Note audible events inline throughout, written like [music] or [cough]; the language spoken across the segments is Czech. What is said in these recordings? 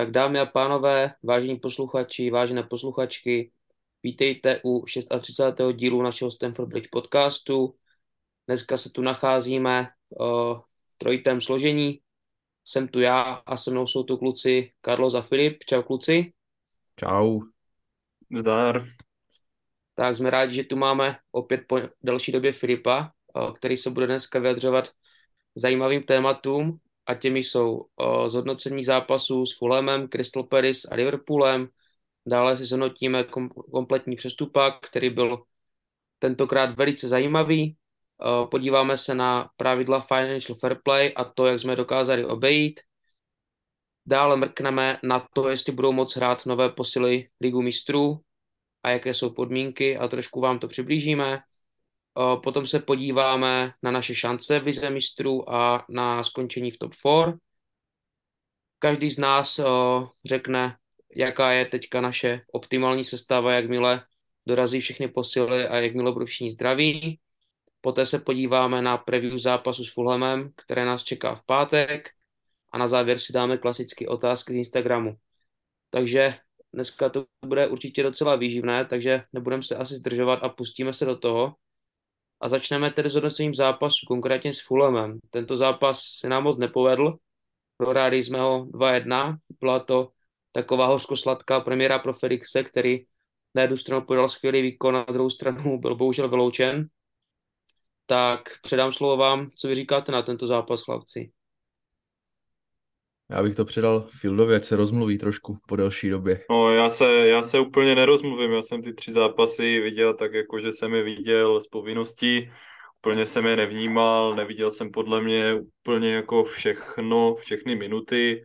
Tak dámy a pánové, vážení posluchači, vážené posluchačky, vítejte u 36. dílu našeho Stanford Bridge podcastu. Dneska se tu nacházíme uh, v trojitém složení. Jsem tu já a se mnou jsou tu kluci Carlos a Filip. Čau kluci. Čau. Zdar. Tak jsme rádi, že tu máme opět po další době Filipa, uh, který se bude dneska vyjadřovat zajímavým tématům a těmi jsou uh, zhodnocení zápasů s Fulhamem, Crystal Palace a Liverpoolem. Dále si zhodnotíme kom- kompletní přestupak, který byl tentokrát velice zajímavý. Uh, podíváme se na pravidla Financial Fair Play a to, jak jsme dokázali obejít. Dále mrkneme na to, jestli budou moct hrát nové posily Ligu mistrů a jaké jsou podmínky a trošku vám to přiblížíme. Potom se podíváme na naše šance v Lize mistrů a na skončení v top 4. Každý z nás řekne, jaká je teďka naše optimální sestava, jakmile dorazí všechny posily a jakmile budou všichni zdraví. Poté se podíváme na preview zápasu s Fulhamem, které nás čeká v pátek. A na závěr si dáme klasické otázky z Instagramu. Takže dneska to bude určitě docela výživné, takže nebudeme se asi zdržovat a pustíme se do toho. A začneme tedy s hodnocením zápasu, konkrétně s Fulhamem. Tento zápas se nám moc nepovedl, prohráli jsme ho 2-1, byla to taková hořkosladká premiéra pro Felixe, který na jednu stranu podal skvělý výkon, na druhou stranu [laughs] byl bohužel vyloučen. Tak předám slovo vám, co vy říkáte na tento zápas, chlapci. Já bych to předal Fieldovi, ať se rozmluví trošku po delší době. No, já se, já se úplně nerozmluvím, já jsem ty tři zápasy viděl tak, jako že jsem je viděl z povinností, úplně jsem je nevnímal, neviděl jsem podle mě úplně jako všechno, všechny minuty.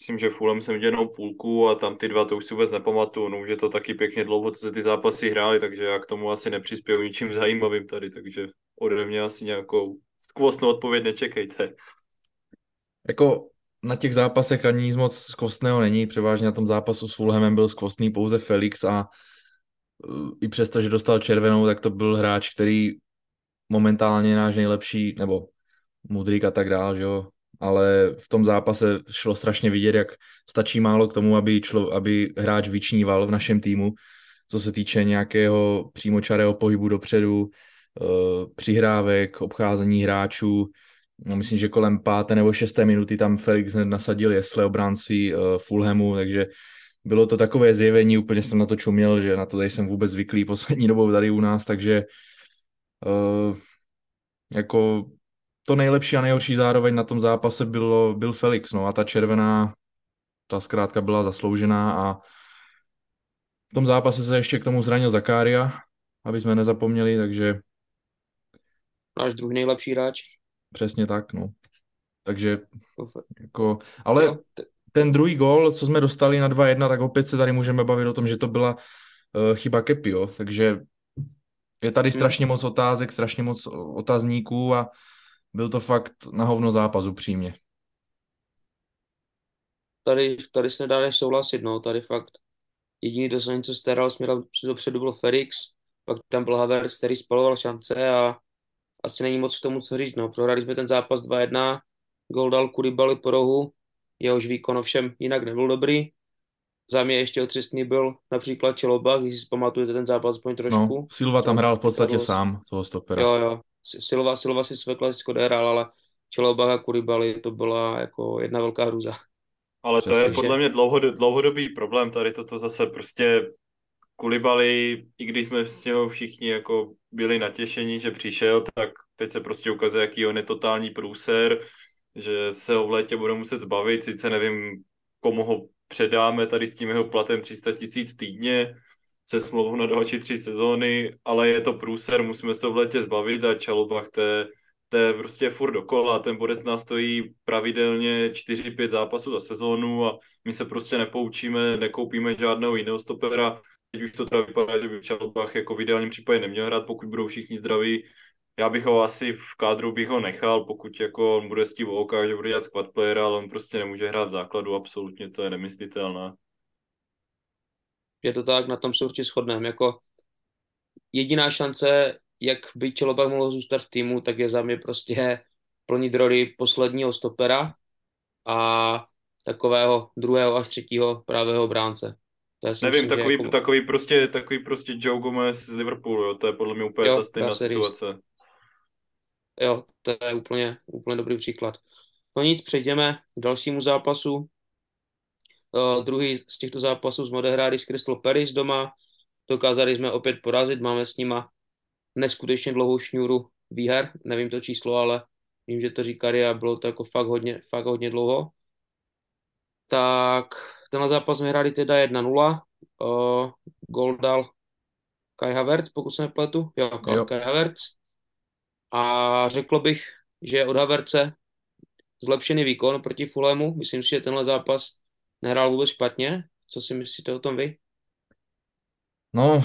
Myslím, že Fulham jsem viděl jenom půlku a tam ty dva to už si vůbec nepamatuju. No už je to taky pěkně dlouho, co se ty zápasy hrály, takže já k tomu asi nepřispěju ničím zajímavým tady, takže ode mě asi nějakou skvostnou odpověď nečekejte. Jako na těch zápasech ani nic moc skvostného není, převážně na tom zápasu s Fulhamem byl skvostný pouze Felix a uh, i přesto, že dostal červenou, tak to byl hráč, který momentálně je náš nejlepší, nebo Mudrik a tak dál, že jo, ale v tom zápase šlo strašně vidět, jak stačí málo k tomu, aby, člo, aby hráč vyčníval v našem týmu, co se týče nějakého přímočarého pohybu dopředu, uh, přihrávek, obcházení hráčů, no myslím, že kolem páté nebo šesté minuty tam Felix nasadil jesle obránci uh, Fulhamu, takže bylo to takové zjevení, úplně jsem na to čuměl, že na to tady jsem vůbec zvyklý poslední dobou tady u nás, takže uh, jako to nejlepší a nejhorší zároveň na tom zápase bylo, byl Felix, no a ta červená, ta zkrátka byla zasloužená a v tom zápase se ještě k tomu zranil Zakária, aby jsme nezapomněli, takže... Náš druhý nejlepší hráč. Přesně tak, no. Takže, jako, ale ten druhý gol, co jsme dostali na 2-1, tak opět se tady můžeme bavit o tom, že to byla uh, chyba Kepi, jo. Takže je tady hmm. strašně moc otázek, strašně moc otazníků a byl to fakt na hovno zápas, upřímně. Tady, tady se nedá než souhlasit, no, tady fakt jediný, kdo se něco staral směrem dopředu byl Felix, pak tam byl Havertz, který spaloval šance a asi není moc k tomu co říct. No. Prohrali jsme ten zápas 2-1, gol dal Kulibali po rohu, jehož výkon ovšem jinak nebyl dobrý. Za mě ještě otřesný byl například Čeloba, když si pamatujete ten zápas aspoň trošku. No, Silva tam hrál v podstatě to, sám, toho stopera. Jo, jo. Silva, Silva si své klasicky odehrál, ale Čeloba a Kulibali to byla jako jedna velká hruza. Ale to je podle mě dlouhodobý problém, tady toto zase prostě Kulibali, i když jsme s něho všichni jako byli natěšení, že přišel, tak teď se prostě ukazuje, jaký on je totální průser, že se ho v létě bude muset zbavit, sice nevím, komu ho předáme tady s tím jeho platem 300 tisíc týdně, se smlouvou na další tři sezóny, ale je to průser, musíme se v létě zbavit a Čalobach to to je prostě furt dokola, ten bodec nás stojí pravidelně 4-5 zápasů za sezónu a my se prostě nepoučíme, nekoupíme žádného jiného stopera, Teď už to teda vypadá, že by Čalbach jako v ideálním případě neměl hrát, pokud budou všichni zdraví. Já bych ho asi v kádru bych ho nechal, pokud jako on bude s tím oka, že bude dělat squad player, ale on prostě nemůže hrát v základu, absolutně to je nemyslitelné. Je to tak, na tom se určitě shodneme. Jako jediná šance, jak by Čelobak mohl zůstat v týmu, tak je za mě prostě plnit roli posledního stopera a takového druhého až třetího pravého bránce. To je, Nevím, myslím, takový, jako... takový, prostě, takový prostě Joe Gomez z Liverpoolu, jo, to je podle mě úplně jo, ta stejná situace. Říct. Jo, to je úplně, úplně dobrý příklad. No nic, přejdeme k dalšímu zápasu. Uh, druhý z těchto zápasů jsme odehráli s Crystal Paris doma. Dokázali jsme opět porazit, máme s nima neskutečně dlouhou šňůru výher, nevím to číslo, ale vím, že to říkali a bylo to jako fakt hodně, fakt hodně dlouho. Tak tenhle zápas jsme hráli teda 1-0. Uh, gol dal Kai Havertz, pokud se nepletu. Jo, jo. Kai Havertz. A řekl bych, že od Haverce zlepšený výkon proti Fulhamu. Myslím si, že tenhle zápas nehrál vůbec špatně. Co si myslíte o tom vy? No,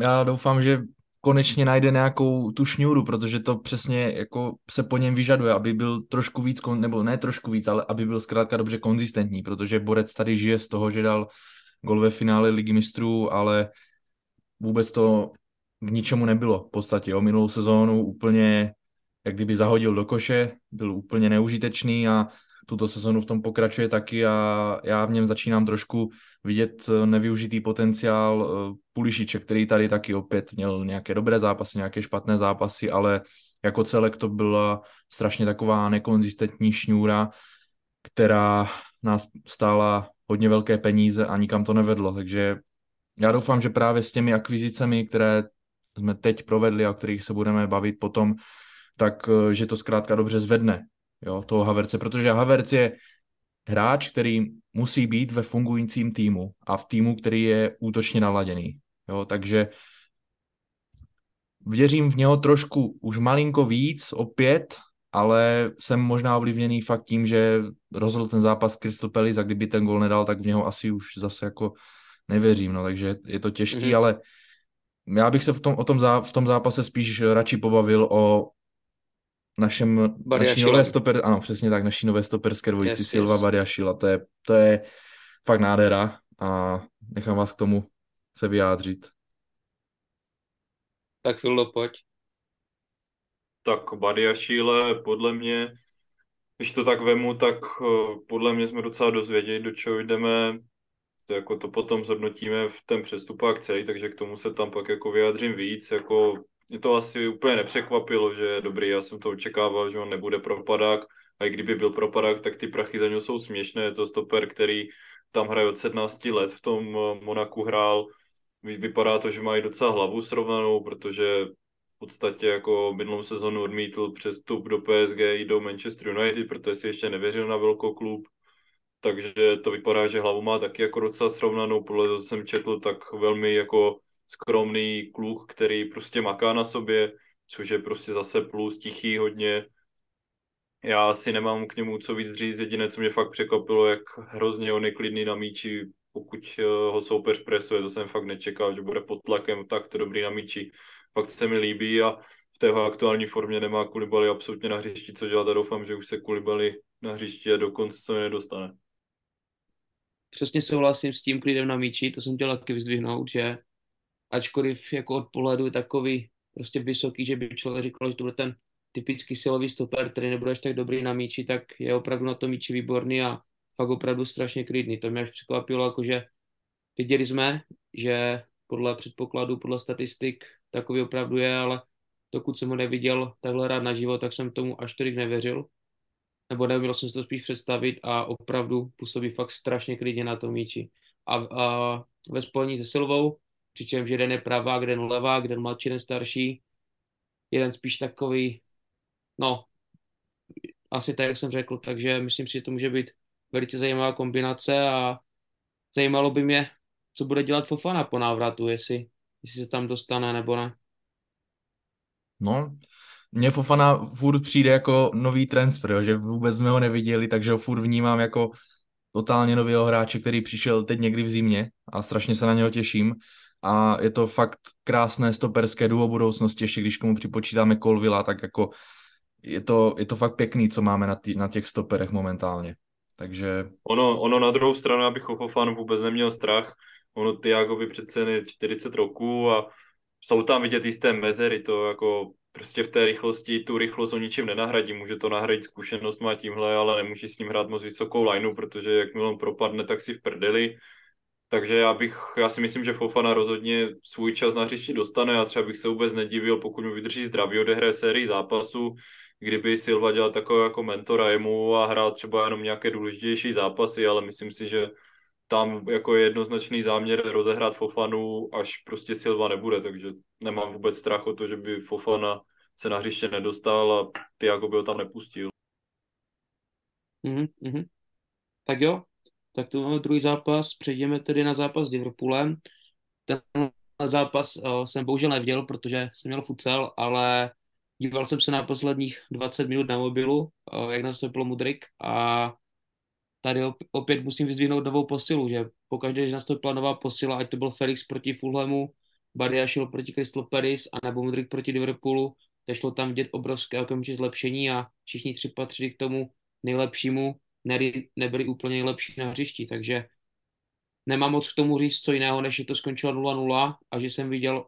já doufám, že konečně najde nějakou tu šňůru, protože to přesně jako se po něm vyžaduje, aby byl trošku víc, nebo ne trošku víc, ale aby byl zkrátka dobře konzistentní, protože Borec tady žije z toho, že dal gol ve finále ligy mistrů, ale vůbec to k ničemu nebylo v podstatě. O minulou sezónu úplně jak kdyby zahodil do koše, byl úplně neužitečný a tuto sezonu v tom pokračuje taky a já v něm začínám trošku vidět eh, nevyužitý potenciál eh, Pulišiče, který tady taky opět měl nějaké dobré zápasy, nějaké špatné zápasy, ale jako celek to byla strašně taková nekonzistentní šňůra, která nás stála hodně velké peníze a nikam to nevedlo, takže já doufám, že právě s těmi akvizicemi, které jsme teď provedli a o kterých se budeme bavit potom, tak eh, že to zkrátka dobře zvedne jo, toho Haverce, protože Haverc je hráč, který musí být ve fungujícím týmu a v týmu, který je útočně naladěný. Jo, takže věřím v něho trošku už malinko víc, opět, ale jsem možná ovlivněný fakt tím, že rozhodl ten zápas Crystal Palace a kdyby ten gol nedal, tak v něho asi už zase jako nevěřím, no, takže je to těžký, mm-hmm. ale já bych se v tom, o tom zá, v tom zápase spíš radši pobavil o našem, naší nové stoper, ano, přesně tak, naší nové stoperské dvojici yes, Silva yes. Bariašila, to je, to je fakt nádhera a nechám vás k tomu se vyjádřit. Tak Fildo, pojď. Tak Badiašile, podle mě, když to tak vemu, tak eh, podle mě jsme docela dozvěděli, do čeho jdeme, to, jako to potom zhodnotíme v ten přestupák celý, takže k tomu se tam pak jako vyjádřím víc, jako mě to asi úplně nepřekvapilo, že je dobrý, já jsem to očekával, že on nebude propadák. A i kdyby byl propadák, tak ty prachy za něj jsou směšné, je to stoper, který tam hraje od 17 let, v tom eh, Monaku hrál, vypadá to, že mají docela hlavu srovnanou, protože v podstatě jako minulou sezonu odmítl přestup do PSG i do Manchester United, protože si ještě nevěřil na velkou klub, takže to vypadá, že hlavu má taky jako docela srovnanou, podle toho, jsem četl, tak velmi jako skromný kluk, který prostě maká na sobě, což je prostě zase plus, tichý hodně. Já si nemám k němu co víc říct, jediné, co mě fakt překvapilo, jak hrozně on je klidný na míči, pokud eh, ho soupeř presuje, to jsem fakt nečekal, že bude pod tlakem takto dobrý na míči. Fakt se mi líbí a v té aktuální formě nemá Kulibali absolutně na hřišti co dělat a doufám, že už se Kulibali na hřišti a dokonce se nedostane. Přesně souhlasím s tím klidem na míči, to jsem chtěl taky vyzdvihnout, že ačkoliv jako od pohledu je takový prostě vysoký, že by člověk říkal, že to bude ten typický silový stoper, který nebude až tak dobrý na míči, tak je opravdu na tom míči výborný a fakt opravdu strašně klidný. To mě až překvapilo, jakože viděli jsme, že podle předpokladu, podle statistik takový opravdu je, ale dokud jsem ho neviděl takhle rád naživo, tak jsem tomu až tolik nevěřil. Nebo neměl jsem si to spíš představit a opravdu působí fakt strašně klidně na tom míči. A, a ve spojení se Silvou přičemž jeden je pravá, jeden levá, jeden mladší, jeden starší, jeden spíš takový, no, asi tak, jak jsem řekl, takže myslím si, že to může být velice zajímavá kombinace a zajímalo by mě, co bude dělat Fofana po návratu, jestli, jestli se tam dostane nebo ne. No, mně Fofana furt přijde jako nový transfer, jo, že vůbec jsme ho neviděli, takže ho furt vnímám jako totálně nového hráče, který přišel teď někdy v zimě a strašně se na něho těším a je to fakt krásné stoperské duo budoucnosti, ještě když komu připočítáme Colvilla, tak jako je to, je to fakt pěkný, co máme na, tý, na těch stoperech momentálně. Takže... Ono, ono na druhou stranu, abych Fofan vůbec neměl strach, ono Tiagovi přece je 40 roků a jsou tam vidět jisté mezery, to jako prostě v té rychlosti tu rychlost o ničím nenahradí. Může to nahradit zkušenost má tímhle, ale nemůže s ním hrát moc vysokou lineu, protože jakmile on propadne, tak si v prdeli. Takže já bych, já si myslím, že Fofana rozhodně svůj čas na hřišti dostane a třeba bych se vůbec nedivil, pokud mu vydrží zdraví, odehraje sérii zápasů, kdyby Silva dělal takového jako mentora jemu a hrál třeba jenom nějaké důležitější zápasy, ale myslím si, že tam jako je jednoznačný záměr rozehrát Fofanu, až prostě Silva nebude, takže nemám vůbec strach o to, že by Fofana se na hřiště nedostal a Tiago by ho tam nepustil. Mm-hmm. Tak jo, tak tu máme druhý zápas, přejdeme tedy na zápas s Liverpoolem. Ten zápas uh, jsem bohužel neviděl, protože jsem měl futsal, ale díval jsem se na posledních 20 minut na mobilu, uh, jak nastoupil Mudrik a tady opět musím vyzvihnout novou posilu, že pokaždé, že nastoupila nová posila, ať to byl Felix proti Fulhamu, Badia šel proti Crystal Palace a nebo Mudrik proti Liverpoolu, tak šlo tam vidět obrovské okamžitě zlepšení a všichni tři patří k tomu nejlepšímu, ne, nebyli úplně nejlepší na hřišti, takže nemám moc k tomu říct co jiného, než že to skončilo 0-0 a že jsem viděl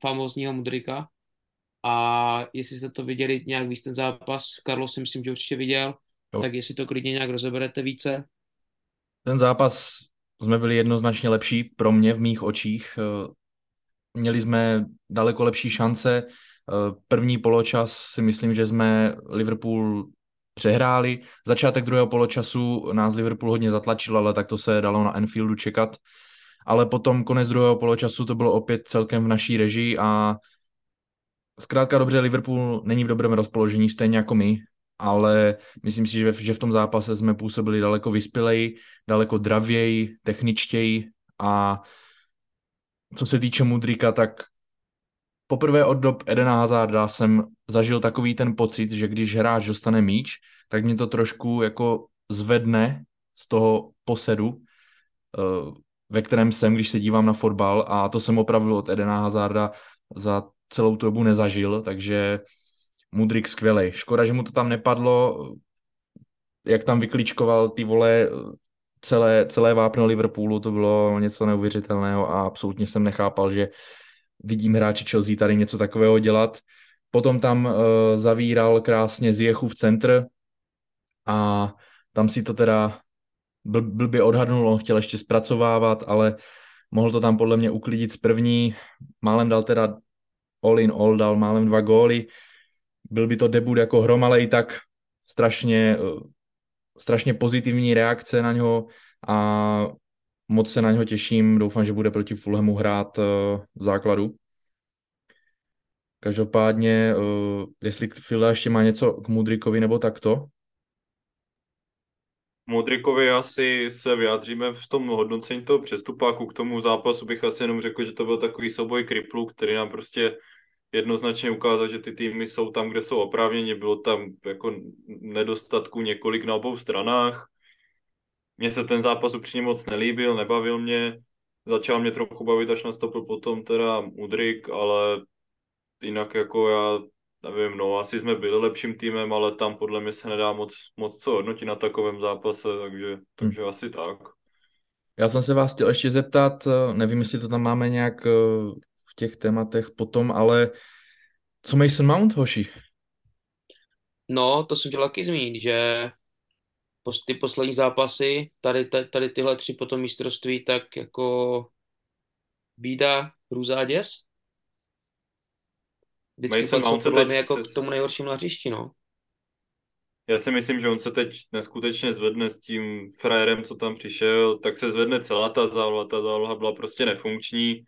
famózního Mudrika a jestli jste to viděli nějak víc ten zápas, Karlo si myslím, že určitě viděl, jo. tak jestli to klidně nějak rozeberete více. Ten zápas jsme byli jednoznačně lepší pro mě v mých očích. Měli jsme daleko lepší šance. První poločas si myslím, že jsme Liverpool přehráli. Začátek druhého poločasu nás Liverpool hodně zatlačil, ale tak to se dalo na Anfieldu čekat. Ale potom konec druhého poločasu to bylo opět celkem v naší režii a zkrátka dobře Liverpool není v dobrém rozpoložení, stejně jako my, ale myslím si, že, v tom zápase jsme působili daleko vyspěleji, daleko dravěji, techničtěji a co se týče Mudrika, tak poprvé od dob Edena Hazarda jsem zažil takový ten pocit, že když hráč dostane míč, tak mě to trošku jako zvedne z toho posedu, eh, ve kterém jsem, když se dívám na fotbal a to jsem opravdu od Edena Hazarda za celou dobu nezažil, takže Mudrik skvělej. Škoda, že mu to tam nepadlo, jak tam vyklíčkoval ty vole celé, celé vápno Liverpoolu, to bylo něco neuvěřitelného a absolutně jsem nechápal, že vidím hráče Chelsea tady něco takového dělat. Potom tam uh, zavíral krásně Ziechu v centr a tam si to teda bl- blbě odhadnul, on chtěl ještě zpracovávat, ale mohl to tam podle mě uklidit z první. Málem dal teda all in all, dal málem dva góly. Byl by to debut jako hrom, ale i tak strašně, uh, strašně pozitivní reakce na něho a moc se na něho těším. Doufám, že bude proti Fulhamu hrát uh, v základu. Každopádně, uh, jestli Fila ještě má něco k Mudrikovi nebo takto? Modrikovi asi se vyjádříme v tom hodnocení toho přestupáku. K tomu zápasu bych asi jenom řekl, že to byl takový souboj kriplů, který nám prostě jednoznačně ukázal, že ty týmy jsou tam, kde jsou oprávněně. Bylo tam jako nedostatku několik na obou stranách. Mně se ten zápas upřímně moc nelíbil, nebavil mě. Začal mě trochu bavit, až nastoupil potom teda Mudrik, ale jinak jako já nevím, no asi jsme byli lepším týmem, ale tam podle mě se nedá moc, moc co hodnotit na takovém zápase, takže, takže hmm. asi tak. Já jsem se vás chtěl ještě zeptat, nevím, jestli to tam máme nějak eh, v těch tématech potom, ale co Mason Mount, hoši? No, to jsem chtěl taky zmínit, že ty poslední zápasy, tady, tady tyhle tři potom mistrovství, tak jako bída, hrůza a děs. Vždycky Mason Mount se teď jako se... k tomu nejhoršímu na hřišti, no. Já si myslím, že on se teď neskutečně zvedne s tím frajerem, co tam přišel, tak se zvedne celá ta záloha. Ta záloha byla prostě nefunkční.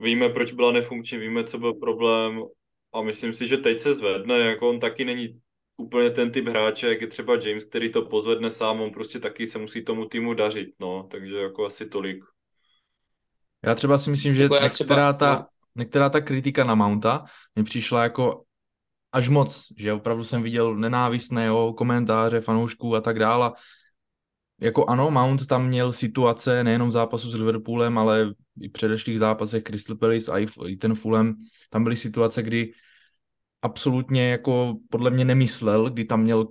Víme, proč byla nefunkční, víme, co byl problém a myslím si, že teď se zvedne, jako on taky není úplně ten typ hráče, jak je třeba James, který to pozvedne sám, on prostě taky se musí tomu týmu dařit, no, takže jako asi tolik. Já třeba si myslím, že jako některá, třeba, ta, no. Některá ta kritika na Mounta mi přišla jako až moc, že opravdu jsem viděl nenávistné jo, komentáře fanoušků a tak dále. Jako ano, Mount tam měl situace nejenom v zápasu s Liverpoolem, ale i v předešlých zápasech Crystal Palace a i, i ten Fulham, tam byly situace, kdy absolutně jako podle mě nemyslel, kdy tam měl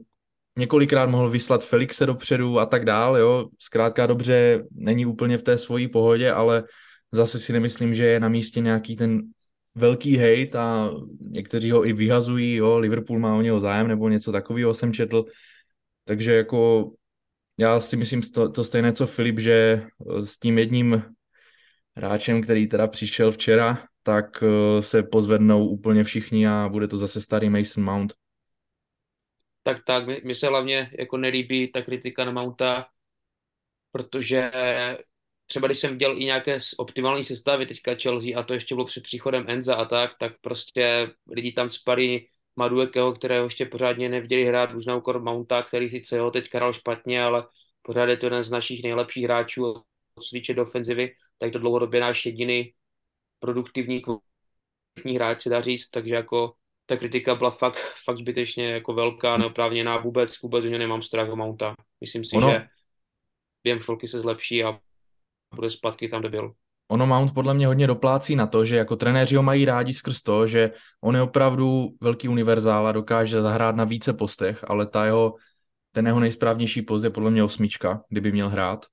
několikrát mohl vyslat Felixe dopředu a tak dál, jo. Zkrátka dobře, není úplně v té svojí pohodě, ale zase si nemyslím, že je na místě nějaký ten velký hate a někteří ho i vyhazují, jo, Liverpool má o něho zájem nebo něco takového jsem četl, takže jako já si myslím to, to stejné co Filip, že eh, s tím jedním hráčem, který teda přišel včera, tak eh, se pozvednou úplně všichni a bude to zase starý Mason Mount. Tak tak, mi se hlavně jako nelíbí ta kritika na Mounta, protože třeba když jsem viděl i nějaké optimální sestavy teďka Chelsea a to ještě bylo před příchodem Enza a tak, tak prostě lidi tam spali Maduekeho, kterého ještě pořádně neviděli hrát, už na úkor Mounta, který sice jo, teďka hrál špatně, ale pořád je to jeden z našich nejlepších hráčů, co se týče defenzivy, tak to dlouhodobě náš jediný produktivní kvalitní hráč, se dá říct, takže jako ta kritika byla fakt, [laughs] fakt zbytečně jako velká, neoprávněná, vůbec, vůbec u něj nemám strach o Mounta. Myslím si, ono... že během chvilky se zlepší a bude zpátky tam, kde byl. Ono Mount podle mě hodně doplácí na to, že jako trenéři ho mají rádi skrz to, že on je opravdu velký univerzál a dokáže zahrát na více postech, ale ta jeho, ten jeho nejsprávnější post je podle mě osmička, kdyby měl hrát.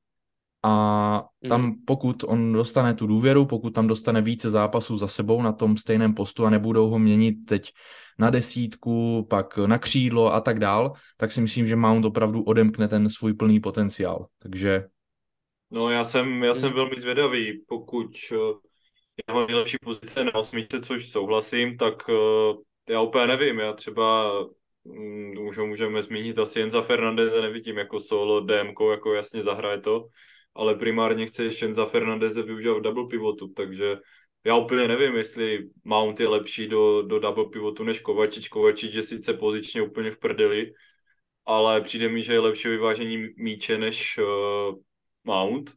A tam mm. pokud on dostane tu důvěru, pokud tam dostane více zápasů za sebou na tom stejném postu a nebudou ho měnit teď na desítku, pak na křídlo a tak dál, tak si myslím, že Mount opravdu odemkne ten svůj plný potenciál. Takže No já jsem, já jsem velmi zvědavý, pokud eh, jeho nejlepší pozice na osmičce, což souhlasím, tak eh, já úplně nevím, já třeba mm, už ho můžeme zmínit asi jen za Fernandeze, nevidím jako solo DMK, jako jasně zahraje to, ale primárně chce ještě jen za Fernandeze využívat double pivotu, takže já úplně nevím, jestli Mount je lepší do, do double pivotu než Kovačič. Kovačič je sice pozičně úplně v prdeli, ale přijde mi, že je lepší vyvážení míče než uh, Mount.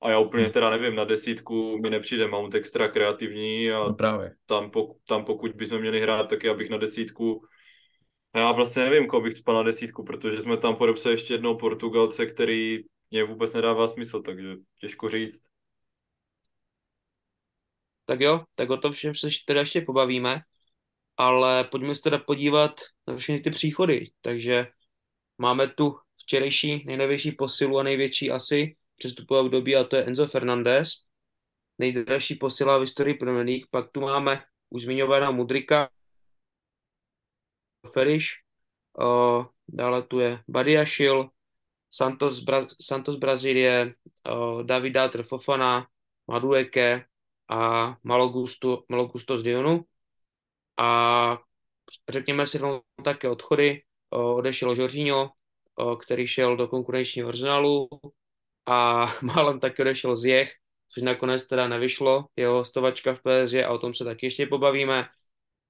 A já úplně hmm. teda nevím, na desítku mi nepřijde Mount extra kreativní a no právě. Tam, pok, tam pokud bychom měli hrát, tak já bych na desítku já vlastně nevím, koho bych spal na desítku, protože jsme tam podepsali ještě jednou Portugalce, který mě vůbec nedává smysl, takže těžko říct. Tak jo, tak o tom všem se teda ještě pobavíme, ale pojďme se teda podívat na všechny ty příchody. Takže máme tu včerejší nejnovější posilu a největší asi přestupové období a to je Enzo Fernandez, nejdražší posila v historii Premier League. Pak tu máme už zmiňovaného Mudrika, Feriš, uh, dále tu je Badiašil, Santos, Bra- Santos Brazílie, Davida Trfofana, Madueke. A Malogusto, Malogusto z Dionu. A řekněme si také odchody. Odešel Jorginho, který šel do konkurenčního Arsenalu a [laughs] málem taky odešel z Jech, což nakonec teda nevyšlo, jeho hostovačka v PSG a o tom se taky ještě pobavíme.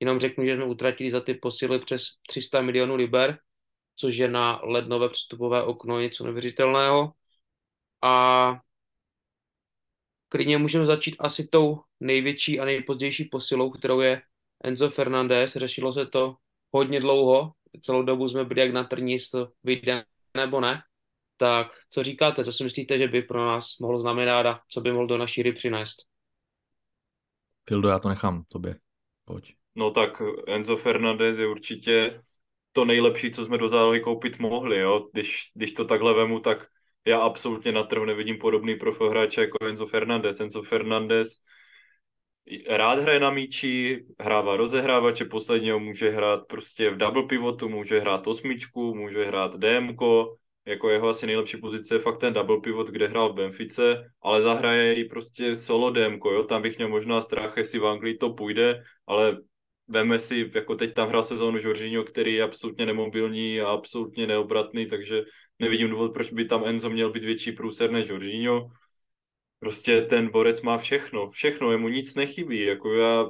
Jenom řeknu, že jsme utratili za ty posily přes 300 milionů liber, což je na lednové přestupové okno něco neuvěřitelného. A klidně můžeme začít asi tou největší a nejpozdější posilou, kterou je Enzo Fernandez. Řešilo se to hodně dlouho, celou dobu jsme byli jak na trní, jestli to vyjde nebo ne. Tak co říkáte, co si myslíte, že by pro nás mohlo znamenat a co by mohl do naší hry přinést? Pildo, já to nechám tobě. Pojď. No tak Enzo Fernandez je určitě to nejlepší, co jsme do zálohy koupit mohli. Jo? Když, když to takhle vemu, tak já absolutně na trhu nevidím podobný profil hráče jako Enzo Fernandez. Enzo Fernandez rád hraje na míči, hrává rozehrávače, posledního může hrát prostě v double pivotu, může hrát osmičku, může hrát DMko, jako jeho asi nejlepší pozice je fakt ten double pivot, kde hrál v Benfice, ale zahraje i prostě solo DMko, jo, tam bych měl možná strach, jestli v Anglii to půjde, ale veme si, jako teď tam hrál sezónu Jorginho, který je absolutně nemobilní a absolutně neobratný, takže nevidím důvod, proč by tam Enzo měl být větší průser než Jorginho prostě ten borec má všechno, všechno, jemu nic nechybí, jako já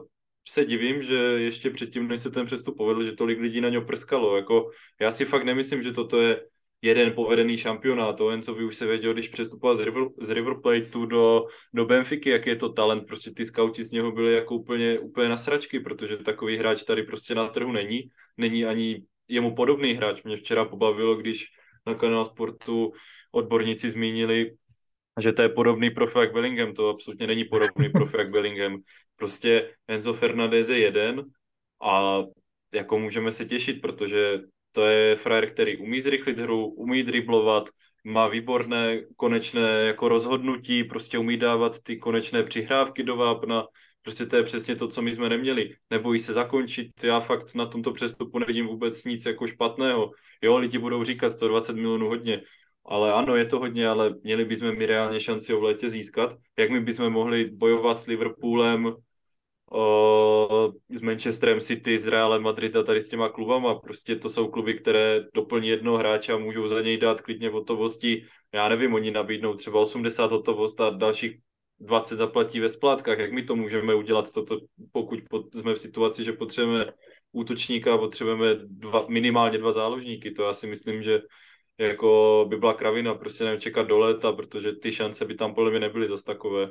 se divím, že ještě předtím, než se ten přestup povedl, že tolik lidí na něj prskalo, jako já si fakt nemyslím, že toto je jeden povedený šampionát, to jen co vy už se věděl, když přestupoval z River, z River Plateu do, do Benfiky, jaký je to talent, prostě ty skauti z něho byli jako úplně, úplně na sračky, protože takový hráč tady prostě na trhu není, není ani jemu podobný hráč, mě včera pobavilo, když na kanál Sportu odborníci zmínili, že to je podobný profil jak Bellingham, to absolutně není podobný profil jak Bellingham. Prostě Enzo Fernandez je jeden a jako můžeme se těšit, protože to je frajer, který umí zrychlit hru, umí driblovat, má výborné konečné jako rozhodnutí, prostě umí dávat ty konečné přihrávky do vápna, Prostě to je přesně to, co my jsme neměli. Nebojí se zakončit. Já fakt na tomto přestupu nevidím vůbec nic jako špatného. Jo, lidi budou říkat 120 milionů hodně, ale ano, je to hodně, ale měli bychom mi reálně šanci ho v létě získat. Jak my bychom mohli bojovat s Liverpoolem, o, s Manchesterem City, s Realem Madrid a tady s těma klubama. Prostě to jsou kluby, které doplní jednoho hráče a můžou za něj dát klidně hotovosti. Já nevím, oni nabídnou třeba 80 hotovost a dalších 20 zaplatí ve splátkách. Jak my to můžeme udělat, toto, pokud jsme v situaci, že potřebujeme útočníka a potřebujeme dva, minimálně dva záložníky. To já si myslím, že jako by byla kravina, prostě nevím, čekat do léta, protože ty šance by tam podle mě nebyly zas takové.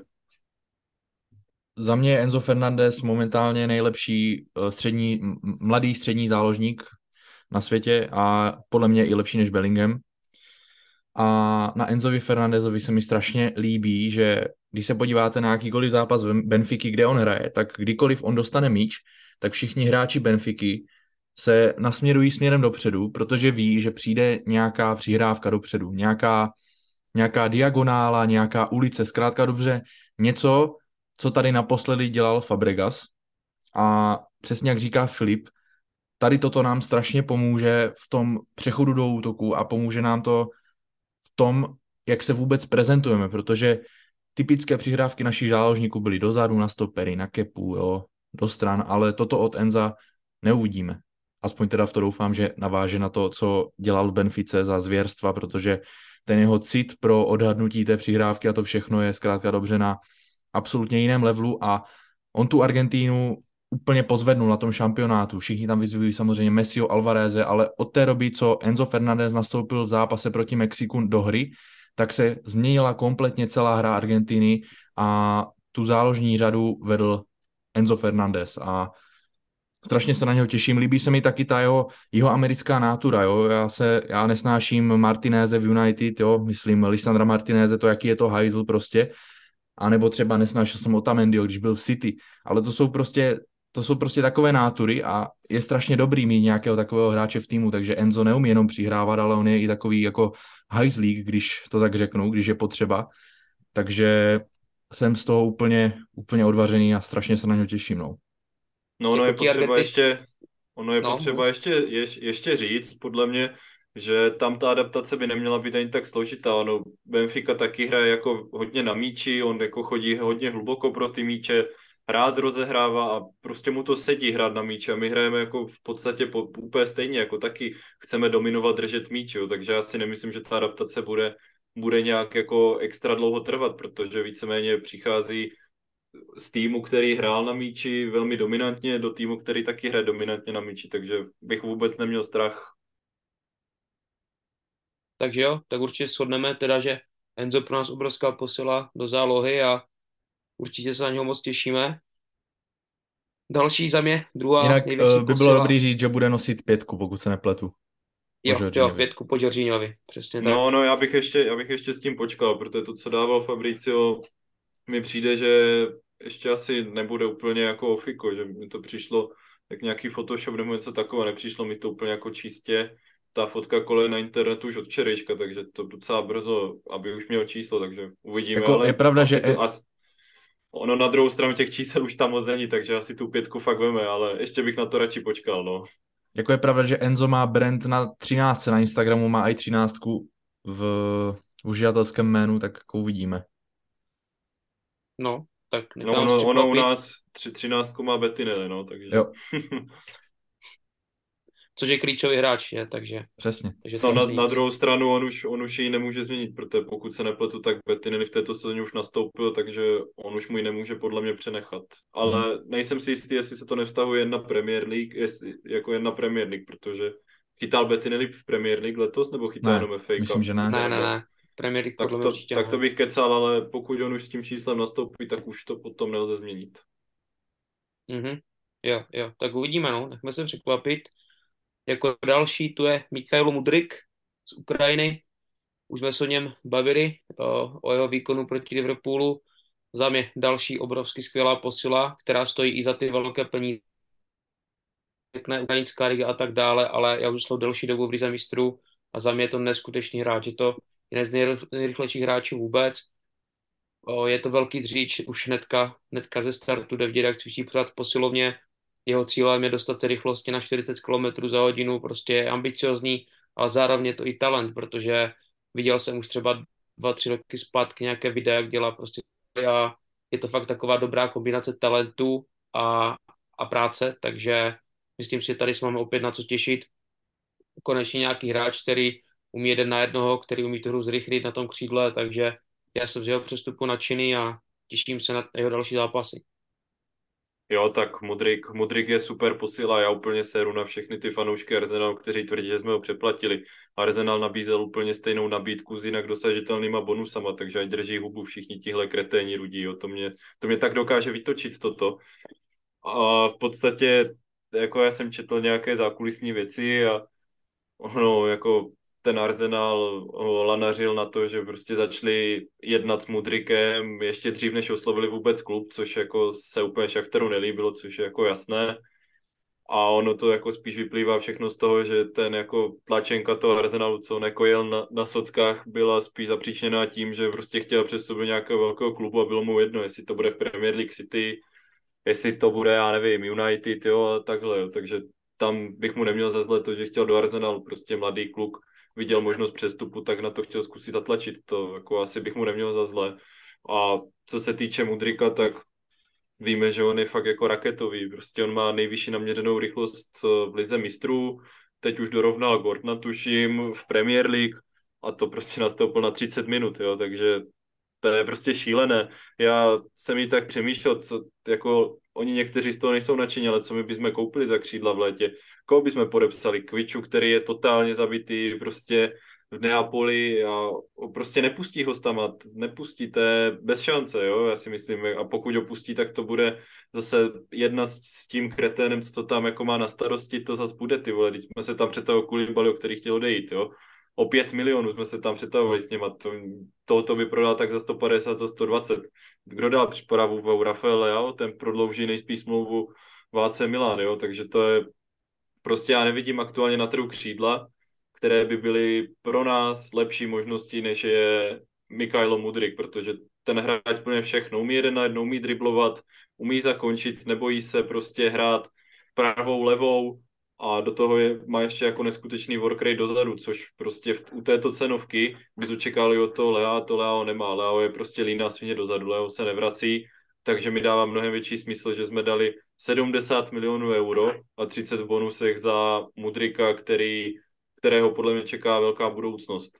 Za mě je Enzo Fernandez momentálně nejlepší eh, střední, mladý střední záložník na světě a podle mě i lepší než Bellingham. A na Enzovi Fernandezovi se mi strašně líbí, že když se podíváte na jakýkoliv zápas Benfiky, kde on hraje, tak kdykoliv on dostane míč, tak všichni hráči Benfiky se nasměrují směrem dopředu, protože ví, že přijde nějaká přihrávka dopředu, nějaká, nějaká diagonála, nějaká ulice, zkrátka dobře něco, co tady naposledy dělal Fabregas. A přesně jak říká Filip, tady toto nám strašně pomůže v tom přechodu do útoku a pomůže nám to v tom, jak se vůbec prezentujeme, protože typické přihrávky našich záložníků byly dozadu, na stopery, na kepu, jo, do stran, ale toto od Enza neuvidíme. Aspoň teda v to doufám, že naváže na to, co dělal v Benfice za zvěrstva, protože ten jeho cit pro odhadnutí té přihrávky a to všechno je zkrátka dobře na absolutně jiném levelu a on tu Argentínu úplně pozvednul na tom šampionátu. Všichni tam vyzvují samozřejmě Messiho Alvareze, ale od té doby, co Enzo Fernandez nastoupil v zápase proti Mexiku do hry, tak se změnila kompletně celá hra Argentiny a tu záložní řadu vedl Enzo Fernandez a strašně se na něho těším. Líbí se mi taky ta jeho, jeho americká nátura, jo. Já se, já nesnáším Martinéze v United, jo, myslím Lisandra Martinéze, to jaký je to hajzl prostě, a nebo třeba nesnášel jsem Otamendio, když byl v City, ale to jsou prostě to jsou prostě takové nátury a je strašně dobrý mít nějakého takového hráče v týmu, takže Enzo neumí jenom přihrávat, ale on je i takový jako hajzlík, když to tak řeknu, když je potřeba. Takže jsem z toho úplně, úplně odvařený a strašně se na něj těším. No, no ono jako je potřeba ještě, ono je no, potřeba ještě, je, ještě říct, podle mě, že tam ta adaptace by neměla být ani tak složitá. Ono, Benfica taky hraje jako hodně na míči, on jako chodí hodně hluboko pro ty míče, rád rozehrává a prostě mu to sedí hrát na míče a my hrajeme jako v podstatě po, úplně stejně, jako taky chceme dominovat, držet míč, jo, takže já si nemyslím, že ta adaptace bude, bude nějak jako extra dlouho trvat, protože víceméně přichází z týmu, který hrál na míči velmi dominantně, do týmu, který taky hraje dominantně na míči, takže bych vůbec neměl strach. Takže jo, tak určitě shodneme teda, že Enzo pro nás obrovská posila do zálohy a určitě se na něho moc těšíme. Další za mě, druhá Jinak uh, by bylo dobrý říct, že bude nosit pětku, pokud se nepletu. Jo, jo, pětku po Jorginhovi, přesně tak. No, no, já bych, ještě, já bych ještě s tím počkal, protože to, co dával Fabricio, mi přijde, že ještě asi nebude úplně jako ofiko, že mi to přišlo jak nějaký Photoshop nebo něco takového, nepřišlo mi to úplně jako čistě. Ta fotka kole na internetu už od včerejška, takže to docela brzo, aby už měl číslo, takže uvidíme. Jako ale je pravda, že... To, asi, Ono na druhou stranu těch čísel už tam moc není, takže asi tu pětku fakt veme, ale ještě bych na to radši počkal, no. Jako je pravda, že Enzo má brand na 13, na Instagramu má i 13 v, v uživatelském jménu, tak jako uvidíme. No, tak no, ono, ono u nás tři, 13 má Bettinelli, no, takže... Jo. [laughs] což je klíčový hráč, je, takže... Přesně. Takže no, na, na, druhou stranu on už, on už ji nemůže změnit, protože pokud se nepletu, tak Bettinelli v této sezóně už nastoupil, takže on už mu ji nemůže podle mě přenechat. Ale hmm. nejsem si jistý, jestli se to nevztahuje jen na Premier League, jestli, jako jen na Premier League, protože chytal Bettinelli v Premier League letos, nebo chytal ne, jenom FA Myslím, že ne. Ne, ne, ne. Premier League tak, to, tak to bych kecal, ale pokud on už s tím číslem nastoupí, tak už to potom nelze změnit. Mhm. Jo, jo, tak uvidíme, no, nechme se překvapit. Jako další tu je Mikhail Mudrik z Ukrajiny. Už jsme se o něm bavili, o, o jeho výkonu proti Liverpoolu. Za mě další obrovsky skvělá posila, která stojí i za ty velké peníze. Řekne Ukrajinská liga a tak dále, ale já už jsem delší dobu v Lize mistrů a za mě je to neskutečný hráč. Je to jeden z nejrychlejších hráčů vůbec. O, je to velký dříč, už hnedka, hnedka ze startu jak cvičí pořád v posilovně. Jeho cílem je dostat se rychlosti na 40 km za hodinu, prostě je ambiciozní, ale zároveň je to i talent, protože viděl jsem už třeba dva, tři roky zpátky nějaké videa, jak dělá prostě a je to fakt taková dobrá kombinace talentu a, a práce, takže myslím si, že tady jsme máme opět na co těšit. Konečně nějaký hráč, který umí jeden na jednoho, který umí tu hru zrychlit na tom křídle, takže já jsem z jeho přestupu nadšený a těším se na jeho další zápasy. Jo, tak Mudrik, Mudrik je super posila, já úplně seru na všechny ty fanoušky Arsenal, kteří tvrdí, že jsme ho přeplatili. Arsenal nabízel úplně stejnou nabídku s jinak dosažitelnýma bonusama, takže ať drží hubu všichni tihle kreténi rudí, jo. To, mě, to mě tak dokáže vytočit toto. A v podstatě, jako já jsem četl nějaké zákulisní věci a ono, jako ten Arsenal lanařil na to, že prostě začali jednat s Mudrikem ještě dřív, než oslovili vůbec klub, což jako se úplně Šachtaru nelíbilo, což je jako jasné. A ono to jako spíš vyplývá všechno z toho, že ten jako tlačenka toho Arsenalu, co nekojil na, na sockách, byla spíš zapříčená tím, že prostě chtěl přes do nějakého velkého klubu a bylo mu jedno, jestli to bude v Premier League City, jestli to bude, já nevím, United, jo, a takhle, jo. takže tam bych mu neměl za zle to, že chtěl do Arsenalu, prostě mladý kluk, viděl možnost přestupu, tak na to chtěl zkusit zatlačit. To jako asi bych mu neměl za zle. A co se týče Mudrika, tak víme, že on je fakt jako raketový. Prostě on má nejvyšší naměřenou rychlost eh, v lize mistrů, teď už dorovnal Gordona, tuším, v Premier League a to prostě nastoupil na 30 minut, jo, takže to je prostě šílené. Já jsem jí tak přemýšlel, co, jako oni někteří z toho nejsou nadšení, ale co my bychom koupili za křídla v létě? Koho bychom podepsali? Kviču, který je totálně zabitý prostě v Neapoli a prostě nepustí ho stamat, nepustíte bez šance, jo, já si myslím, a pokud ho pustí, tak to bude zase jednat s tím kreténem, co to tam jako má na starosti, to zase bude, ty vole, jsme se tam před toho Kulibali, o který chtěl odejít, jo, o 5 milionů jsme se tam přetahovali s něma. To, tohoto by prodal tak za 150, za 120. Kdo dal přípravu v Rafael Leao, ten prodlouží nejspíš smlouvu Váce Milán, jo? takže to je prostě já nevidím aktuálně na trhu křídla, které by byly pro nás lepší možnosti, než je Mikhailo Mudrik, protože ten hráč plně všechno. Umí jeden na jednou, umí driblovat, umí zakončit, nebojí se prostě hrát pravou, levou, a do toho je, má ještě jako neskutečný work rate dozadu, což prostě v, u této cenovky bys očekali od toho Lea, to Leo nemá. Leo je prostě líná svině dozadu, Leo se nevrací, takže mi dává mnohem větší smysl, že jsme dali 70 milionů euro a 30 v bonusech za Mudrika, který, kterého podle mě čeká velká budoucnost.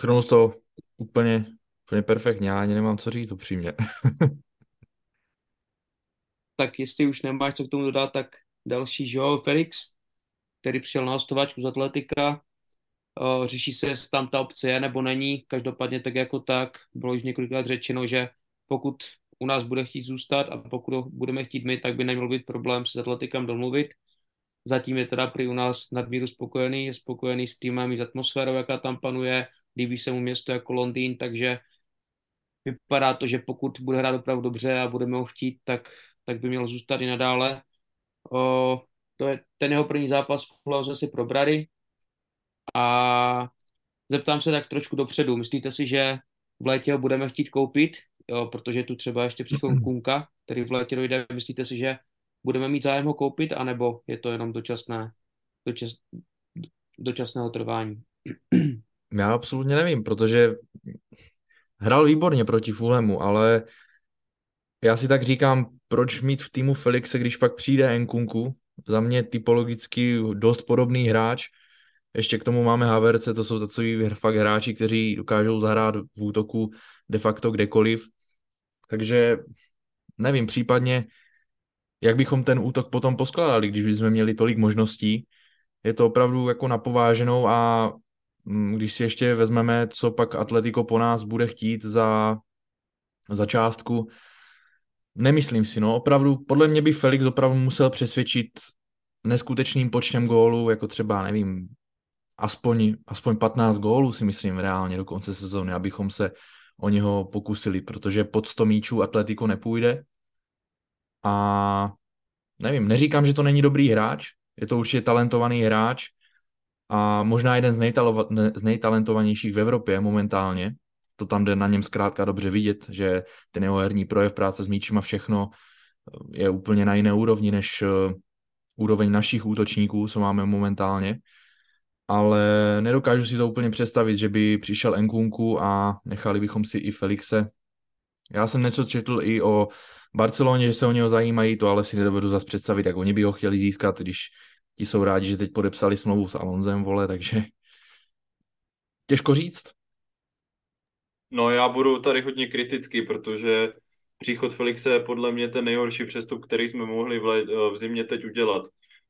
Shrnul to úplně, úplně perfektně, já ani nemám co říct upřímně. [laughs] tak jestli už nemáš co k tomu dodat, tak další Joao Felix, který přijel na hostovačku z Atletika, řeší se, jestli tam ta opce je nebo není. Každopádně tak jako tak bylo už několikrát řečeno, že pokud u nás bude chtít zůstat a pokud ho budeme chtít my, tak by neměl být problém se s Atletikem domluvit. Zatím je teda prý u nás nadmíru spokojený, je spokojený s týmem i s atmosférou, jaká tam panuje, líbí se mu město jako Londýn, takže vypadá to, že pokud bude hrát opravdu dobře a budeme ho chtít, tak tak by měl zůstat i nadále. O, to je ten jeho první zápas v jsme si probrali a zeptám se tak trošku dopředu. Myslíte si, že v létě ho budeme chtít koupit, jo, protože tu třeba ještě přichod Kunka, který v létě dojde. Myslíte si, že budeme mít zájem ho koupit, anebo je to jenom dočasné, dočas, dočasného trvání? Já absolutně nevím, protože hrál výborně proti Fulhamu, ale já si tak říkám, proč mít v týmu Felixe, když pak přijde Nkunku, za mě typologicky dost podobný hráč, ještě k tomu máme Haverce, to jsou takový fakt hráči, kteří dokážou zahrát v útoku de facto kdekoliv. Takže nevím, případně jak bychom ten útok potom poskládali, když bychom měli tolik možností. Je to opravdu jako napováženou a mm, když si ještě vezmeme, co pak Atletico po nás bude chtít za, za částku, Nemyslím si, no, opravdu, podle mě by Felix opravdu musel přesvědčit neskutečným počtem gólů, jako třeba, nevím, aspoň, aspoň 15 gólů si myslím reálně do konce sezóny, abychom se o něho pokusili, protože pod 100 míčů Atletico nepůjde. A nevím, neříkám, že to není dobrý hráč, je to určitě talentovaný hráč a možná jeden z, nejtalo, z nejtalentovanějších v Evropě momentálně, to tam jde na něm zkrátka dobře vidět, že ten jeho herní projev práce s míčem a všechno je úplně na jiné úrovni než uh, úroveň našich útočníků, co máme momentálně. Ale nedokážu si to úplně představit, že by přišel Enkunku a nechali bychom si i Felixe. Já jsem něco četl i o Barceloně, že se o něho zajímají, to ale si nedovedu zase představit, jak oni by ho chtěli získat, když ti jsou rádi, že teď podepsali smlouvu s Alonzem, vole, takže těžko říct. No já budu tady hodně kritický, protože příchod Felixe je podle mě ten nejhorší přestup, který jsme mohli v, le- v zimě teď udělat.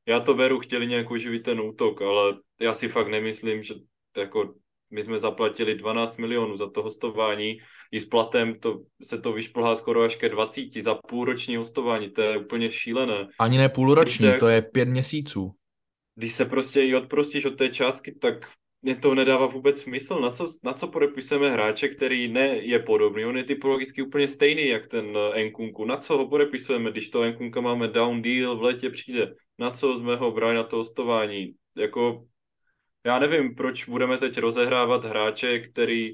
Já to beru, chtěli nějak uživit ten útok, ale já si fakt nemyslím, že jako my jsme zaplatili 12 milionů za to hostování, i s platem to, se to vyšplhá skoro až ke 20 za půlroční hostování, to je úplně šílené. Ani ne půlroční, se, to je pět měsíců. Když se prostě i odprostíš od té částky, tak mě to nedává vůbec smysl. Na co, na co podepisujeme hráče, který ne je podobný, on je typologicky úplně stejný jak ten Enkunku. Na co ho podepisujeme, když to Enkunka máme down deal, v létě přijde. Na co jsme ho brali na to hostování? Jako já nevím, proč budeme teď rozehrávat hráče, který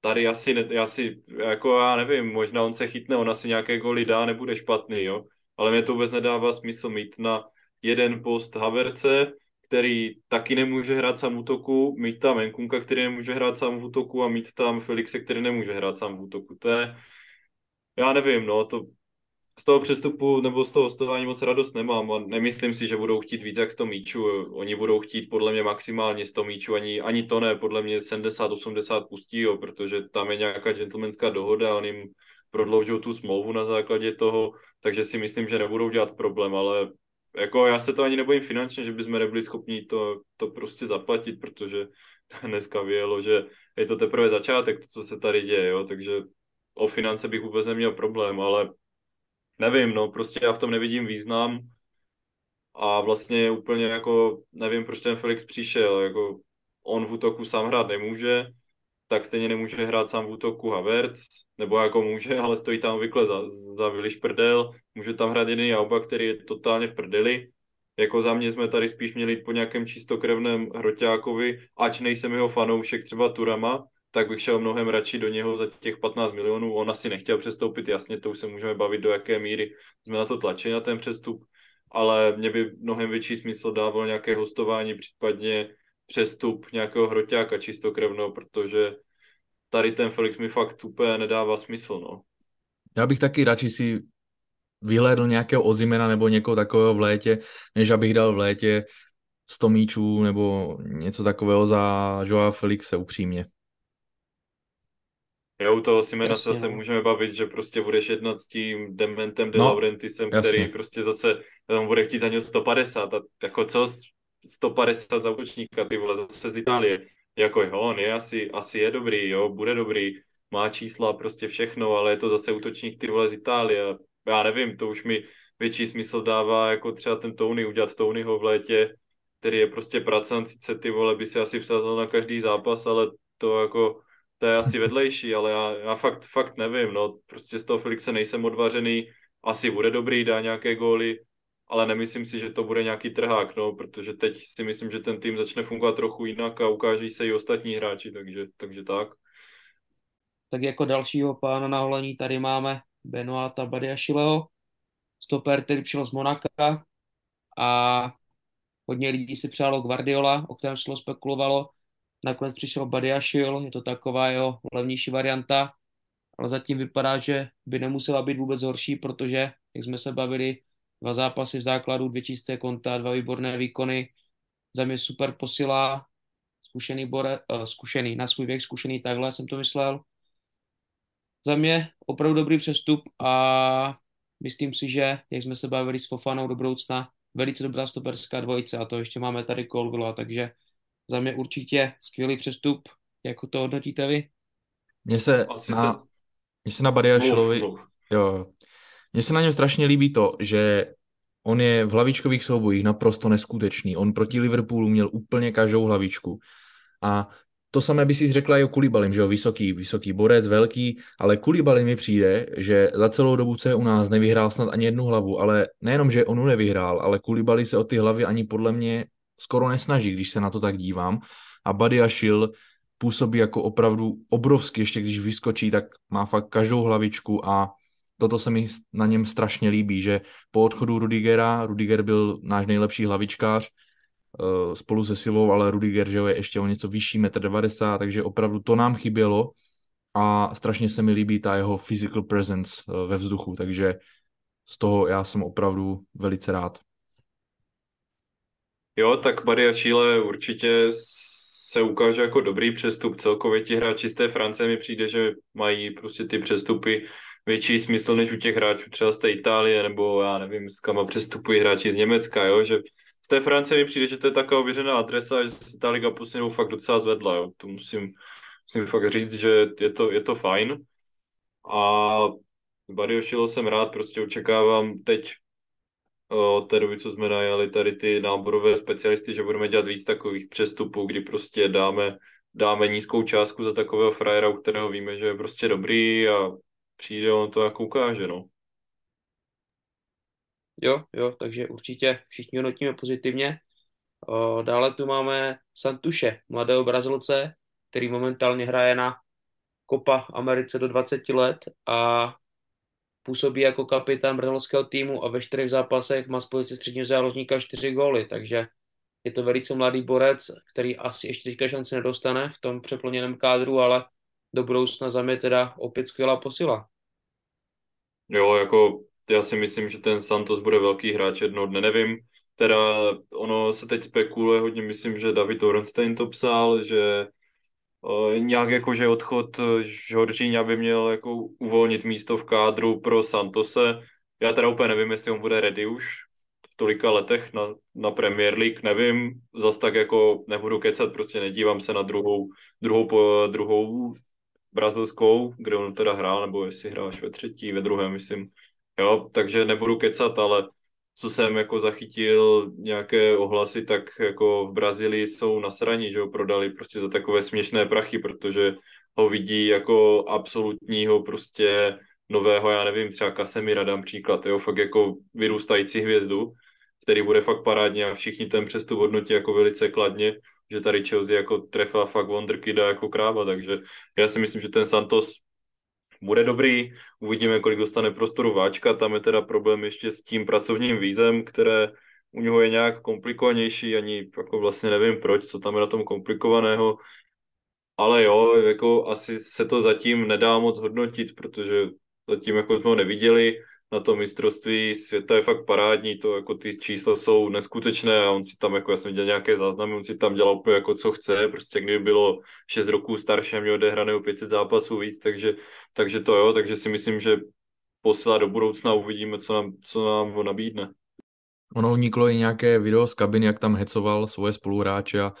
tady asi, ne, asi, jako já nevím, možná on se chytne, on asi nějaké goly dá, nebude špatný, jo. Ale mě to vůbec nedává smysl mít na jeden post Haverce, který taky nemůže hrát sám v útoku, mít tam Enkunka, který nemůže hrát sám v útoku a mít tam Felixe, který nemůže hrát sám v útoku. To je, já nevím, no, to z toho přestupu nebo z toho hostování moc radost nemám a nemyslím si, že budou chtít víc jak 100 míčů. Oni budou chtít podle mě maximálně 100 míčů, ani, ani to ne, podle mě 70-80 pustí, jo, protože tam je nějaká gentlemanská dohoda, oni jim prodloužou tu smlouvu na základě toho, takže si myslím, že nebudou dělat problém, ale jako já se to ani nebojím finančně, že bychom nebyli schopni to, to prostě zaplatit, protože [laughs] dneska vyjelo, že je to teprve začátek, to, co se tady děje, jo, takže o finance bych vůbec neměl problém, ale nevím, no, prostě já v tom nevidím význam a vlastně úplně jako nevím, proč ten Felix přišel, jako on v útoku sám hrát nemůže, tak stejně nemůže hrát sám v útoku Havertz, nebo jako může, ale stojí tam obvykle za, za Viliš prdel, může tam hrát jeden Jauba, který je totálně v prdeli, jako za mě jsme tady spíš měli po nějakém čistokrevném hroťákovi, ač nejsem jeho fanoušek třeba Turama, tak bych šel mnohem radši do něho za těch 15 milionů. On asi nechtěl přestoupit, jasně, to už se můžeme bavit, do jaké míry jsme na to tlačili na ten přestup, ale mě by mnohem větší smysl dával nějaké hostování, případně přestup nějakého hroťáka čistokrevného, protože tady ten Felix mi fakt úplně nedává smysl, no. Já bych taky radši si vyhlédl nějakého Ozimena nebo někoho takového v létě, než abych dal v létě 100 míčů nebo něco takového za Joa Felixe upřímně. Jo, u toho Simena se zase no. můžeme bavit, že prostě budeš jednat s tím Dementem de no, Laurentisem, jasně. který prostě zase tam bude chtít za něj 150 a jako co 150 za útočníka, ty vole, zase z Itálie. Jako jo, on je asi, asi je dobrý, jo, bude dobrý, má čísla, prostě všechno, ale je to zase útočník ty vole z Itálie. Já nevím, to už mi větší smysl dává jako třeba ten Tony, udělat Tonyho v létě, který je prostě pracant, sice ty vole by si asi vsázal na každý zápas, ale to jako to je asi vedlejší, ale já, já fakt, fakt nevím, no, prostě z toho Felixe nejsem odvařený, asi bude dobrý, dá nějaké góly, ale nemyslím si, že to bude nějaký trhák, no, protože teď si myslím, že ten tým začne fungovat trochu jinak a ukáží se i ostatní hráči, takže, takže tak. Tak jako dalšího pána na holení tady máme Benoata Badiašileho, stoper, který přišel z Monaka a hodně lidí si přálo Guardiola, o kterém se spekulovalo, Nakonec přišel Badiašil, je to taková jeho levnější varianta, ale zatím vypadá, že by nemusela být vůbec horší, protože, jak jsme se bavili, dva zápasy v základu, dvě čisté konta, dva výborné výkony, za mě super posila, zkušený, bore, uh, zkušený, na svůj věk zkušený, takhle jsem to myslel. Za mě opravdu dobrý přestup a myslím si, že, jak jsme se bavili s Fofanou do budoucna, velice dobrá stoperská dvojice a to ještě máme tady Colvilla, takže za mě určitě skvělý přestup. Jako to hodnotíte vy? Mně se Asi na, se... Mně se na jo, mně se na něm strašně líbí to, že on je v hlavičkových soubojích naprosto neskutečný. On proti Liverpoolu měl úplně každou hlavičku. A to samé by si řekla i o Kulibalim, že jo, vysoký, vysoký borec, velký, ale Kulibalim mi přijde, že za celou dobu, co je u nás, nevyhrál snad ani jednu hlavu, ale nejenom, že onu nevyhrál, ale Kulibali se o ty hlavy ani podle mě skoro nesnaží, když se na to tak dívám. A Badiašil působí jako opravdu obrovský, ještě když vyskočí, tak má fakt každou hlavičku a toto se mi na něm strašně líbí, že po odchodu Rudigera, Rudiger byl náš nejlepší hlavičkář, eh, spolu se Silou, ale Rudiger že je ještě o něco vyšší, 1,90 m, takže opravdu to nám chybělo a strašně se mi líbí ta jeho physical presence eh, ve vzduchu, takže z toho já jsem opravdu velice rád. Jo, tak Maria Chile určitě se ukáže jako dobrý přestup. Celkově ti hráči z té Francie mi přijde, že mají prostě ty přestupy větší smysl než u těch hráčů třeba z té Itálie, nebo já nevím, s kama přestupují hráči z Německa, jo, že z té Francie mi přijde, že to je taková ověřená adresa, že se ta liga poslednou fakt docela zvedla, jo. To musím, musím fakt říct, že je to, je to fajn. A Bario Šilo jsem rád, prostě očekávám teď od té doby, co jsme najali tady ty náborové specialisty, že budeme dělat víc takových přestupů, kdy prostě dáme, dáme nízkou částku za takového frajera, u kterého víme, že je prostě dobrý a přijde, on to jako ukáže, no. Jo, jo, takže určitě všichni hodnotíme pozitivně. O, dále tu máme Santuše, mladého Brazilce, který momentálně hraje na Copa Americe do 20 let a působí jako kapitán brazilského týmu a ve čtyřech zápasech má z pozice středního záložníka čtyři góly, takže je to velice mladý borec, který asi ještě teďka šanci nedostane v tom přeplněném kádru, ale do budoucna za mě teda opět skvělá posila. Jo, jako já si myslím, že ten Santos bude velký hráč jednoho dne, nevím. Teda ono se teď spekuluje hodně, myslím, že David Orenstein to psal, že uh, nějak jako, že odchod Žoržíňa by měl jako uvolnit místo v kádru pro Santose. Já teda úplně nevím, jestli on bude ready už v tolika letech na, na Premier League, nevím, zas tak jako nebudu kecat, prostě nedívám se na druhou, druhou, druhou brazilskou, kde on teda hrál, nebo jestli hrál až ve třetí, ve druhém, myslím. Jo, takže nebudu kecat, ale co jsem jako zachytil nějaké ohlasy, tak jako v Brazílii jsou nasraní, že ho prodali prostě za takové směšné prachy, protože ho vidí jako absolutního prostě nového, já nevím, třeba Kasemira dám příklad, jo, fakt jako vyrůstající hvězdu, který bude fakt parádně a všichni ten přestup hodnotí jako velice kladně že tady Chelsea jako trefa fakt wonderkida jako kráva, takže já si myslím, že ten Santos bude dobrý, uvidíme, kolik dostane prostoru Váčka, tam je teda problém ještě s tím pracovním vízem, které u něho je nějak komplikovanější, ani jako vlastně nevím proč, co tam je na tom komplikovaného, ale jo, jako asi se to zatím nedá moc hodnotit, protože zatím jako jsme ho neviděli, na to mistrovství světa je fakt parádní, to jako ty čísla jsou neskutečné a on si tam, jako já jsem viděl nějaké záznamy, on si tam dělal úplně jako co chce, prostě kdyby bylo 6 roků starší a měl odehrané o 500 zápasů víc, takže, takže to jo, takže si myslím, že posila do budoucna uvidíme, co nám, co nám nabídne. Ono uniklo i nějaké video z kabiny, jak tam hecoval svoje spoluhráče a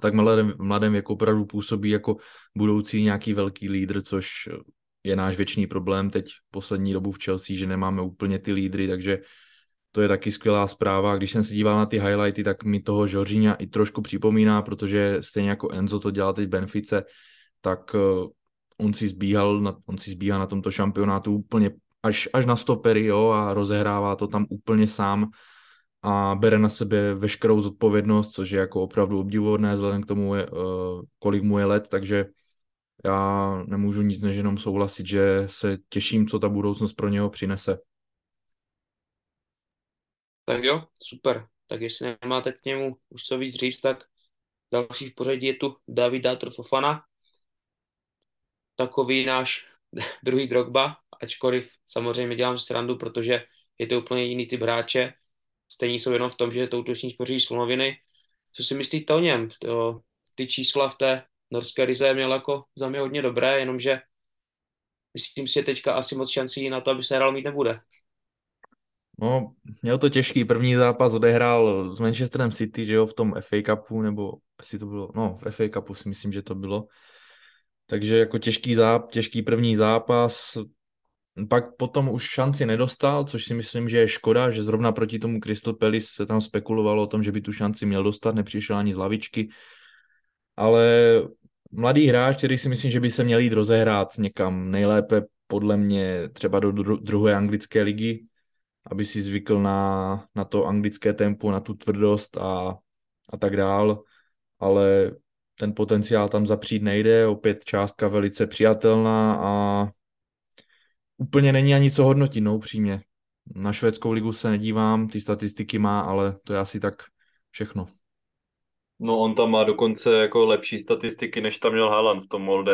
tak mladém, mladém věku opravdu působí jako budoucí nějaký velký lídr, což je náš věčný problém teď poslední dobu v Chelsea, že nemáme úplně ty lídry, takže to je taky skvělá zpráva. Když jsem se díval na ty highlighty, tak mi toho Žoržíňa i trošku připomíná, protože stejně jako Enzo to dělal teď Benfice, tak eh, on si zbíhal na, on si zbíhá na tomto šampionátu úplně až, až na stopery jo, a rozehrává to tam úplně sám a bere na sebe veškerou zodpovědnost, což je jako opravdu obdivuhodné vzhledem k tomu, eh, kolik mu je let, takže já nemůžu nic než jenom souhlasit, že se těším, co ta budoucnost pro něho přinese. Tak jo, super. Tak jestli nemáte k němu už co víc říct, tak další v pořadí je tu David Dátr Fofana. Takový náš [laughs] druhý Drogba, ačkoliv samozřejmě dělám srandu, protože je to úplně jiný typ hráče. Stejně jsou jenom v tom, že to útoční spoří slonoviny. Co si myslíte o něm? To, ty čísla v té norské Rize měl jako za mě hodně dobré, jenomže myslím si, že teďka asi moc šancí na to, aby se hrál mít nebude. No, měl to těžký. První zápas odehrál s Manchesterem City, že jo, v tom FA Cupu, nebo jestli to bylo, no, v FA Cupu si myslím, že to bylo. Takže jako těžký, záp, těžký první zápas, pak potom už šanci nedostal, což si myslím, že je škoda, že zrovna proti tomu Crystal Palace se tam spekulovalo o tom, že by tu šanci měl dostat, nepřišel ani z lavičky, ale mladý hráč, který si myslím, že by se měl jít rozehrát někam nejlépe podle mě třeba do druhé anglické ligy, aby si zvykl na, na to anglické tempo, na tu tvrdost a, a tak dál. Ale ten potenciál tam zapřít nejde, opět částka velice přijatelná a úplně není ani co hodnotit, no upřímně. Na švédskou ligu se nedívám, ty statistiky má, ale to je asi tak všechno. No on tam má dokonce jako lepší statistiky, než tam měl Haaland v tom Molde.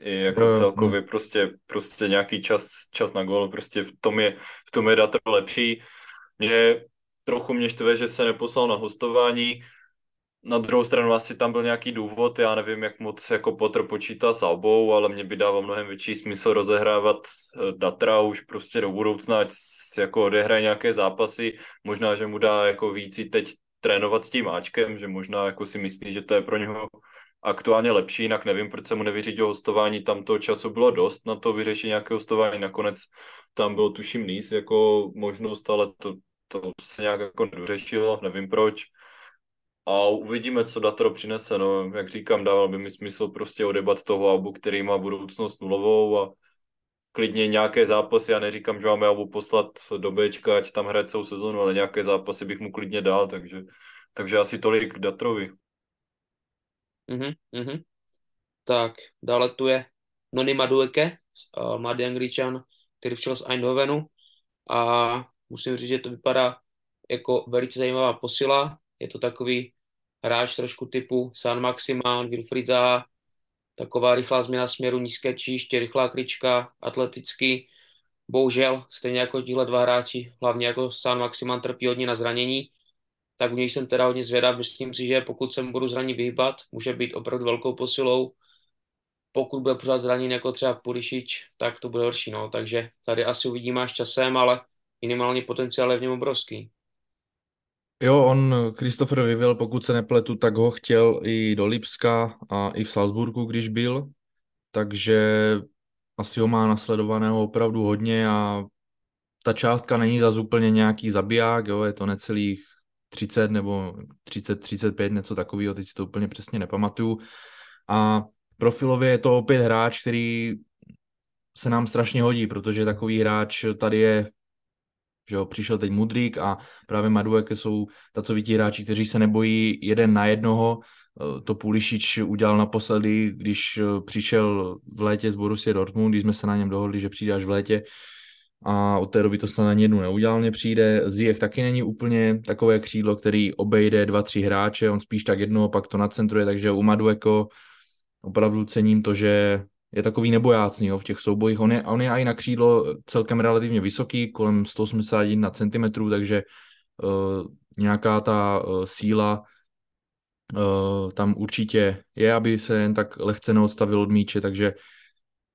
I jako jo, celkově no. prostě, prostě nějaký čas, čas na gol, prostě v tom je, v tom je Datro lepší. Mě trochu mě štve, že se neposlal na hostování, na druhou stranu asi tam byl nějaký důvod, já nevím, jak moc jako Potter počítá s Albou, ale mě by dával mnohem větší smysl rozehrávat eh, Datra už prostě do budoucna, ať jako odehraje nějaké zápasy, možná, že mu dá jako víc teď trénovat s tím Ačkem, že možná jako si myslí, že to je pro něho aktuálně lepší, jinak nevím, proč se mu nevyřídil hostování, tam toho času bylo dost na to vyřešit nějaké hostování, nakonec tam byl tuším níz jako možnost, ale to, to se nějak jako nedořešilo, nevím proč a uvidíme, co Datro přinese. No, jak říkám, dával by mi smysl prostě odebat toho Albu, který má budoucnost nulovou a klidně nějaké zápasy, já neříkám, že máme Albu poslat do Bčka, ať tam hraje celou sezonu, ale nějaké zápasy bych mu klidně dal, takže, takže asi tolik Datrovi. Mm-hmm, mm-hmm. Tak, dále tu je Noni Madueke, uh, mladý angličan, který přišel z Eindhovenu a musím říct, že to vypadá jako velice zajímavá posila. Je to takový hráč trošku typu San Maximán, Wilfried Zaha, taková rychlá změna směru, nízké číště, rychlá klička, atletický. Bohužel, stejně jako tihle dva hráči, hlavně jako San Maximán trpí hodně na zranění, tak u něj jsem teda hodně zvědav. Myslím si, že pokud se mu budu zraní vyhýbat, může být opravdu velkou posilou. Pokud bude pořád zraněn jako třeba Pulišič, tak to bude horší. No. Takže tady asi uvidíme až časem, ale minimální potenciál je v něm obrovský. Jo, on, Christopher Vivel, pokud se nepletu, tak ho chtěl i do Lipska a i v Salzburgu, když byl, takže asi ho má nasledovaného opravdu hodně a ta částka není za úplně nějaký zabiják, jo, je to necelých 30 nebo 30, 35, něco takového, teď si to úplně přesně nepamatuju. A profilově je to opět hráč, který se nám strašně hodí, protože takový hráč tady je že jo, přišel teď Mudrik a právě Madueke jsou takoví hráči, kteří se nebojí jeden na jednoho. Eh, to Pulišič udělal naposledy, když eh, přišel v létě z Borussia Dortmund, když jsme se na něm dohodli, že přijde až v létě a od té doby to snad na jednu neudělal, mně přijde. Ziyech taky není úplně takové křídlo, který obejde dva, tři hráče, on spíš tak jednoho, pak to nacentruje, takže u Madueko opravdu cením to, že je takový nebojácný jo, v těch soubojích. On je, on je i na křídlo celkem relativně vysoký, kolem 181 cm, takže uh, nějaká ta uh, síla uh, tam určitě je, aby se jen tak lehce neodstavil od míče, takže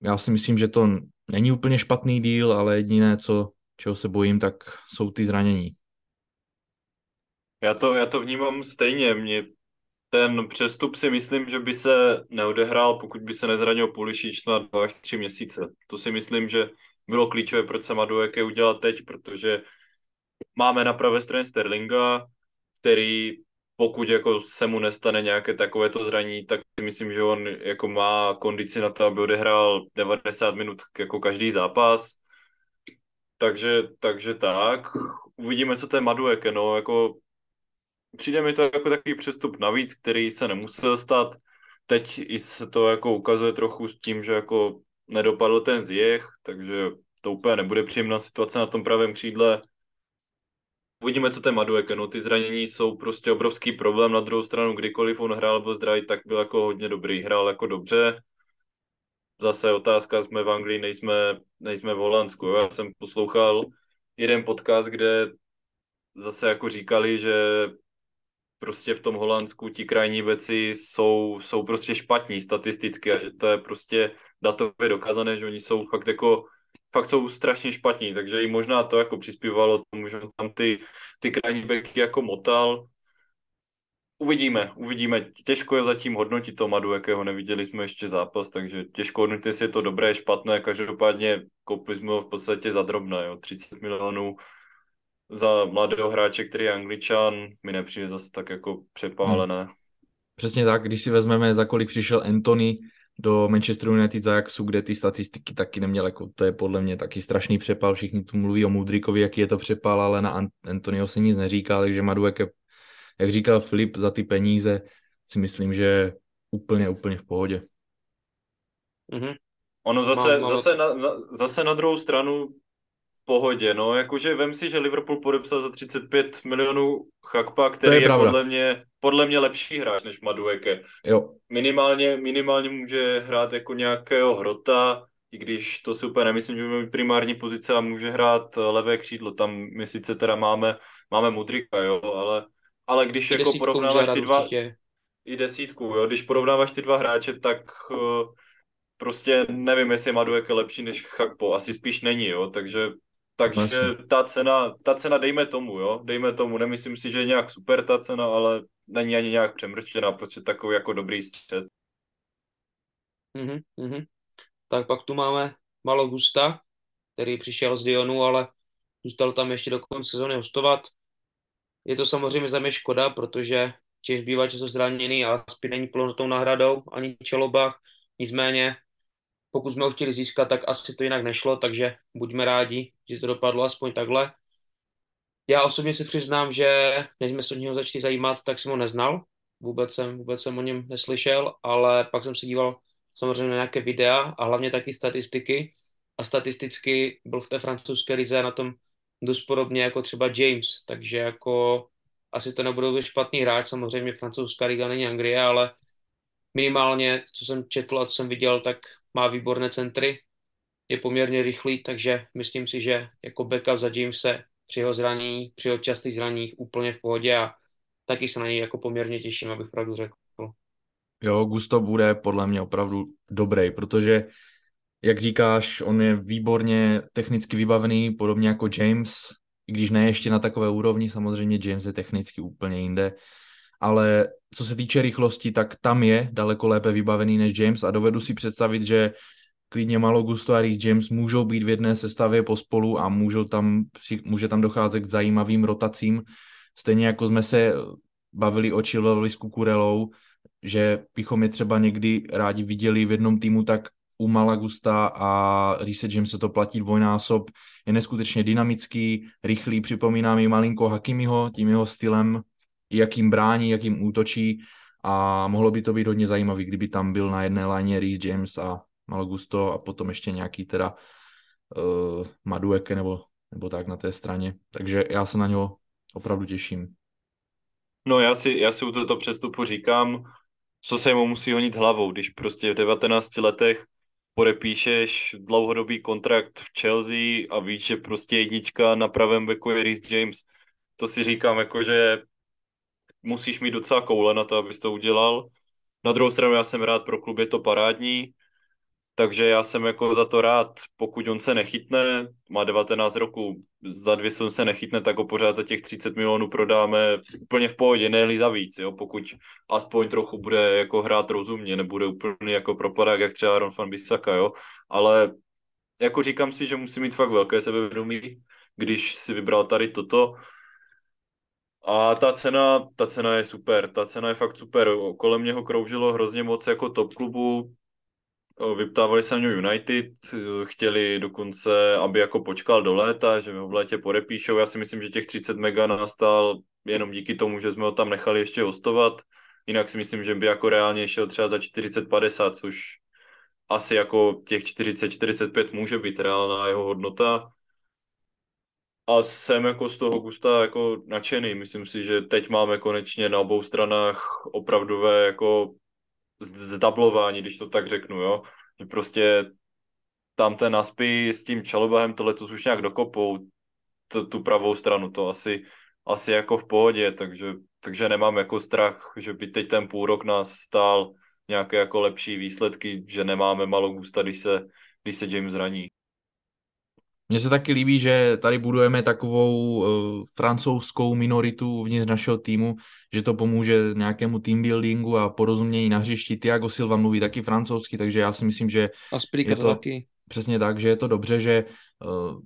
já si myslím, že to není úplně špatný díl, ale jediné, co, čeho se bojím, tak jsou ty zranění. Já to, já to vnímám stejně. Mě ten přestup si myslím, že by se neodehrál, pokud by se nezranil Pulišič na dva až tři měsíce. To si myslím, že bylo klíčové, proč se Madueke udělat teď, protože máme na pravé straně Sterlinga, který pokud jako se mu nestane nějaké takovéto zraní, tak si myslím, že on jako má kondici na to, aby odehrál 90 minut jako každý zápas. Takže, takže tak. Uvidíme, co to je Madueke. No, jako přijde mi to jako takový přestup navíc, který se nemusel stát. Teď i se to jako ukazuje trochu s tím, že jako nedopadl ten zjech, takže to úplně nebude příjemná situace na tom pravém křídle. Uvidíme, co ten Madueke, no ty zranění jsou prostě obrovský problém, na druhou stranu kdykoliv on hrál nebo zdravý, tak byl jako hodně dobrý, hrál jako dobře. Zase otázka, jsme v Anglii, nejsme, nejsme v Holandsku. Já jsem poslouchal jeden podcast, kde zase jako říkali, že prostě v tom Holandsku ti krajní beci jsou, jsou prostě špatní statisticky a že to je prostě datově dokázané, že oni jsou fakt jako fakt jsou strašně špatní, takže i možná to jako přispívalo tomu, že tam ty, ty krajní beky jako motal. Uvidíme, uvidíme. Těžko je zatím hodnotit to Madu, jakého neviděli jsme ještě zápas, takže těžko hodnotit, jestli je to dobré, špatné. Každopádně koupili jsme ho v podstatě za drobné, jo. 30 milionů za mladého hráče, který je angličan, mi nepřijde zase tak jako přepálené. Hmm. Přesně tak, když si vezmeme, za kolik přišel Anthony do Manchester United za Ajaxu, kde ty statistiky taky neměl, jako to je podle mě taky strašný přepal, všichni tu mluví o Mudrikovi, jaký je to přepal, ale na Anthonyho se nic neříká, takže Madueke, jak říkal Filip, za ty peníze si myslím, že úplně, úplně v pohodě. Mm-hmm. Ono zase, mám, mám... zase, na, na, zase na druhou stranu pohodě, no, jakože vem si, že Liverpool podepsal za 35 milionů Chakpa, který je, je podle mě, podle mě lepší hráč než Madueke. Jo. Minimálně, minimálně může hrát jako nějakého hrota, i když to si úplně nemyslím, že bude primární pozice a může hrát levé křídlo. Tam my sice teda máme, máme Mudrika, jo, ale, ale když I jako porovnáváš ty dva... Určitě. I desítku, jo, když porovnáváš ty dva hráče, tak uh, prostě nevím, jestli Maduek je lepší než Chakpo, asi spíš není, jo, takže takže ta cena, ta cena dejme tomu, jo, dejme tomu, nemyslím si, že je nějak super ta cena, ale není ani nějak přemrštěná, prostě takový jako dobrý střed. Mm-hmm, mm-hmm. Tak pak tu máme Malo Gusta, který přišel z Dionu, ale zůstal tam ještě do konce sezóny hostovat. Je to samozřejmě za mě škoda, protože Češ bývá často zraněný a Aspi není plnotou náhradou, ani Čelobách. Nicméně, pokud jsme ho chtěli získat, tak asi to jinak nešlo, takže buďme rádi, že to dopadlo aspoň takhle. Já osobně si přiznám, že než jsme se o něho začali zajímat, tak jsem ho neznal. Vůbec jsem, vůbec jsem o něm neslyšel, ale pak jsem se díval samozřejmě na nějaké videa a hlavně taky statistiky. A statisticky byl v té francouzské lize na tom dost podobně jako třeba James, takže jako asi to nebudou být špatný hráč, samozřejmě francouzská liga není Anglie, ale minimálně, co jsem četl a co jsem viděl, tak má výborné centry, je poměrně rychlý, takže myslím si, že jako backup za Jamese při jeho zraní, při jeho častých zraních úplně v pohodě a taky se na něj jako poměrně těším, abych pravdu řekl. Jo, Gusto bude podle mě opravdu dobrý, protože jak říkáš, on je výborně technicky vybavený, podobně jako James, i když ne ještě na takové úrovni, samozřejmě James je technicky úplně jinde, ale co se týče rychlosti, tak tam je daleko lépe vybavený než James a dovedu si představit, že klidně Malo Gusto a Rhys James můžou být v jedné sestavě pospolu a můžou tam, může tam docházet k zajímavým rotacím. Stejně jako jsme se bavili o Chilwelli s Kukurelou, že bychom je třeba někdy rádi viděli v jednom týmu, tak u Malagusta a Reese James se to platí dvojnásob. Je neskutečně dynamický, rychlý, připomíná mi malinko Hakimiho tím jeho stylem, jakým brání, jakým útočí a mohlo by to být hodně zajímavý, kdyby tam byl na jedné láně Reese James a Malagusto a potom ještě nějaký teda uh, Madueke nebo, nebo tak na té straně. Takže já se na něho opravdu těším. No já si, já si u tohoto přestupu říkám, co se mu musí honit hlavou, když prostě v 19 letech podepíšeš dlouhodobý kontrakt v Chelsea a víš, že prostě jednička na pravém beku je Rhys James. To si říkám, jako, že musíš mít docela koule na to, abys to udělal. Na druhou stranu já jsem rád pro klub, je to parádní, takže já jsem jako za to rád, pokud on se nechytne, má 19 roku, za dvě se se nechytne, tak ho pořád za těch 30 milionů prodáme úplně v pohodě, ne za víc, jo, pokud aspoň trochu bude jako hrát rozumně, nebude úplně jako propadák, jak třeba Aaron van Bissaka, jo, ale jako říkám si, že musí mít fakt velké sebevědomí, když si vybral tady toto, a ta cena, ta cena je super, ta cena je fakt super. Kolem něho kroužilo hrozně moc jako top klubu, Vyptávali se na United, chtěli dokonce, aby jako počkal do léta, že ho v létě podepíšou. Já si myslím, že těch 30 mega nastal jenom díky tomu, že jsme ho tam nechali ještě hostovat. Jinak si myslím, že by jako reálně šel třeba za 40-50, což asi jako těch 40-45 může být reálná jeho hodnota. A jsem jako z toho Gusta jako nadšený. Myslím si, že teď máme konečně na obou stranách opravdové jako zdablování, když to tak řeknu, jo. Že prostě tam ten Aspy s tím Čalobahem to letos už nějak dokopou t- tu pravou stranu, to asi, asi jako v pohodě, takže, takže nemám jako strach, že by teď ten půl rok nás stál nějaké jako lepší výsledky, že nemáme malo gusta, když se, když se James zraní. Mně se taky líbí, že tady budujeme takovou uh, francouzskou minoritu uvnitř našeho týmu, že to pomůže nějakému team buildingu a porozumění na hřišti. Tiago Silva mluví taky francouzsky, takže já si myslím, že a je to taky. přesně tak, že je to dobře, že uh,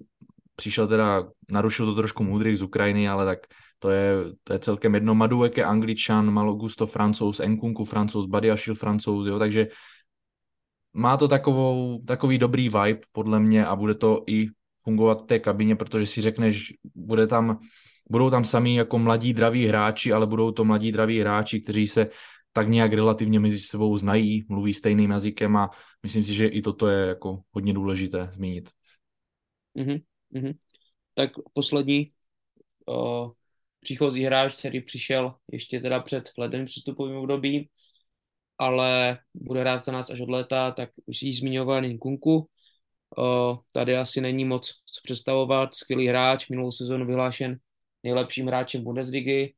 přišel teda, narušil to trošku Mudrik z Ukrajiny, ale tak to je, to je celkem jedno. Madueke Angličan, Malo Gusto Francouz, Enkunku Francouz, Badiašil Francouz, jo, takže má to takovou, takový dobrý vibe podle mě a bude to i fungovat v té kabině, protože si řekneš, bude tam, budou tam sami jako mladí draví hráči, ale budou to mladí draví hráči, kteří se tak nějak relativně mezi sebou znají, mluví stejným jazykem a myslím si, že i toto je jako hodně důležité zmínit. Mm-hmm. Mm-hmm. Tak poslední o, příchozí hráč, který přišel ještě teda před letním přestupovým obdobím, ale bude hrát za nás až od léta, tak už jí zmiňovaný Kunku. Tady asi není moc co představovat. Skvělý hráč, minulou sezónu vyhlášen nejlepším hráčem Bundesligy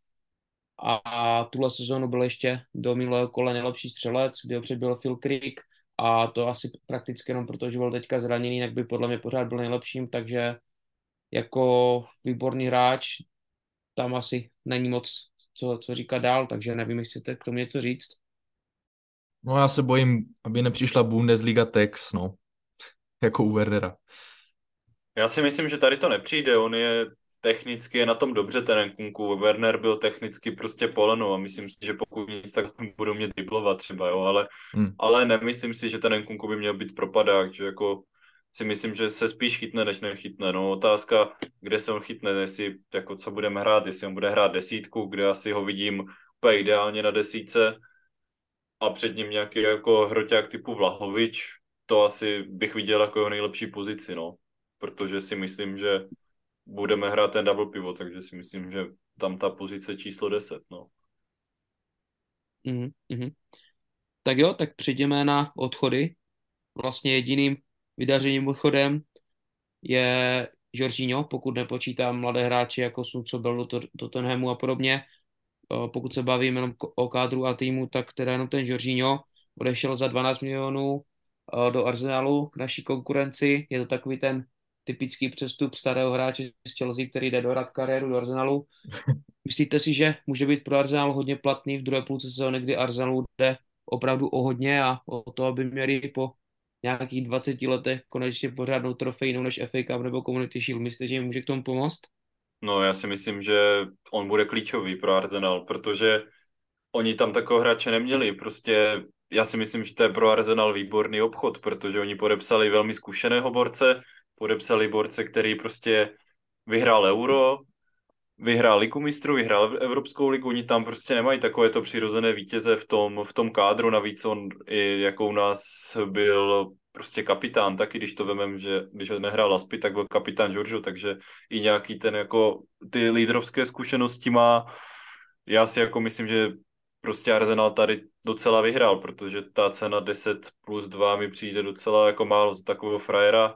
a, tuhle sezónu byl ještě do minulého kole nejlepší střelec, kdy ho předbyl Phil Creek a to asi prakticky jenom proto, že byl teďka zraněný, jinak by podle mě pořád byl nejlepším, takže jako výborný hráč tam asi není moc co, co říkat dál, takže nevím, jestli chcete k tomu něco říct. No já se bojím, aby nepřišla Bundesliga Tex, no. Jako u Wernera. Já si myslím, že tady to nepřijde. On je technicky je na tom dobře ten Nkunku. Werner byl technicky prostě poleno a myslím si, že pokud nic, tak budou mě driblovat třeba, jo, ale, hmm. ale nemyslím si, že ten Nkunku by měl být propadák, že jako si myslím, že se spíš chytne, než nechytne. No, otázka, kde se on chytne, jestli, jako co budeme hrát, jestli on bude hrát desítku, kde asi ho vidím úplně ideálně na desíce a před ním nějaký jako hroťák typu Vlahovič, to asi bych viděl jako jeho nejlepší pozici, no. Protože si myslím, že budeme hrát ten double pivot, takže si myslím, že tam ta pozice číslo 10, no. Mm-hmm. Tak jo, tak přejdeme na odchody. Vlastně jediným vydařeným odchodem je Jorginho, pokud nepočítám mladé hráče, jako jsou, co byl do Tottenhamu a podobně. Pokud se bavíme jenom o kádru a týmu, tak teda jenom ten Jorginho odešel za 12 milionů do Arsenalu k naší konkurenci. Je to takový ten typický přestup starého hráče z Chelsea, který jde dohrát kariéru do Arsenalu. [laughs] Myslíte si, že může být pro Arsenal hodně platný v druhé půlce sezóny, kdy Arsenalu jde opravdu o hodně a o to, aby měli po nějakých 20 letech konečně pořádnou trofej jinou než FA Cup nebo Community Shield. Myslíte, že jim může k tomu pomoct? No já si myslím, že on bude klíčový pro Arsenal, protože oni tam takového hráče neměli. Prostě já si myslím, že to je pro Arsenal výborný obchod, protože oni podepsali velmi zkušeného borce, podepsali borce, který prostě vyhrál Euro, vyhrál Ligu mistrů, vyhrál Evropskou ligu, oni tam prostě nemají takové to přirozené vítěze v tom, v tom kádru, navíc on i jako u nás byl prostě kapitán, taky když to vemem, že když nehrál Laspi, tak byl kapitán Giorgio, takže i nějaký ten jako ty lídrovské zkušenosti má. Já si jako myslím, že prostě Arsenal tady docela vyhrál, protože ta cena 10 plus 2 mi přijde docela jako málo za takového frajera,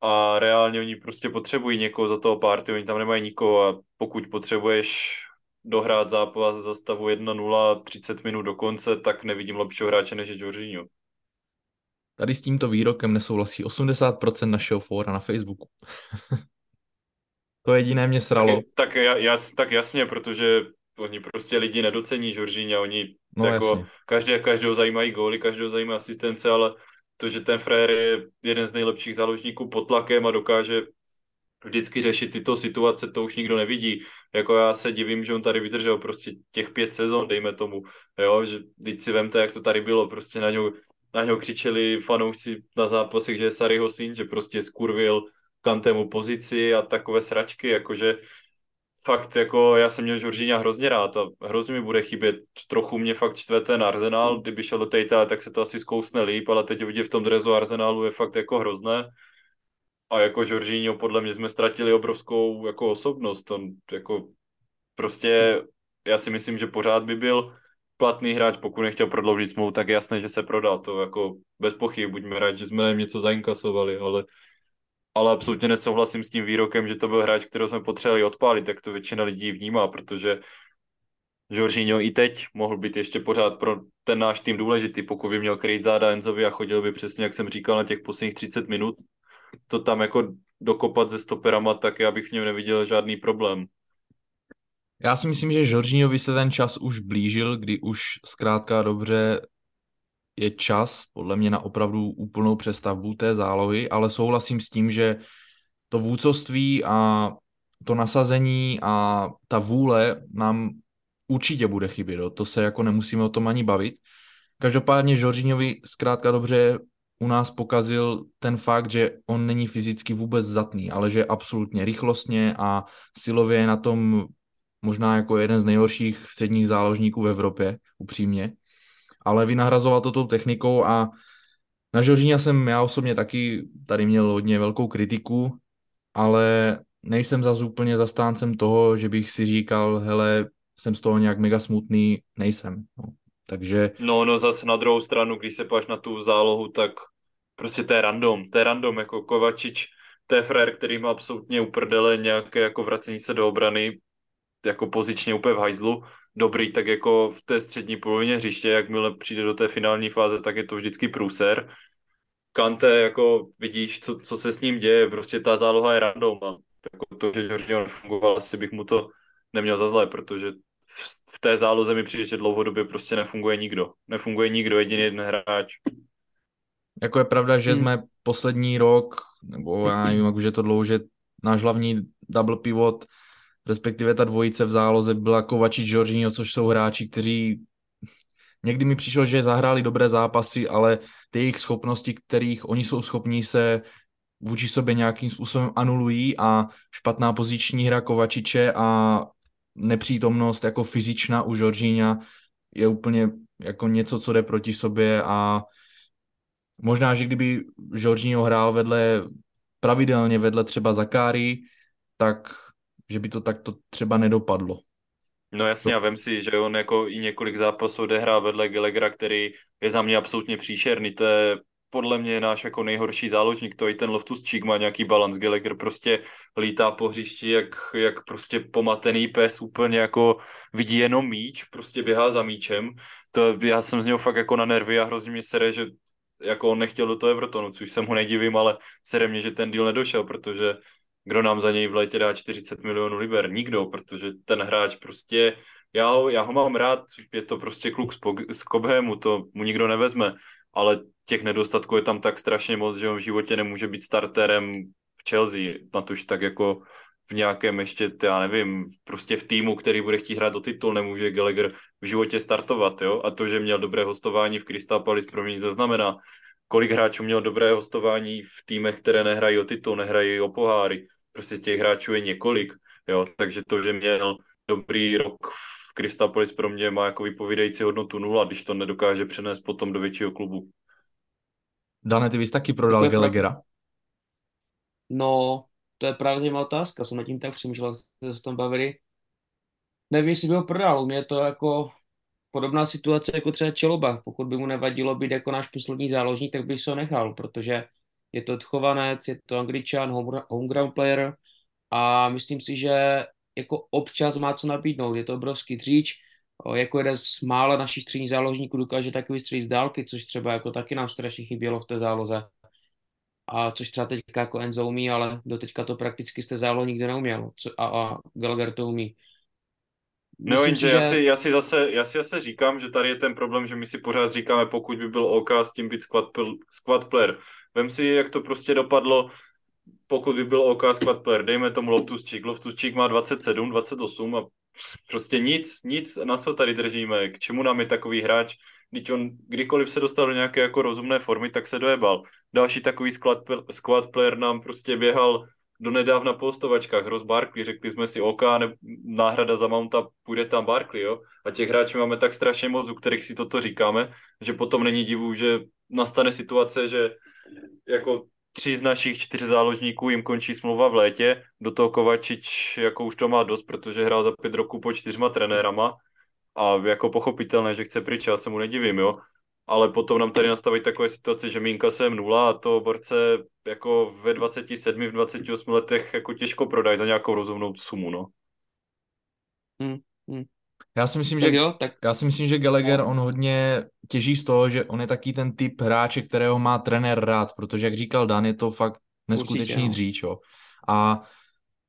a reálně oni prostě potřebují někoho za toho party, oni tam nemají nikoho a pokud potřebuješ dohrát zápas za stavu 1-0 30 minut do konce, tak nevidím lepšího hráče než je Jorginho. Tady s tímto výrokem nesouhlasí 80% našeho fóra na Facebooku. [laughs] to jediné mě sralo. Tak, tak, jas, tak jasně, protože oni prostě lidi nedocení Jorginho, oni no, jako každé, každého zajímají góly, každého zajímá asistence, ale to, že ten Frér je jeden z nejlepších záložníků pod tlakem a dokáže vždycky řešit tyto situace, to už nikdo nevidí. Jako já se divím, že on tady vydržel prostě těch pět sezon, dejme tomu, jo, že teď si vemte, jak to tady bylo, prostě na něj, na něj křičeli fanoušci na zápasech, že je Saryho syn, že prostě skurvil Kantemu pozici a takové sračky, jakože fakt jako já jsem měl Žoržíňa hrozně rád a hrozně mi bude chybět. Trochu mě fakt čtve ten Arsenal, kdyby šel do Itálie, tak se to asi zkousne líp, ale teď vidět v tom drezu Arsenalu je fakt jako hrozné. A jako Žoržíňo podle mě jsme ztratili obrovskou jako osobnost. On jako prostě já si myslím, že pořád by byl platný hráč, pokud nechtěl prodloužit smlouvu, tak je jasné, že se prodal. To jako bez pochyb, buďme rádi, že jsme něco zainkasovali, ale ale absolutně nesouhlasím s tím výrokem, že to byl hráč, kterého jsme potřebovali odpálit, tak to většina lidí vnímá, protože Jorginho i teď mohl být ještě pořád pro ten náš tým důležitý, pokud by měl kryt záda Enzovi a chodil by přesně, jak jsem říkal, na těch posledních 30 minut, to tam jako dokopat se stoperama, tak já bych v něm neviděl žádný problém. Já si myslím, že Jorginhovi se ten čas už blížil, kdy už zkrátka dobře je čas podle mě na opravdu úplnou přestavbu té zálohy, ale souhlasím s tím, že to vůcovství a to nasazení a ta vůle nám určitě bude chybět. To se jako nemusíme o tom ani bavit. Každopádně Žoržíňovi zkrátka dobře u nás pokazil ten fakt, že on není fyzicky vůbec zdatný, ale že absolutně rychlostně a silově je na tom možná jako jeden z nejhorších středních záložníků v Evropě, upřímně. Ale vynahrazoval to tou technikou a na Žoržíňa jsem já osobně taky tady měl hodně velkou kritiku, ale nejsem zase úplně zastáncem toho, že bych si říkal, hele, jsem z toho nějak mega smutný, nejsem. No. Takže... No, no zase na druhou stranu, když se páš na tu zálohu, tak prostě to je random, to je random, jako Kovačič, to je frér, který má absolutně uprdele nějaké jako vracení se do obrany, jako pozičně úplně v hajzlu, dobrý, tak jako v té střední polovině hřiště, jakmile přijde do té finální fáze, tak je to vždycky průser. Kante, jako vidíš, co, co se s ním děje, prostě ta záloha je random a jako to, že Jorginho nefungoval, asi bych mu to neměl za zlé, protože v, v té záloze mi přijde, že dlouhodobě prostě nefunguje nikdo. Nefunguje nikdo, jediný jeden hráč. Jako je pravda, že hmm. jsme poslední rok, nebo já nevím, jak už je to dlouho, že náš hlavní double pivot, respektive ta dvojice v záloze byla Kovačič, Jorginho, což jsou hráči, kteří někdy mi přišlo, že zahráli dobré zápasy, ale ty jejich schopnosti, kterých oni jsou schopní se vůči sobě nějakým způsobem anulují a špatná poziční hra Kovačiče a nepřítomnost jako fyzičná u Žoržíňa je úplně jako něco, co jde proti sobě a možná, že kdyby Žoržíňo hrál vedle pravidelně vedle třeba Zakáry, tak že by to takto třeba nedopadlo. No jasně, a vem si, že on jako i několik zápasů odehrál vedle Gelegra, který je za mě absolutně příšerný. To je podle mě náš jako nejhorší záložník, to i ten Loftus Cheek má nějaký balans, Gallagher prostě lítá po hřišti jak, jak prostě pomatený pes, úplně jako vidí jenom míč, prostě běhá za míčem, to já jsem z něho fakt jako na nervy a hrozně mě sere, že jako on nechtěl do toho Evertonu, což se mu nedivím, ale sere mě, že ten deal nedošel, protože kdo nám za něj v létě dá 40 milionů liber? Nikdo, protože ten hráč prostě, já ho, já ho mám rád, je to prostě kluk z, z Cobhamu, to mu nikdo nevezme, ale těch nedostatků je tam tak strašně moc, že on v životě nemůže být starterem v Chelsea, na tož tak jako v nějakém ještě, já nevím, prostě v týmu, který bude chtít hrát do titul, nemůže Gallagher v životě startovat, jo? A to, že měl dobré hostování v Crystal Palace, pro mě zaznamená. Kolik hráčů měl dobré hostování v týmech, které nehrají o titul, nehrají o poháry. Prostě těch hráčů je několik, jo? Takže to, že měl dobrý rok v Palace pro mě má jako vypovídající hodnotu nula, když to nedokáže přenést potom do většího klubu. Dane, ty bys taky prodal Gallaghera? No, to je právě zajímavá otázka, jsem nad tím tak přemýšlel, jak se o tom bavili. Nevím, jestli by ho prodal, u mě je to jako podobná situace jako třeba Čeloba. Pokud by mu nevadilo být jako náš poslední záložník, tak bych se ho nechal, protože je to odchovanec, je to angličan, homeground player a myslím si, že jako občas má co nabídnout. Je to obrovský dříč, jako jeden z mála našich středních záložníků dokáže taky vystřelit z dálky, což třeba jako taky nám strašně chybělo v té záloze. A což třeba teďka jako Enzo umí, ale teďka to prakticky z té zálohy nikdo neuměl. A, a Gallagher to umí. No jenže že... já, si, já, si zase, já si zase říkám, že tady je ten problém, že my si pořád říkáme, pokud by byl OK s tím být squad, squad player. Vem si, jak to prostě dopadlo, pokud by byl OK squad player, dejme tomu Loftus Cheek. Loftus Cheek má 27, 28 a prostě nic, nic, na co tady držíme, k čemu nám je takový hráč, když on kdykoliv se dostal do nějaké jako rozumné formy, tak se dojebal. Další takový squad, squad player nám prostě běhal do nedávna po hostovačkách, Ross Barkley, řekli jsme si OK, ne, náhrada za Mounta, půjde tam Barkley, jo? A těch hráčů máme tak strašně moc, u kterých si toto říkáme, že potom není divu, že nastane situace, že jako tři z našich čtyř záložníků jim končí smlouva v létě, do toho Kovačič jako už to má dost, protože hrál za pět roků po čtyřma trenérama a jako pochopitelné, že chce pryč, já se mu nedivím, jo. Ale potom nám tady nastaví takové situace, že Mínka se nula a to borce jako ve 27, v 28 letech jako těžko prodají za nějakou rozumnou sumu, no. Hmm, hmm. Já si myslím, tak že, jo, tak... já si myslím, že Gallagher, on hodně těží z toho, že on je taký ten typ hráče, kterého má trenér rád, protože jak říkal Dan, je to fakt neskutečný Určitě, dříč, jo. A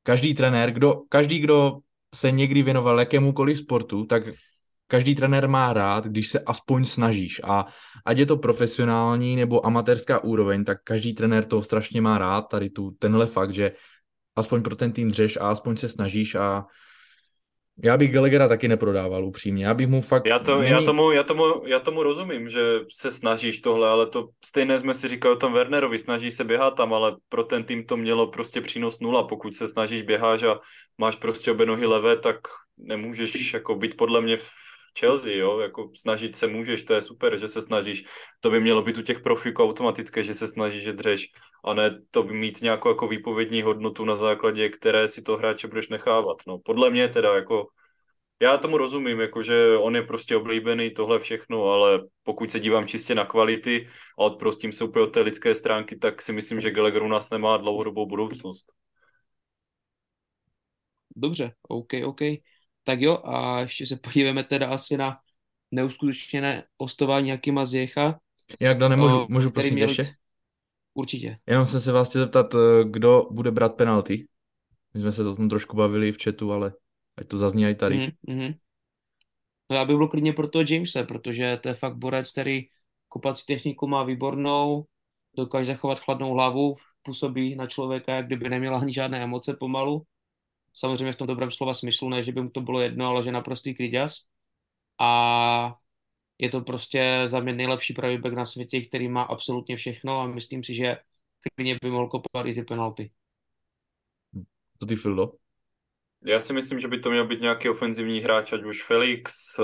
každý trenér, kdo, každý, kdo se někdy věnoval jakémukoliv sportu, tak každý trenér má rád, když se aspoň snažíš. A ať je to profesionální nebo amatérská úroveň, tak každý trenér to strašně má rád, tady tu, tenhle fakt, že aspoň pro ten tým dřeš a aspoň se snažíš a já bych Gallaghera taky neprodával upřímně. Já bych mu fakt... Já, to, není... já, tomu, já, tomu, já tomu rozumím, že se snažíš tohle, ale to stejné jsme si říkali o tom Wernerovi, snaží se běhat tam, ale pro ten tým to mělo prostě přínos nula. Pokud se snažíš běháš a máš prostě obě nohy levé, tak nemůžeš jako být podle mě v Chelsea, jo, jako snažit se můžeš, to je super, že se snažíš, to by mělo být u těch profíků automatické, že se snažíš, že dřeš, a ne to by mít nějakou jako výpovědní hodnotu na základě, které si to hráče budeš nechávat, no, podle mě teda, jako, já tomu rozumím, jakože on je prostě oblíbený, tohle všechno, ale pokud se dívám čistě na kvality a odprostím se úplně od té lidské stránky, tak si myslím, že Gallagher u nás nemá dlouhodobou budoucnost. Dobře, OK, OK. Tak jo, a ještě se podíváme teda asi na neuskutečněné ostování Jakima Zjecha. Jak da nemůžu, můžu prosím ještě? Určitě. Jenom jsem se vás chtěl zeptat, eh, kdo bude brát penalty. My jsme se o tom trošku bavili v chatu, ale ať to zazní i tady. Mm-hmm. No já bych byl klidně pro toho Jamese, protože to je fakt borec, který kopací techniku má výbornou, dokáže zachovat chladnou hlavu, působí na člověka, jak kdyby neměla ani žádné emoce pomalu samozřejmě v tom dobrém slova smyslu, ne, že by mu to bylo jedno, ale že naprostý kliděs. A je to prostě za mě nejlepší pravý back na světě, který má absolutně všechno a myslím si, že klidně by mohl kopat i ty penalty. To ty, Fildo? Já si myslím, že by to měl být nějaký ofenzivní hráč, ať už Felix, eh,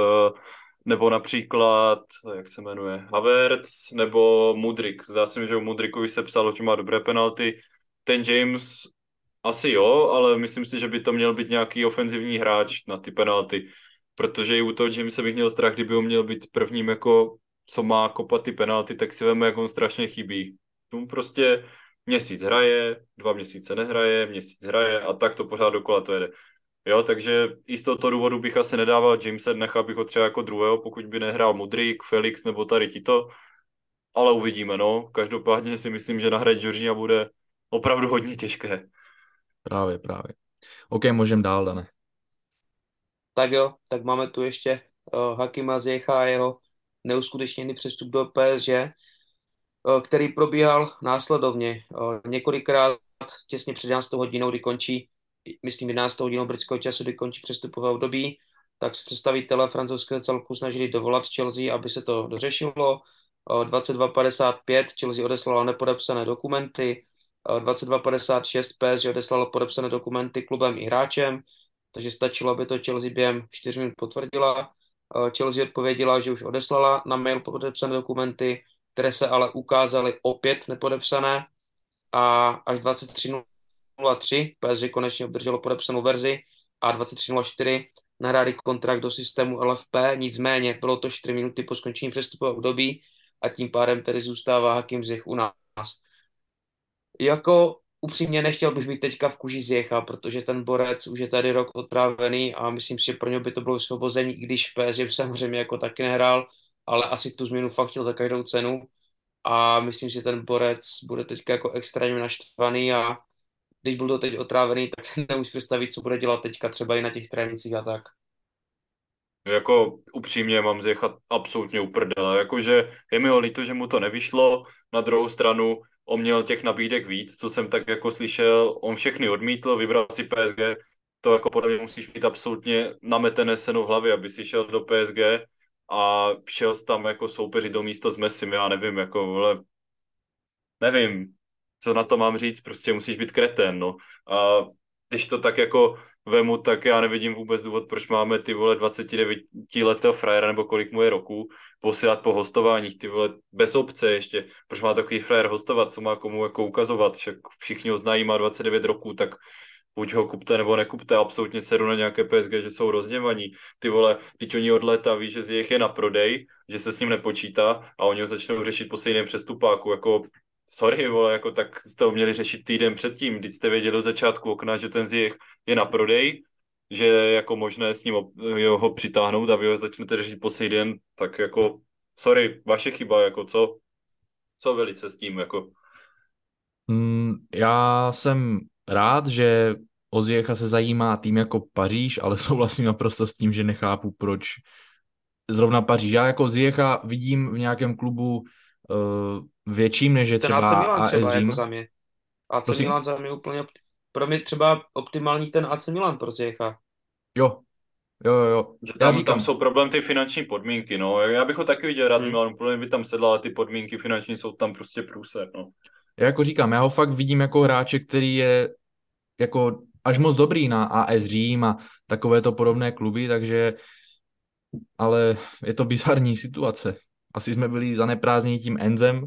nebo například, jak se jmenuje, Havertz, nebo Mudrik. Zdá se mi, že u Mudrikovi se psalo, že má dobré penalty. Ten James asi jo, ale myslím si, že by to měl být nějaký ofenzivní hráč na ty penalty, protože i u toho Jamesa bych měl strach, kdyby on měl být prvním jako co má kopat ty penalty, tak si veme, jak on strašně chybí. Tu prostě měsíc hraje, dva měsíce nehraje, měsíc hraje a tak to pořád dokola to jede. Jo, takže i z tohoto důvodu bych asi nedával Jamesa, nechal bych ho třeba jako druhého, pokud by nehrál Mudrik, Felix nebo tady tito, ale uvidíme, no. Každopádně si myslím, že nahrát Georgia bude opravdu hodně těžké. Právě, právě. OK, můžeme dál, Dane. Tak jo, tak máme tu ještě uh, Hakima Zjecha a jeho neuskutečněný přestup do PSG, uh, který probíhal následovně. Uh, několikrát těsně před 11 hodinou, kdy končí, myslím 11 hodinou britského času, kdy končí přestupové období, tak se představitelé francouzského celku snažili dovolat Chelsea, aby se to dořešilo. 22.55 Chelsea odeslala nepodepsané dokumenty, 2256 PSG odeslalo podepsané dokumenty klubem i hráčem, takže stačilo, aby to Chelsea během 4 minut potvrdila. Eh, Chelsea odpověděla, že už odeslala na mail podepsané dokumenty, které se ale ukázaly opět nepodepsané a až 23.03 PSG konečně obdrželo podepsanou verzi a 23.04 nahráli kontrakt do systému LFP, nicméně bylo to 4 minuty po skončení přestupového období a tím pádem tedy zůstává Hakim Zech u nás. Jako upřímně nechtěl bych být teďka v kuži Zjecha, protože ten borec už je tady rok odprávený a myslím si, že pro něj by to bylo vysvobození, i když v PSG samozřejmě jako taky nehrál, ale asi tu změnu fakt chtěl za každou cenu a myslím si, že ten borec bude teďka jako extrémně naštvaný a když byl to teď otrávený, tak [laughs] nemusí představit, co bude dělat teďka třeba i na těch trénincích a tak. Jako upřímně mám zjechat absolutně uprdele. Jakože je mi ho líto, že mu to nevyšlo. Na druhou stranu on měl těch nabídek víc, co jsem tak jako slyšel. On všechny odmítl, vybral si PSG. To jako podle mě musíš mít absolutně nametené seno v hlavě, aby si šel do PSG a šel tam jako soupeři do místo s Messi. Já nevím, jako vole, nevím, co na to mám říct, prostě musíš být kretén, no. A když to tak jako vemu, tak já nevidím vůbec důvod, proč máme ty vole 29 letého frajera, nebo kolik mu je roku, posílat po hostováních, ty vole bez obce ještě, proč má takový frajer hostovat, co má komu jako ukazovat, však všichni ho znají, má 29 roků, tak buď ho kupte nebo nekupte, absolutně sedu na nějaké PSG, že jsou rozněvaní. Ty vole, teď oni od léta ví, že z jejich je na prodej, že se s ním nepočítá a oni ho začnou řešit po stejném přestupáku, jako sorry, vole, jako tak jste ho měli řešit týden předtím, když jste věděli od začátku okna, že ten zjech je na prodej, že je jako možné s ním ho přitáhnout a vy ho začnete řešit po den, tak jako sorry, vaše chyba, jako co, co velice s tím, jako. Mm, já jsem rád, že o Zjecha se zajímá tým jako Paříž, ale [laughs] souhlasím naprosto s tím, že nechápu, proč zrovna Paříž. Já jako Zjecha vidím v nějakém klubu uh, větším, než je třeba ten AC Milan třeba, jako za mě. AC Prosím? Milan za mě úplně, pro mě třeba optimální ten AC Milan pro Zjecha. Jo, Jo, jo, jo. Že tam, říkám... tam jsou problém ty finanční podmínky, no. Já bych ho taky viděl rád, hmm. Milan, úplně by tam sedla, ale ty podmínky finanční jsou tam prostě průser, no. Já jako říkám, já ho fakt vidím jako hráče, který je jako až moc dobrý na AS Řím a takovéto podobné kluby, takže ale je to bizarní situace. Asi jsme byli zaneprázdněni tím Enzem,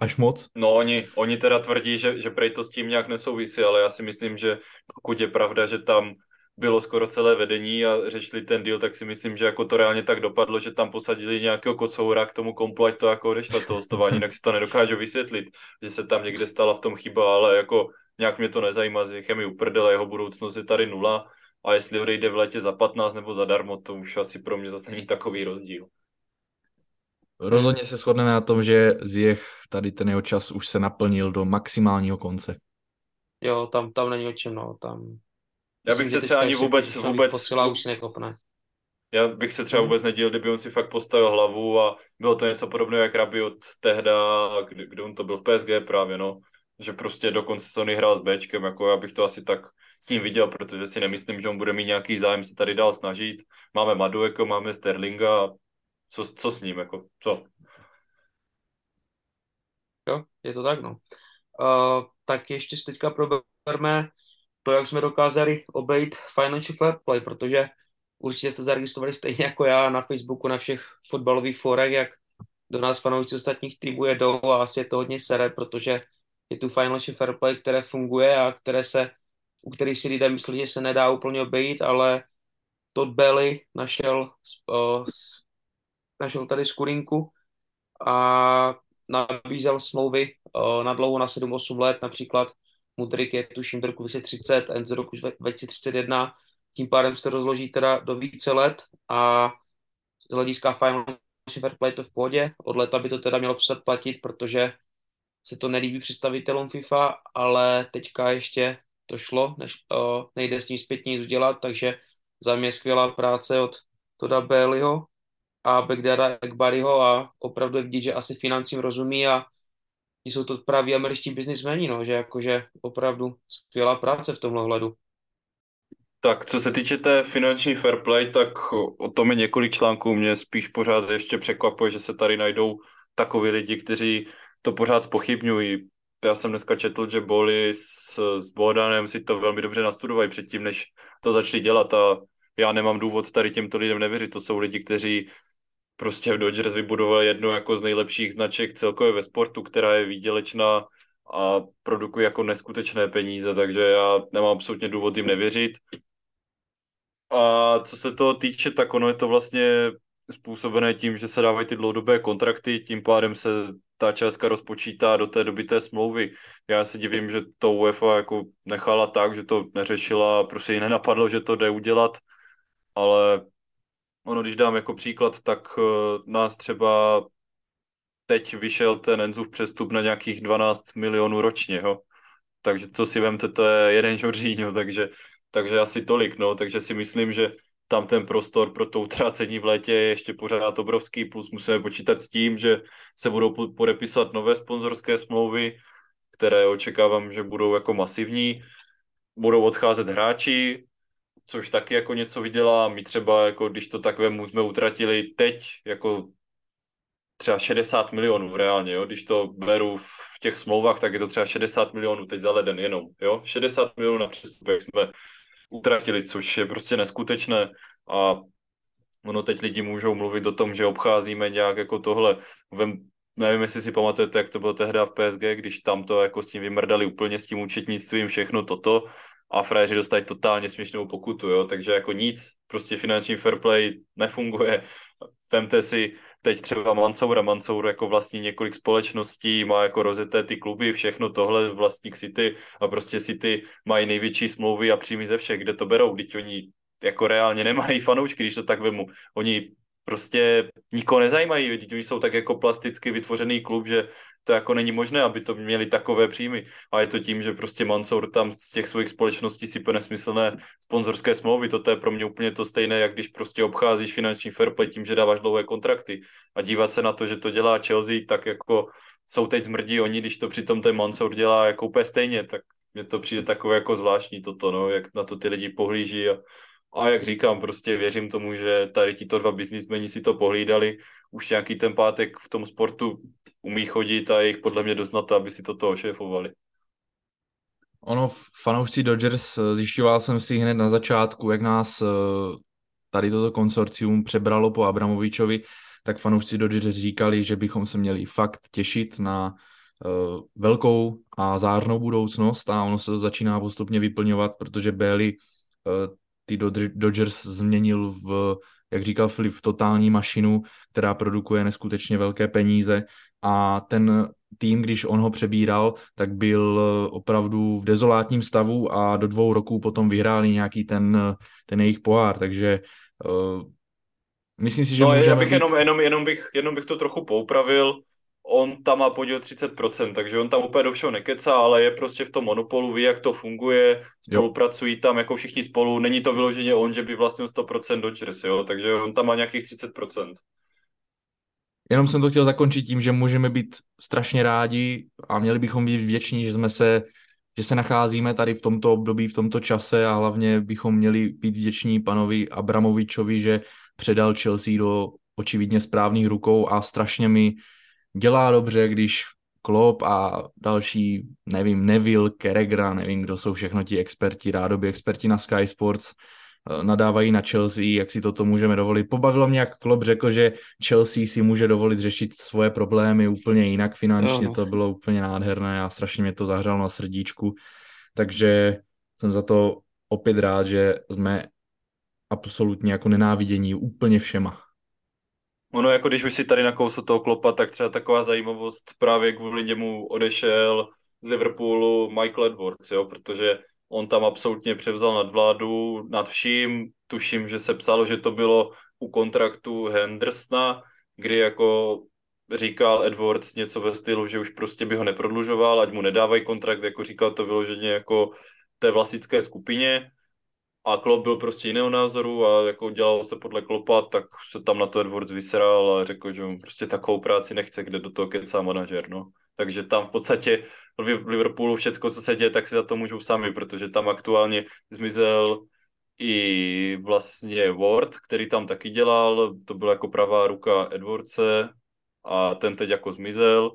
až moc. No oni, oni teda tvrdí, že, že prej to s tím nějak nesouvisí, ale já si myslím, že pokud je pravda, že tam bylo skoro celé vedení a řešili ten deal, tak si myslím, že jako to reálně tak dopadlo, že tam posadili nějakého kocoura k tomu komplu, ať to jako odešlo to hostování, jinak si to nedokážu vysvětlit, že se tam někde stala v tom chyba, ale jako nějak mě to nezajímá, z je mi uprdele, jeho budoucnost je tady nula a jestli odejde v létě za 15 nebo zadarmo, to už asi pro mě zase není takový rozdíl. Rozhodně se shodneme na tom, že Zjech tady ten jeho čas už se naplnil do maximálního konce. Jo, tam, tam není o čem, no, tam... Já bych se třeba ani vůbec, vůbec... Posila už nekopne. Já bych se třeba mhm. vůbec nedělal, kdyby on si fakt postavil hlavu a bylo to něco podobného jak Rabiot tehda, kdy, kdy on to byl v PSG právě, no. Že prostě dokonce Sony hrál s Bčkem, jako já bych to asi tak s ním viděl, protože si nemyslím, že on bude mít nějaký zájem se tady dál snažit. Máme Madueko, máme Sterlinga, co, co s ním, jako, co? Jo, je to tak, no. Uh, tak ještě si teďka proberme to, jak jsme dokázali obejít financial fair play, protože určitě jste zaregistrovali stejně jako já na Facebooku, na všech fotbalových forech, jak do nás fanoušci ostatních týmů jedou a asi je to hodně sere, protože je tu financial fair play, které funguje a které se, u kterých si lidé myslí, že se nedá úplně obejít, ale Todd Belly našel, uh, našel tady skurinku a nabízel smlouvy uh, na dlouho na 7-8 let, například Mudrik je tuším do roku 2030, Enzo do roku 2031, tím pádem se to rozloží teda do více let a z hlediska Final fair play to v pohodě, od leta by to teda mělo přestat platit, protože se to nelíbí představitelům FIFA, ale teďka ještě to šlo, než, uh, nejde s ním zpětně nic udělat, takže za mě skvělá práce od Toda Baileyho a Begdara Ekbariho a opravdu je vidět, že asi financím rozumí a jsou to právě američtí biznismeni, no, že jakože opravdu skvělá práce v tomhle hledu. Tak co se týče té finanční fair play, tak o tom je několik článků. Mě spíš pořád ještě překvapuje, že se tady najdou takoví lidi, kteří to pořád spochybňují. Já jsem dneska četl, že Boli s, s Bohdanem si to velmi dobře nastudovají předtím, než to začali dělat a já nemám důvod tady těmto lidem nevěřit. To jsou lidi, kteří prostě Dodgers vybudoval jednu jako z nejlepších značek celkově ve sportu, která je výdělečná a produkuje jako neskutečné peníze, takže já nemám absolutně důvod jim nevěřit. A co se toho týče, tak ono je to vlastně způsobené tím, že se dávají ty dlouhodobé kontrakty, tím pádem se ta částka rozpočítá do té doby té smlouvy. Já se divím, že to UEFA jako nechala tak, že to neřešila, prostě jí nenapadlo, že to jde udělat, ale ono, když dám jako příklad, tak uh, nás třeba teď vyšel ten Enzův přestup na nějakých 12 milionů ročně, jo. Takže to si vemte, to je jeden Žoržíňo, takže, takže asi tolik, no. Takže si myslím, že tam ten prostor pro to utrácení v létě je ještě pořád obrovský, plus musíme počítat s tím, že se budou podepisovat nové sponzorské smlouvy, které očekávám, že budou jako masivní, budou odcházet hráči, což taky jako něco vydělá. My třeba, jako když to tak vemu, jsme utratili teď jako třeba 60 milionů reálně, jo? když to beru v těch smlouvách, tak je to třeba 60 milionů teď za leden jenom, jo? 60 milionů na přestupech jsme utratili, což je prostě neskutečné a ono teď lidi můžou mluvit o tom, že obcházíme nějak jako tohle. Vem, nevím, jestli si pamatujete, jak to bylo tehda v PSG, když tam to jako s tím vymrdali úplně s tím účetnictvím, všechno toto a frajeři dostali totálně směšnou pokutu, jo, takže jako nic, prostě finanční fair play nefunguje. Vemte si teď třeba Mansoura, Mansour jako vlastní několik společností, má jako rozjeté ty kluby, všechno tohle vlastník City a prostě City mají největší smlouvy a příjmy ze všech, kde to berou, teď oni jako reálně nemají fanoušky, když to tak vemu. Oni prostě nikoho nezajímají, oni jsou tak jako plasticky vytvořený klub, že to jako není možné, aby to měli takové příjmy. A je to tím, že prostě Mansour tam z těch svých společností si po nesmyslné sponzorské smlouvy. To je pro mě úplně to stejné, jak když prostě obcházíš finanční fair play tím, že dáváš dlouhé kontrakty. A dívat se na to, že to dělá Chelsea, tak jako jsou teď zmrdí oni, když to přitom ten Mansour dělá jako úplně stejně, tak mně to přijde takové jako zvláštní toto, no, jak na to ty lidi pohlíží a a jak říkám, prostě věřím tomu, že tady tito dva biznismeni si to pohlídali. Už nějaký ten pátek v tom sportu umí chodit a jich podle mě dost na to, aby si toto ošéfovali. Ono, fanoušci Dodgers, eh, zjišťoval jsem si hned na začátku, jak nás eh, tady toto konsorcium přebralo po Abramovičovi, tak fanoušci Dodgers říkali, že bychom se měli fakt těšit na uh, velkou a zářnou budoucnost a ono se to začíná postupně vyplňovat, protože Bailey ty Dodgers změnil v, jak říkal Filip, v totální mašinu, která produkuje neskutečně velké peníze. A ten tým, když on ho přebíral, tak byl opravdu v dezolátním stavu a do dvou roků potom vyhráli nějaký ten, ten jejich pohár, takže uh, myslím si, že no, já bych být... jenom, jenom, jenom, bych, jenom bych to trochu poupravil, on tam má podíl 30%, takže on tam úplně do všeho nekecá, ale je prostě v tom monopolu, ví, jak to funguje, spolupracují jo. tam jako všichni spolu, není to vyloženě on, že by vlastnil 100% Dodgers, jo, takže on tam má nějakých 30%. Jenom jsem to chtěl zakončit tím, že můžeme být strašně rádi a měli bychom být vděční, že jsme se že se nacházíme tady v tomto období, v tomto čase a hlavně bychom měli být vděční panovi Abramovičovi, že předal Chelsea do očividně správných rukou a strašně mi dělá dobře, když Klopp a další, nevím, Neville, Keregra, nevím, kdo jsou všechno ti experti, rádoby experti na Sky Sports, eh, nadávají na Chelsea, jak si toto můžeme dovolit. Pobavilo mě, jak Klopp řekl, že Chelsea si může dovolit řešit svoje problémy úplně jinak finančně, no. to bylo úplně nádherné a strašně mě to zahřalo na srdíčku. Takže jsem za to opět rád, že jsme absolutně jako nenávidění úplně všema. Ono jako když už si tady nakousl toho klopa, tak třeba taková zajímavost právě kvůli němu odešel z Liverpoolu Michael Edwards, jo, protože on tam absolutně převzal nadvládu nad vším. Tuším, že se psalo, že to bylo u kontraktu Hendersona, kdy jako říkal Edwards něco ve stylu, že už prostě by ho neprodlužoval, ať mu nedávají kontrakt, jako říkal to vyloženě jako té vlasické skupině a Klopp byl prostě jiného názoru a jako dělal se podle Klopa, tak se tam na to Edwards vyseral a řekl, že prostě takovou práci nechce, kde do toho kecá manažer, no. Takže tam v podstatě v Liverpoolu všecko, co se děje, tak si za to můžou sami, protože tam aktuálně zmizel i vlastně Ward, který tam taky dělal, to byla jako pravá ruka Edwardse a ten teď jako zmizel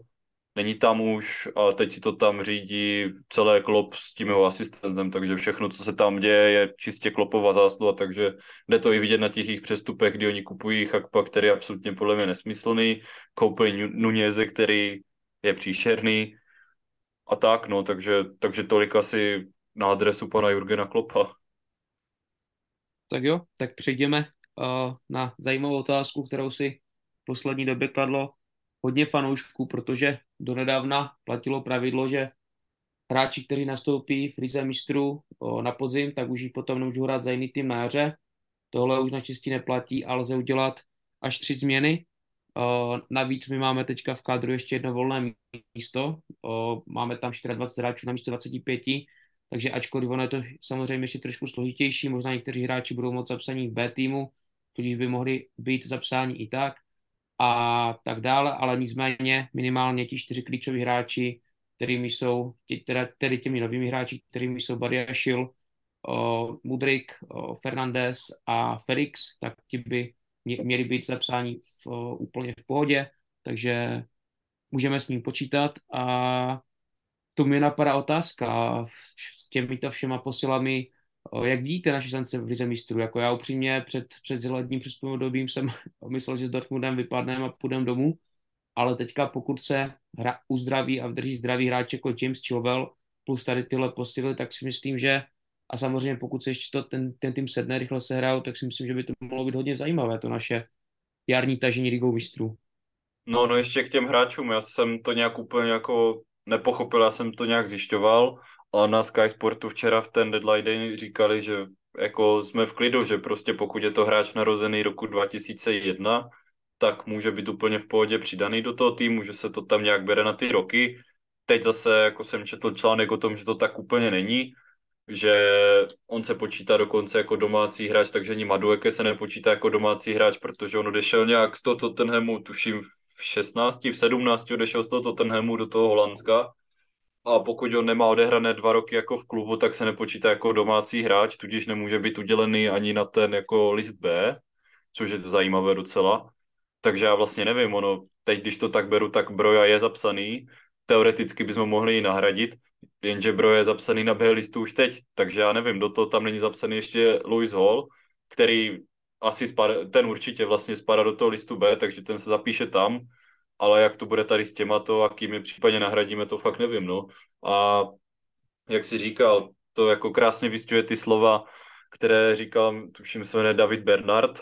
není tam už a teď si to tam řídí celé klop s tím jeho asistentem, takže všechno, co se tam děje, je čistě klopová zásluha, takže jde to i vidět na těch jejich přestupech, kdy oni kupují Chakpa, který je absolutně podle mě nesmyslný, koupili Nuněze, který je příšerný a tak, no, takže, takže tolik asi na adresu pana Jurgena Klopa. Tak jo, tak přejdeme uh, na zajímavou otázku, kterou si v poslední době kladlo hodně fanoušků, protože donedávna platilo pravidlo, že hráči, kteří nastoupí v Lize mistrů na podzim, tak už ji potom nemůžou hrát za jiný tým na jaře. Tohle už naštěstí neplatí a lze udělat až tři změny. Navíc my máme teďka v kádru ještě jedno volné místo. Máme tam 24 hráčů na místo 25, takže ačkoliv ono je to samozřejmě ještě trošku složitější, možná někteří hráči budou moc zapsaní v B týmu, tudíž by mohli být zapsáni i tak a tak dále, ale nicméně minimálně ti čtyři klíčoví hráči, kterými jsou, tě, teda, tedy těmi novými hráči, kterými jsou Badiašil, uh, Mudrik, uh, Fernandez a Felix, tak ti by měli být zapsáni v, uh, úplně v pohodě, takže můžeme s ním počítat a to mi napadá otázka. S těmito všema posilami, jak vidíte naše šance v lize mistrů? Jako já upřímně před, před letním přespům obdobím jsem [laughs] myslel, že s Dortmundem vypadneme a půjdeme domů, ale teďka pokud se hra, uzdraví a vdrží zdravý hráč jako James Chilwell plus tady tyhle posily, tak si myslím, že a samozřejmě pokud se ještě to, ten, ten tým sedne, rychle se hrajou, tak si myslím, že by to mohlo být hodně zajímavé, to naše jarní tažení ligou mistrů. No, no ještě k těm hráčům, já jsem to nějak úplně jako nepochopil, já jsem to nějak zjišťoval a na Sky Sportu včera v ten deadline day říkali, že jako jsme v klidu, že prostě pokud je to hráč narozený roku 2001, tak může být úplně v pohodě přidaný do toho týmu, že se to tam nějak bere na ty roky. Teď zase, jako jsem četl článek o tom, že to tak úplně není, že on se počítá dokonce jako domácí hráč, takže ani Madueke se nepočítá jako domácí hráč, protože on odešel nějak z toho Tottenhamu, tuším v 16, v 17 odešel z toho Tottenhamu do toho Holandska a pokud on nemá odehrané dva roky jako v klubu, tak se nepočítá jako domácí hráč, tudíž nemůže být udělený ani na ten jako list B, což je zajímavé docela. Takže já vlastně nevím, ono, teď když to tak beru, tak Broja je zapsaný, teoreticky bychom mohli ji nahradit. jenže Bro je zapsaný na B listu už teď, takže já nevím, do toho tam není zapsaný ještě Louis Hall, který asi spada, ten určitě vlastně spadá do toho listu B, takže ten se zapíše tam, ale jak to bude tady s těma to a kým je případně nahradíme, to fakt nevím, no. A jak si říkal, to jako krásně vystuje ty slova, které říkal, tuším se jmenuje David Bernard,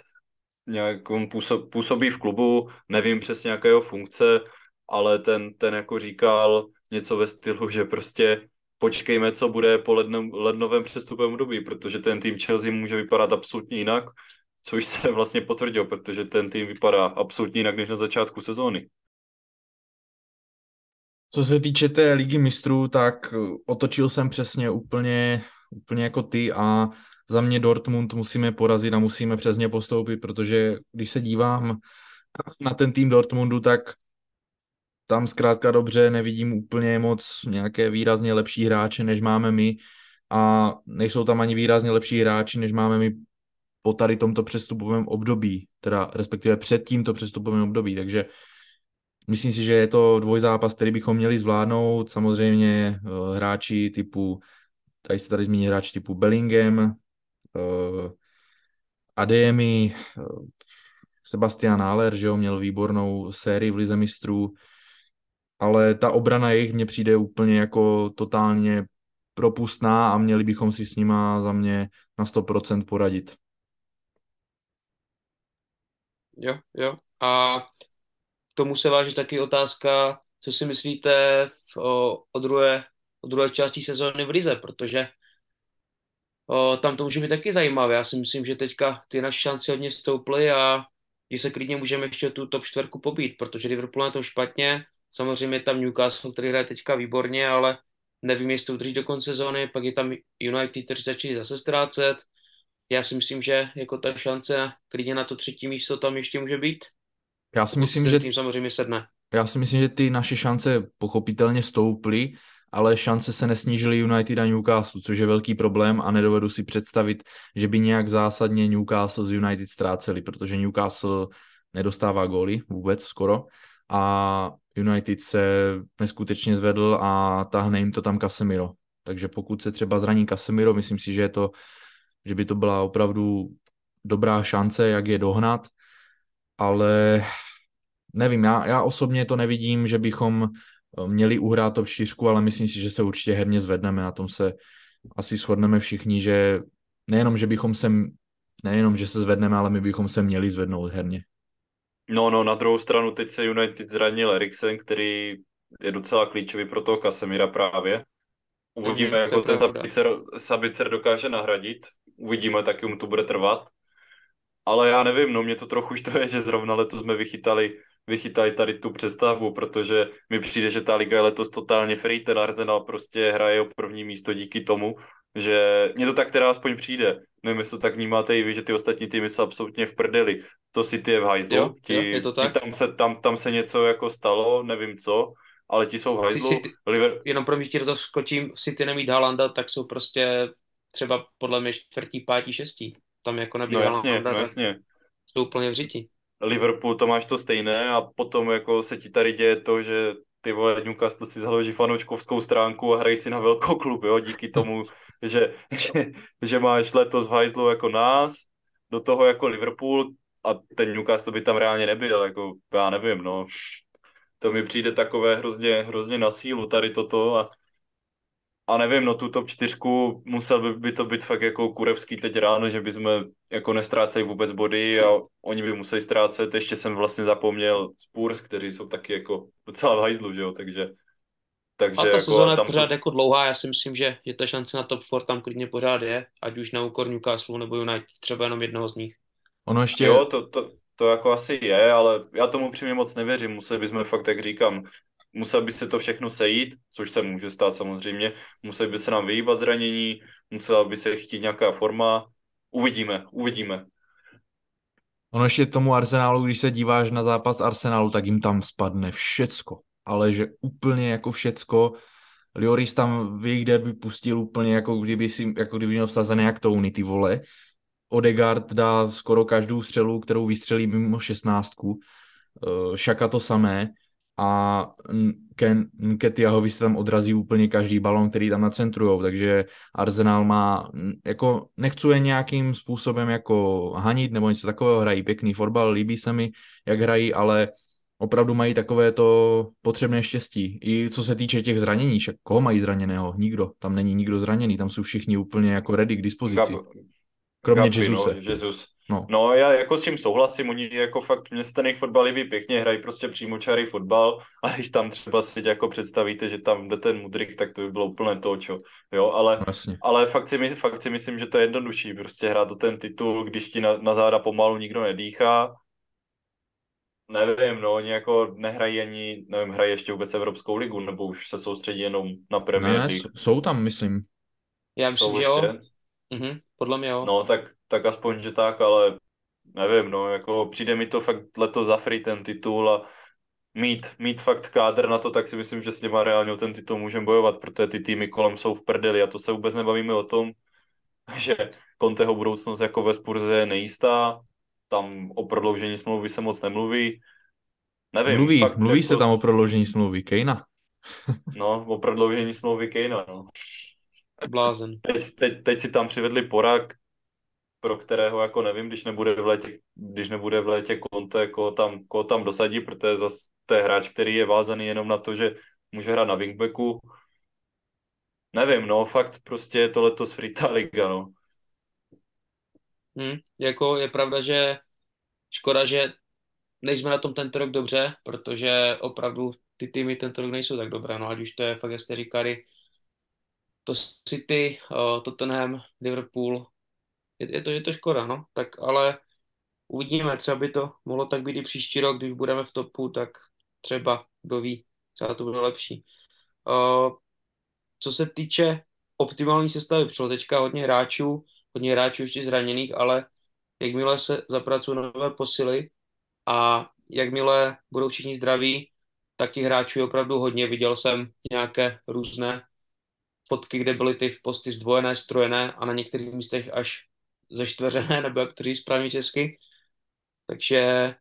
nějak on působí v klubu, nevím přesně jaké jeho funkce, ale ten, ten jako říkal něco ve stylu, že prostě počkejme, co bude po lednovém přestupovém období, protože ten tým Chelsea může vypadat absolutně jinak, což se vlastně potvrdilo, protože ten tým vypadá absolutně jinak než na začátku sezóny. Co se týče té ligy mistrů, tak otočil jsem přesně úplně, úplně jako ty a za mě Dortmund musíme porazit a musíme přes ně postoupit, protože když se dívám na ten tým Dortmundu, tak tam zkrátka dobře nevidím úplně moc nějaké výrazně lepší hráče, než máme my a nejsou tam ani výrazně lepší hráči, než máme my po tady tomto přestupovém období, teda respektive před tímto přestupovým období, takže myslím si, že je to dvojzápas, který bychom měli zvládnout, samozřejmě uh, hráči typu, tady se tady zmíní hráči typu Bellingham, uh, Ademi, uh, Sebastian Aller, že jo, měl výbornou sérii v Lize mistrů, ale ta obrana jejich mně přijde úplně jako totálně propustná a měli bychom si s nima za mě na 100% poradit. Jo, jo. A k tomu se váží taky otázka, co si myslíte v, o, o, druhé, o druhé části sezóny v Lize, protože o, tam to může být taky zajímavé. Já si myslím, že teďka ty naše šance hodně stouply a že se klidně můžeme ještě tu top čtverku pobít, protože Liverpool na tom špatně, Samozřejmě je tam Newcastle, který hraje teďka výborně, ale nevím, jestli udrží do konce sezóny, pak je tam United, kteří začali zase ztrácet. Já si myslím, že jako ta šance klidně na to třetí místo tam ještě může být. Já si myslím, že tým samozřejmě sedne. Já si myslím, že ty naše šance pochopitelně stouply, ale šance se nesnížily United a Newcastle, což je velký problém a nedovedu si představit, že by nějak zásadně Newcastle z United ztráceli, protože Newcastle nedostává góly vůbec skoro a United se neskutečně zvedl a tahne jim to tam Casemiro. Takže pokud se třeba zraní Casemiro, myslím si, že, je to, že by to byla opravdu dobrá šance, jak je dohnat, ale nevím, já, já osobně to nevidím, že bychom eh, měli uhrát top 4, ale myslím si, že se určitě herně zvedneme, na tom se asi shodneme všichni, že nejenom, že bychom se, nejenom, že se zvedneme, ale my bychom se měli zvednout herně. No, no, na druhou stranu teď se United zranil Eriksen, který je docela klíčový pro toho Kasemira právě. Uvidíme, jako ten Sabicer, Sabicer dokáže nahradit. Uvidíme, tak mu to bude trvat. Ale já nevím, no mě to trochu je, [laughs] že zrovna letos jsme vychytali, vychytali tady tu přestavbu, protože mi přijde, že ta liga je letos totálně free, ten Arsenal prostě hraje o první místo díky tomu, že mě to tak teda aspoň přijde. Nevím, jestli to tak vnímáte i vy, že ty ostatní týmy jsou absolutně v prdeli. To City je v hajzlu. Jo, ti, jo, je to tak. Ti tam, se, tam, tam se něco jako stalo, nevím co, ale ti jsou v hajzlu. City, Liver... Jenom pro mě ti to skočím, City nemít Halanda, tak jsou prostě třeba podle mě čtvrtí, pátí, šestí. Tam jako nebyl no jasně, Halanda, no jasně. Jsou úplně v řiti. Liverpool to máš to stejné a potom jako se ti tady děje to, že ty vole Newcastle si založí fanouškovskou stránku a hrají si na velkou klub, jo, díky tomu, že, že, že máš letos v hajzlu jako nás, do toho jako Liverpool a ten Newcastle by tam reálně nebyl, jako já nevím, no. To mi přijde takové hrozně, hrozně na sílu tady toto a a nevím, no tu top čtyřku musel by, by to být fakt jako kurevský teď ráno, že bychom jako nestráceli vůbec body a oni by museli ztrácet. Ještě jsem vlastně zapomněl Spurs, kteří jsou taky jako docela v hajzlu, že jo, takže takže a ta jako, sezóna je pořád jako dlouhá, já si myslím, že, že ta šance na top 4 tam klidně pořád je, ať už na úkor Newcastle nebo United, třeba jenom jednoho z nich. Ono ještě... Jo, to, to, to jako asi je, ale já tomu přímě moc nevěřím, museli bychom fakt, jak říkám, musel by se to všechno sejít, což se může stát samozřejmě, musel by se nám vyhýbat zranění, musela by se chtít nějaká forma, uvidíme, uvidíme. Ono ještě tomu Arsenálu, když se díváš na zápas Arsenálu, tak jim tam spadne všecko, ale že úplně jako všecko. Lioris tam v jejich derby pustil úplně jako kdyby, si, jako kdyby měl vsazené jak Tony, ty vole. Odegaard dá skoro každou střelu, kterou vystřelí mimo šestnáctku. Šaka to samé a Ken, Nketiahovi se tam odrazí úplně každý balon, který tam nacentrujou, takže Arsenal má, jako nechci je nějakým způsobem jako hanit nebo něco takového, hrají pěkný fotbal, líbí se mi, jak hrají, ale opravdu mají takové to potřebné štěstí. I co se týče těch zranění, však koho mají zraněného? Nikdo. Tam není nikdo zraněný, tam jsou všichni úplně jako ready k dispozici. Gab, Kromě Jesuse. No, Jesus. No. no. já jako s tím souhlasím, oni jako fakt, mě se ten fotbal líbí pěkně, hrají prostě přímočarý fotbal a když tam třeba si jako představíte, že tam jde ten mudrik, tak to by bylo úplně to, čo, jo, ale, vlastně. ale fakt, si, fakt si myslím, že to je jednodušší, prostě hrát do ten titul, když ti na, na záda pomalu nikdo nedýchá, nevím, no, oni jako nehrají ani, nevím, hrají ještě vůbec Evropskou ligu, nebo už se soustředí jenom na Premier ne, League. jsou tam, myslím. Já myslím, že jo. Mhm, podle mě jo. No, tak, tak aspoň, že tak, ale nevím, no, jako přijde mi to fakt letos za free ten titul a mít, mít fakt kádr na to, tak si myslím, že s něma reálně o ten titul můžeme bojovat, protože ty týmy kolem jsou v prdeli a to se vůbec nebavíme o tom, [laughs] že Conteho budoucnost jako ve Spurze je nejistá, tam o prodloužení smlouvy se moc nemluví. Nevím, mluví, fakt mluví jako se tam o prodloužení smlouvy Kejna. [laughs] no, o prodloužení smlouvy Kejna, no. Blázen. Teď, teď, teď si tam přivedli porak, pro kterého jako nevím, když nebude v létě, když nebude v létě Conte, koho tam, koho tam dosadí, protože zase to je hráč, který je vázaný jenom na to, že může hrát na wingbacku. Nevím, no, fakt prostě je to letos Frita Liga, no. Hmm, jako je pravda, že škoda, že nejsme na tom tento rok dobře, protože opravdu ty týmy tento rok nejsou tak dobré, no ať už to je fakt, jak jste říkali, to City, uh, Tottenham, Liverpool, je, je, to, je to škoda, no, tak ale uvidíme, třeba by to mohlo tak být i příští rok, když budeme v topu, tak třeba, kdo ví, třeba to bude lepší. Uh, co se týče optimální sestavy, přišlo teďka hodně hráčů, hodně hráčů ještě zraněných, ale jakmile se zapracují nové posily a jakmile budou všichni zdraví, tak těch hráčů je opravdu hodně. Viděl jsem nějaké různé fotky, kde byly ty posty zdvojené, strojené a na některých místech až zeštveřené, nebo jak to říct správně česky. Takže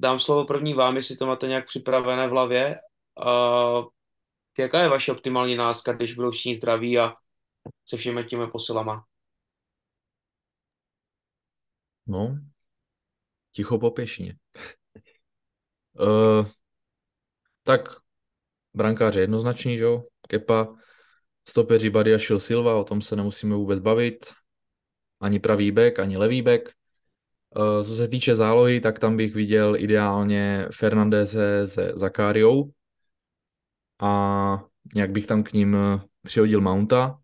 dám slovo první vám, jestli to máte nějak připravené v hlavě. Uh, jaká je vaše optimální náska, když budou všichni zdraví a se všemi těmi posilama? No, ticho po pěšině. uh, [laughs] tak brankář je jednoznačný, že jo? Kepa, stopeři Badia Silva, o tom se nemusíme vůbec bavit. Ani pravý back, ani levý back. Uh, co se týče zálohy, tak tam bych viděl ideálně Fernandeze se Zakáriou a nějak bych tam k ním přihodil Mounta.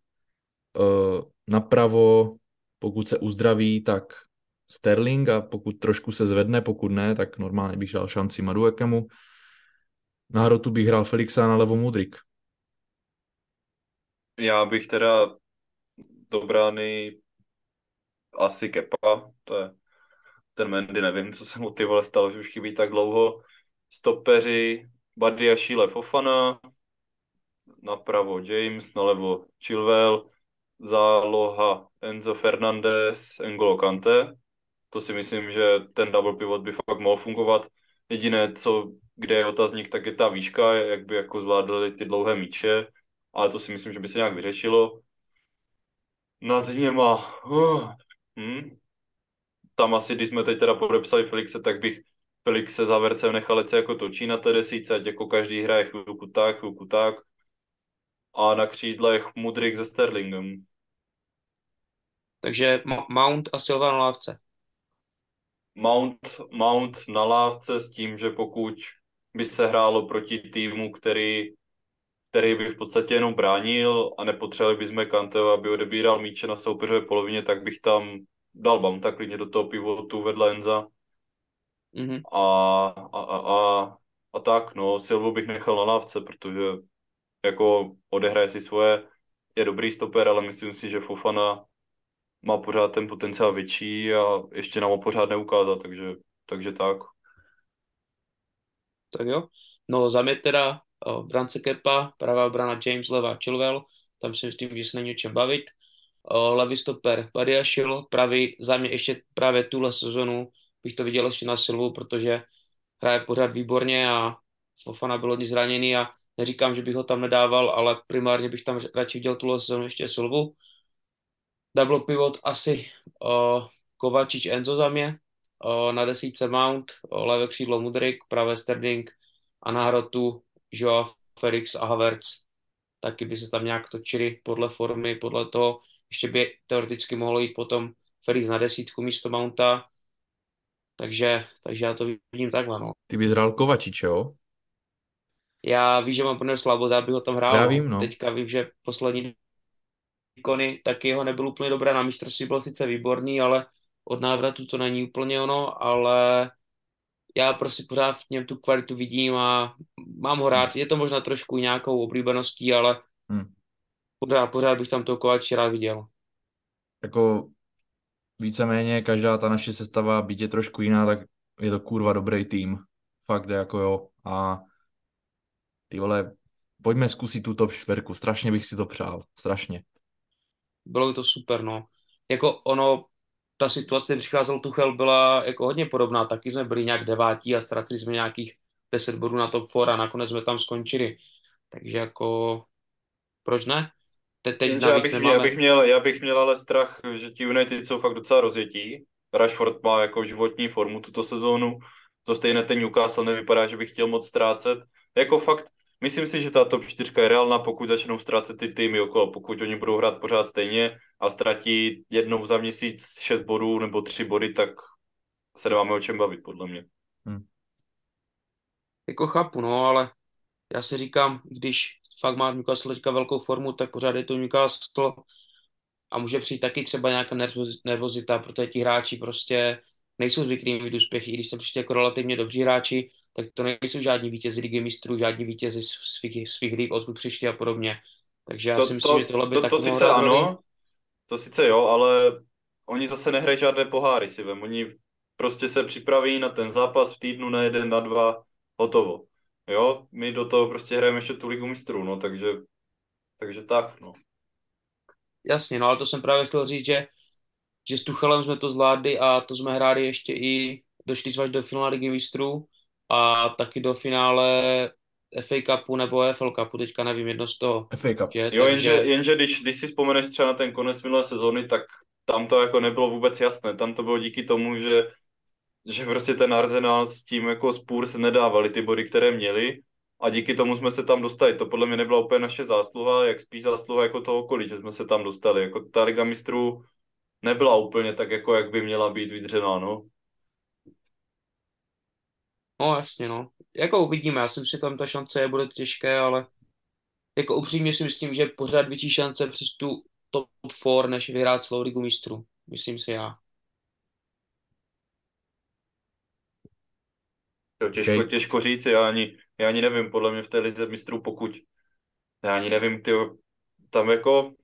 Uh, napravo, pokud se uzdraví, tak Sterling a pokud trošku se zvedne, pokud ne, tak normálně bych dal šanci Maduekemu. Na hrotu bych hrál Felixa na levo Mudrik. Já bych teda do brány asi Kepa, to je ten Mendy, nevím, co se mu ty vole stalo, že už chybí tak dlouho. Stopeři, Badia Šíle Fofana, napravo James, nalevo Chilwell, záloha Enzo Fernandez, Engolo Kante, to si myslím, že ten double pivot by fakt mohl fungovat. Jediné, co, kde je otazník, tak je ta výška, jak by jako zvládali ty dlouhé míče, ale to si myslím, že by se nějak vyřešilo. Nad něma, uh, hm. tam asi, když jsme teď teda podepsali Felixe, tak bych Felixe za vercem nechal se jako točí na té desíce, ať jako každý hraje chvilku tak, chvilku tak. A na křídlech Mudrik se Sterlingem. Takže Mount a Silva na lávce. Mount, Mount na lávce s tím, že pokud by se hrálo proti týmu, který, který by v podstatě jenom bránil a nepotřebovali bychom Kanteho, aby odebíral míče na soupeřové polovině, tak bych tam dal Bamta klidně do toho pivotu vedle Enza. Mm-hmm. A, a, a, a, a tak, no, Silvu bych nechal na lávce, protože jako odehraje si svoje, je dobrý stoper, ale myslím si, že Fofana má pořád ten potenciál větší a ještě nám ho pořád neukázat, takže, takže tak. Tak jo. No za mě teda brance Kepa, pravá brana James, levá Chilwell, tam si myslím, že se není o čem bavit. Levý stoper Badiašil, pravý, za mě ještě právě tuhle sezonu bych to viděl ještě na Silvu, protože hraje pořád výborně a Fofana byl hodně zraněný a neříkám, že bych ho tam nedával, ale primárně bych tam radši viděl tu sezónu ještě Silvu. Double pivot asi uh, Kovačič Enzo za mě, uh, na desíce Mount, uh, levé křídlo Mudrik, pravé Sterding a na hrotu Joao Felix a Havertz. Taky by se tam nějak točili podle formy, podle toho. Ještě by teoreticky mohlo jít potom Felix na desítku místo Mounta. Takže, takže já to vidím takhle, no. Ty bys hrál Kovačič, jo? Já vím, že mám pro slabost, já bych ho tam hrál. Já vím, no. Teďka vím, že poslední výkony taky jeho nebyl úplně dobré. Na mistrovství byl sice výborný, ale od návratu to není úplně ono, ale já prostě pořád v něm tu kvalitu vidím a mám ho rád. Je to možná trošku nějakou oblíbeností, ale hmm. pořád, pořád bych tam toho Kovači rád viděl. Jako víceméně každá ta naše sestava, byť je trošku jiná, tak je to kurva dobrý tým. Fakt jako jo. A ty vole, pojďme zkusit tu top čtverku. Strašně bych si to přál. Strašně. Bylo to super, no. Jako ono, ta situace, kdy přicházel Tuchel, byla jako hodně podobná. Taky jsme byli nějak devátí a ztracili jsme nějakých 10 bodů na top 4 a nakonec jsme tam skončili. Takže jako, proč ne? Te, teď já, bych, nemáme... já, bych měl, já bych měl ale strach, že ti United jsou fakt docela rozjetí. Rashford má jako životní formu tuto sezónu. To stejně ten Newcastle nevypadá, že bych chtěl moc ztrácet. Jako fakt, myslím si, že ta top 4 je reálná, pokud začnou ztrácet ty týmy okolo. Pokud oni budou hrát pořád stejně a ztratí jednou za měsíc 6 bodů nebo 3 body, tak se nemáme o čem bavit, podle mě. Hmm. Jako chápu, no, ale já si říkám, když fakt má Newcastle teďka velkou formu, tak pořád je to Newcastle a může přijít taky třeba nějaká nervozita, protože ti hráči prostě nejsou zvyklí mít úspěchy, i když jsou prostě jako relativně dobří hráči, tak to nejsou žádní vítězi ligy mistrů, žádní vítězi svých, svých lig, odkud přišli a podobně. Takže já to, si myslím, to, že tohle by to, to sice ano, to sice jo, ale oni zase nehrají žádné poháry si vem. Oni prostě se připraví na ten zápas v týdnu na jeden, na dva, hotovo. Jo, my do toho prostě hrajeme ještě tu ligu mistrů, no, takže, takže tak, no. Jasně, no ale to jsem právě chtěl říct, že, že s Tuchelem jsme to zvládli a to jsme hráli ještě i, došli jsme až do finále ligy mistrů a taky do finále FA Cupu nebo EFL Cupu, teďka nevím, jedno z toho. FA Cup. Je, jo, takže... jenže, jenže když, když si vzpomeneš třeba na ten konec minulé sezóny, tak tam to jako nebylo vůbec jasné. Tam to bylo díky tomu, že že prostě ten Arsenal s tím jako Spurs nedávali ty body, které měli a díky tomu jsme se tam dostali. To podle mě nebyla úplně naše zásluha, jak spíš zásluha jako toho okolí, že jsme se tam dostali. Jako ta Liga mistrů nebyla úplně tak, jako jak by měla být vydřená, no. No jasně, no. Jako uvidíme, já si myslím, že tam ta šance je, bude těžké, ale jako upřímně si myslím, že pořád větší šance přes tu top 4, než vyhrát celou ligu mistrů. Myslím si já. Jo, těžko, okay. těžko říct, já ani, já ani nevím, podle mě v té lize mistrů, pokud, já ani nevím, ty tam jako,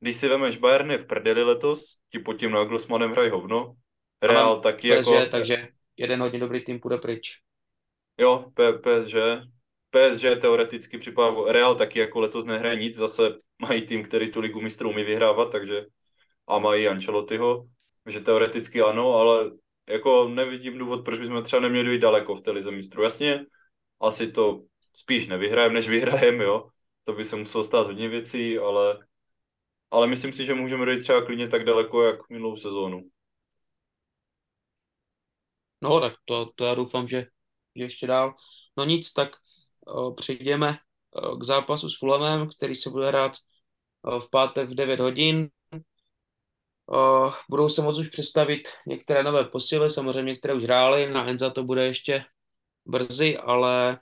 když si vemeš Bayern je v prdeli letos, ti pod tím Nagelsmannem hrají hovno, Real ano, taky PSG, jako... takže jeden hodně dobrý tým půjde pryč. Jo, P- PSG, PSG teoreticky připadá, Real taky jako letos nehraje nic, zase mají tým, který tu ligu mistrů umí vyhrávat, takže a mají Ancelottiho, že teoreticky ano, ale jako nevidím důvod, proč bychom třeba neměli jít daleko v té lize mistrů. Jasně, asi to spíš nevyhrajeme, než vyhrajeme, jo. To by se muselo stát hodně věcí, ale, ale myslím si, že můžeme dojít třeba klidně tak daleko, jak minulou sezónu. No, tak to, to já doufám, že, že ještě dál. No nic, tak uh, přejdeme uh, k zápasu s Fulhamem, který se bude hrát uh, v pátek v 9 hodin. Uh, budou se moct už představit některé nové posily, samozřejmě některé už hrály, na Enza to bude ještě brzy, ale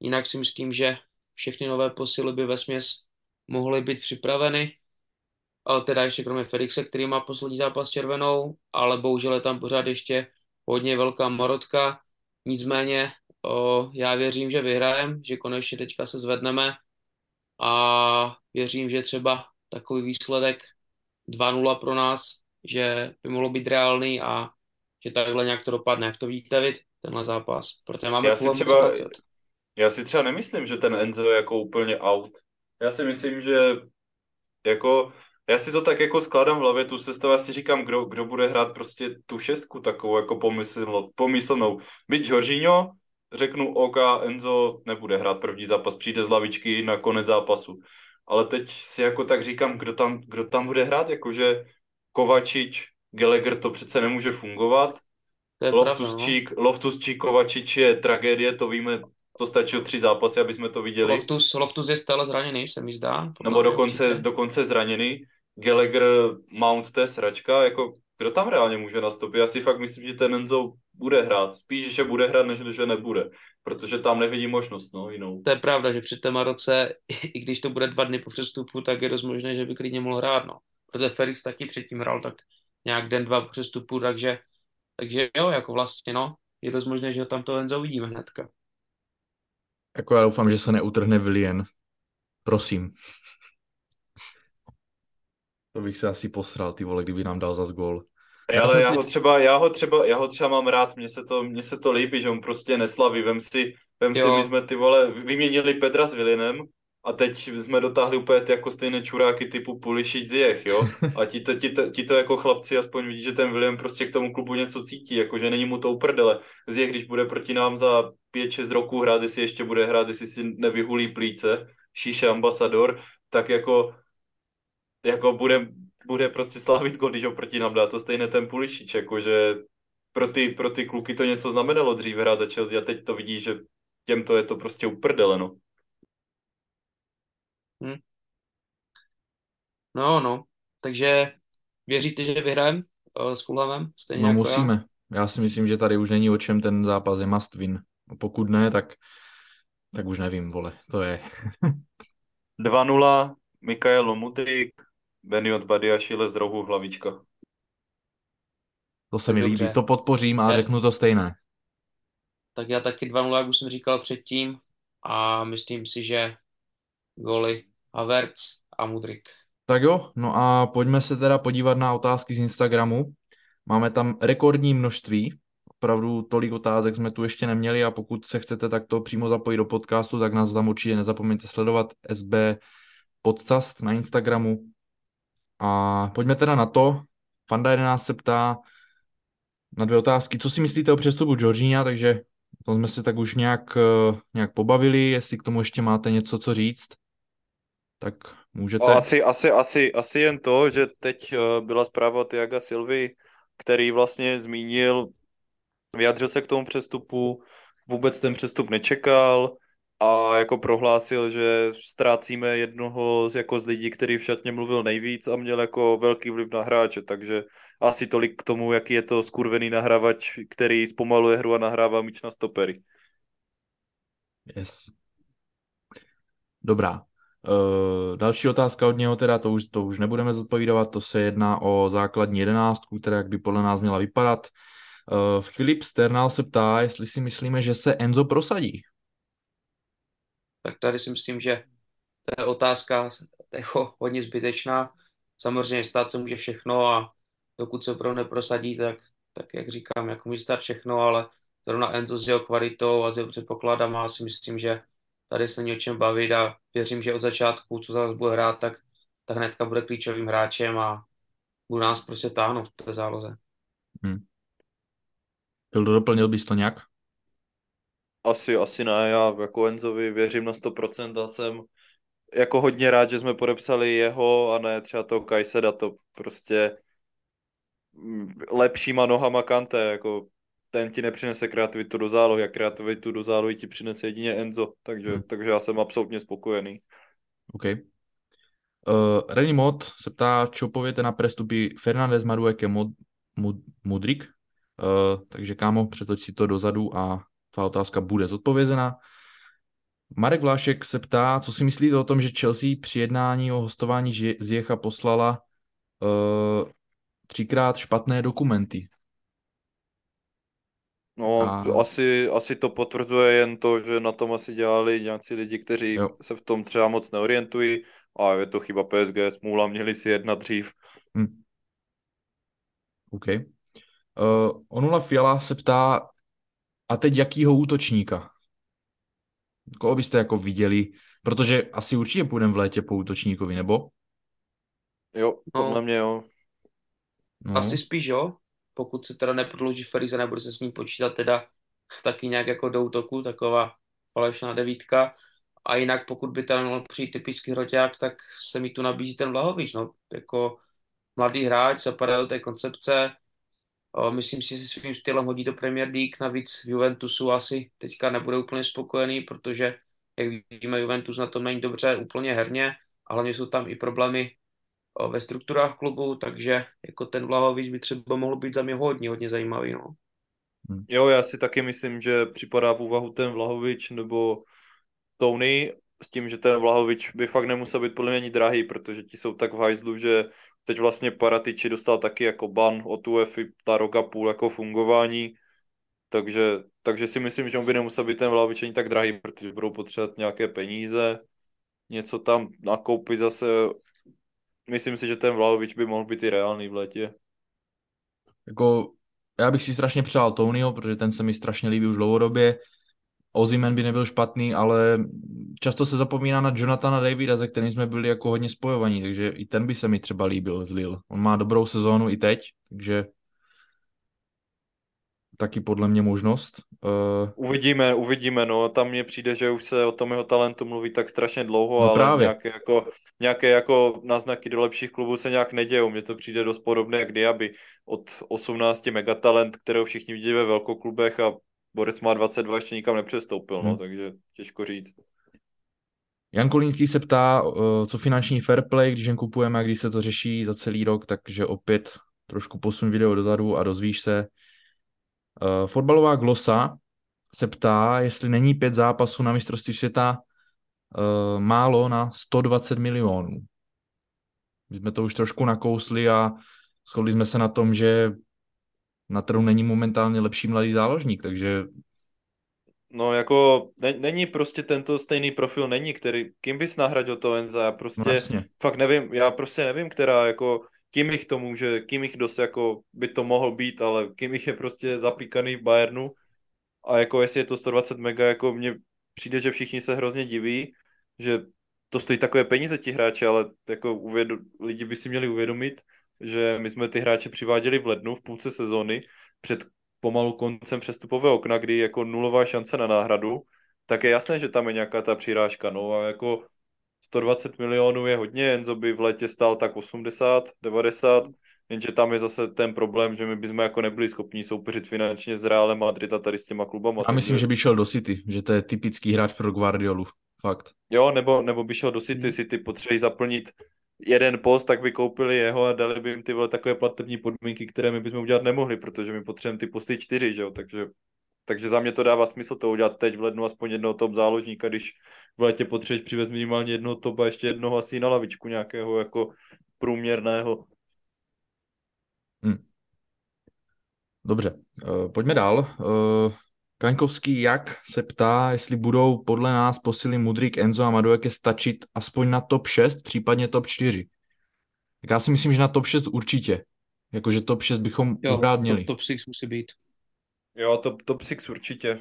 jinak si myslím, že všechny nové posily by ve směs mohly být připraveny. Ale teda ještě kromě Felixe, který má poslední zápas s červenou, ale bohužel je tam pořád ještě hodně velká marotka. Nicméně o, já věřím, že vyhrajem, že konečně teďka se zvedneme a věřím, že třeba takový výsledek 2-0 pro nás, že by mohlo být reálný a že takhle nějak to dopadne. Jak to vidíte vy, tenhle zápas? Protože máme já si, třeba, já si třeba nemyslím, že ten Enzo je jako úplně out. Já si myslím, že jako já si to tak jako skládám v hlavě, tu sestavu, já si říkám, kdo, kdo bude hrát prostě tu šestku takovou jako pomyslnou, pomyslnou. Byť Jorginho, řeknu OK, Enzo nebude hrát první zápas, přijde z lavičky na konec zápasu. Ale teď si jako tak říkám, kdo tam, kdo tam bude hrát, jakože Kovačič, Gallagher to přece nemůže fungovat. Loftus-Cheek, no. Loftus-Cheek, Kovačič je tragédie, to víme, to stačí o tři zápasy, aby jsme to viděli. Loftus, Loftus je stále zraněný, se mi zdá. Nebo dokonce, dokonce zraněný. Gallagher, Mount, to je sračka, jako kdo tam reálně může nastoupit? Já si fakt myslím, že ten Enzo bude hrát. Spíš, že bude hrát, než že nebude. Protože tam nevidím možnost, no, jinou. To je pravda, že při tom roce, [laughs] i když to bude dva dny po přestupu, tak je dost možné, že by klidně mohl hrát, no. Protože Felix taky předtím hrál tak nějak den, dva po přestupu, takže, takže jo, jako vlastně, no, je dost možné, že ho tam to Enzo uvidíme hnedka. Jako já doufám, že se neutrhne Willian. Prosím. To bych se asi posral, ty vole, kdyby nám dal za gól. Já ale já ho, třeba, já, ho třeba, já ho třeba mám rád, mně se to, mně se to líbí, že on prostě neslaví. Vem si, vem si my jsme ty vole vyměnili Pedra s Vilinem a teď jsme dotáhli úplně ty jako stejné čuráky typu Pulišič Ziyech, jo? [laughs] A ti to, ti, to, ti to jako chlapci aspoň vidí, že ten William prostě k tomu klubu něco cítí, jako že není mu to uprdele. Ziyech, když bude proti nám za 5-6 roků hrát, jestli ještě bude hrát, jestli si nevyhulí plíce, šíše ambasador, tak jako jako bude, bude prostě slavit gol, když ho proti nám dá to stejné ten Pulišič, jakože pro ty, pro ty kluky to něco znamenalo dříve hrát za Chelsea a teď to vidí, že těmto je to prostě uprdele, no. Hmm. No, no. Takže věříte, že vyhrajeme uh, s Fulhamem? Stejně no jako musíme. Já. já si myslím, že tady už není o čem ten zápas je must win. Pokud ne, tak, tak už nevím, vole, to je. [laughs] 2-0, Mikael Lomudrik, Beniot Badiašile z rohu hlavička. To se mi líbí, to podpořím a já... řeknu to stejné. Tak já taky 2-0, jak už jsem říkal předtím, a myslím si, že goly Havertz a Mudrik. Tak jo, no a pojďme se teda podívat na otázky z Instagramu. Máme tam rekordní množství, opravdu tolik otázek jsme tu ještě neměli a pokud se chcete takto přímo zapojit do podcastu, tak nás tam určitě nezapomeňte sledovat SB podcast na Instagramu, a pojďme teda na to. Fanda 11 se ptá na dvě otázky. Co si myslíte o přestupu Georgina, takže to jsme se tak už nějak, eh, nějak pobavili, jestli k tomu ještě máte něco co říct, tak můžete. Asi, asi, asi, asi jen to, že teď eh, byla zpráva od Jaga Silvy, který vlastně zmínil, vyjadřil se k tomu přestupu, vůbec ten přestup nečekal, a jako prohlásil, že ztrácíme jednoho z, jako z lidí, který v šatně mluvil nejvíc a měl jako velký vliv na hráče, takže asi tolik k tomu, jaký je to skurvený nahrávač, který zpomaluje hru a nahrává míč na stopery. Yes. Dobrá. Uh, další otázka od něho teda, to už, to už nebudeme zodpovídat, to se jedná o základní jedenáctku, která jak by podle nás měla vypadat. Uh, Filip Sternal se ptá, jestli si myslíme, že se Enzo prosadí tak tady si myslím, že to je otázka jako hodně zbytečná. Samozřejmě stát se může všechno a dokud se opravdu neprosadí, tak, tak jak říkám, jako může stát všechno, ale zrovna Enzo s jeho kvalitou a s jeho předpokladama si myslím, že tady se není o čem bavit a věřím, že od začátku, co zase bude hrát, tak, tak hnedka bude klíčovým hráčem a bude nás prostě táhnout v té záloze. Hmm. Doplnil bys to nějak? Asi, asi ne, já jako Enzovi věřím na 100% a jsem jako hodně rád, že jsme podepsali jeho a ne třeba toho Kajseda, to prostě lepšíma nohama Kante, jako ten ti nepřinese kreativitu do zálohy a kreativitu do zálohy ti přinese jedině Enzo, takže, hmm. takže já jsem absolutně spokojený. OK. Uh, Reni Mod se ptá, čo pověte na prestupy Fernández, Madueke, Mod, Mod, Mudrik. Uh, takže kámo, přetoč si to dozadu a tvá otázka bude zodpovězena. Marek se ptá, co si myslíte o tom, že Chelsea při jednání o hostování Zjecha poslala uh, třikrát špatné dokumenty. No, a... asi, asi to potvrzuje jen to, že na tom asi dělali nějací lidi, kteří jo. se v tom třeba moc neorientují a je to chyba PSG, smůla, měli si jedna dřív. Hmm. OK. Uh, Onula Fiala se ptá, a teď jakýho útočníka? Koho byste jako viděli? Protože asi určitě půjdeme v létě po útočníkovi, nebo? Jo, podle no, mě jo. No. Asi spíš jo, pokud se teda neprodlouží Feriza, nebude se s ním počítat teda taky nějak jako do útoku, taková falešná devítka. A jinak, pokud by tam mohl přijít typický hroťák, tak se mi tu nabízí ten Vlahovič, no, jako mladý hráč, zapadá do té koncepce, myslím si, že se svým stylem hodí do Premier League, navíc v Juventusu asi teďka nebude úplně spokojený, protože, jak víme, Juventus na tom není dobře úplně herně, a hlavně jsou tam i problémy ve strukturách klubu, takže jako ten Vlahovič by třeba mohl být za mě hodně, hodně zajímavý. No. Hmm. Jo, já si taky myslím, že připadá v úvahu ten Vlahovič nebo Tony s tím, že ten Vlahovič by fakt nemusel být podle mě ani drahý, protože ti jsou tak v hajzlu, že teď vlastně Paratiči dostal taky jako ban od UEFI ta roka půl jako fungování, takže, takže si myslím, že on by nemusel být ten Vlahovič ani tak drahý, protože budou potřebovat nějaké peníze, něco tam nakoupit zase. Myslím si, že ten Vlahovič by mohl být i reálný v létě. Jako, já bych si strašně přál Tonyho, protože ten se mi strašně líbí už dlouhodobě. Ozimen by nebyl špatný, ale často se zapomíná na Jonathana Davida, ze kterým jsme byli jako hodně spojovaní, takže i ten by se mi třeba líbil z Lille. On má dobrou sezónu i teď, takže taky podle mě možnost. Uh... Uvidíme, uvidíme, no, tam mně přijde, že už se o tom jeho talentu mluví tak strašně dlouho, no ale právě. nějaké jako, nějaké jako náznaky do lepších klubů se nějak nedějou. Mně to přijde dost podobné jak Diaby. Od 18 megatalent, kterého všichni vidí ve velkoklubech a Borec má 22, ještě nikam nepřestoupil, no, hmm. takže těžko říct. Jan Kolínský se ptá, eh, co finanční fair play, když jen kupujeme a když se to řeší za celý rok, takže opět trošku posun video dozadu a dozvíš se. Eh, fotbalová glosa se ptá, jestli není pět zápasů na mistrovství světa eh, málo na 120 milionů. My jsme to už trošku nakousli a shodli jsme se na tom, že na trhu není momentálně lepší mladý záložník, takže... No jako ne, není prostě tento stejný profil, není, který, kým bys nahradil to Enza, já prostě no, fakt nevím, já prostě nevím, která jako, kým jich to může, kým jich dost jako by to mohl být, ale kým jich je prostě zapíkaný v Bayernu. A jako jestli je to 120 mega, jako mně přijde, že všichni se hrozně diví, že to stojí takové peníze ti hráči, ale jako uvědu, lidi by si měli uvědomit, že my jsme ty hráče přiváděli v lednu v půlce sezóny před pomalu koncem přestupového okna, kdy jako nulová šance na náhradu, tak je jasné, že tam je nějaká ta přirážka. No a jako 120 milionů je hodně, Enzo by v létě stál tak 80, 90, jenže tam je zase ten problém, že my bychom jako nebyli schopni soupeřit finančně s Realem Madrid a tady s těma klubama. A myslím, že by šel do City, že to je typický hráč pro Guardiolu. Fakt. Jo, nebo, nebo by šel do City, hmm. City potřebují zaplnit jeden post, tak by koupili jeho a dali by jim ty vole takové platební podmínky, které my bychom udělat nemohli, protože my potřebujeme ty posty čtyři, že jo, takže takže za mě to dává smysl to udělat teď v lednu aspoň jednoho top záložníka, když v létě potřebuješ přivést minimálně jednoho top a ještě jednoho asi na lavičku nějakého jako průměrného. Hmm. Dobře, uh, pojďme dál. Kaňkovský jak se ptá, jestli budou podle nás posily Mudrik, Enzo a Madueke stačit aspoň na top 6, případně top 4. Tak já si myslím, že na top 6 určitě. Jakože top 6 bychom jo, rád měli. Top, top 6 musí být. Jo, top, top 6 určitě.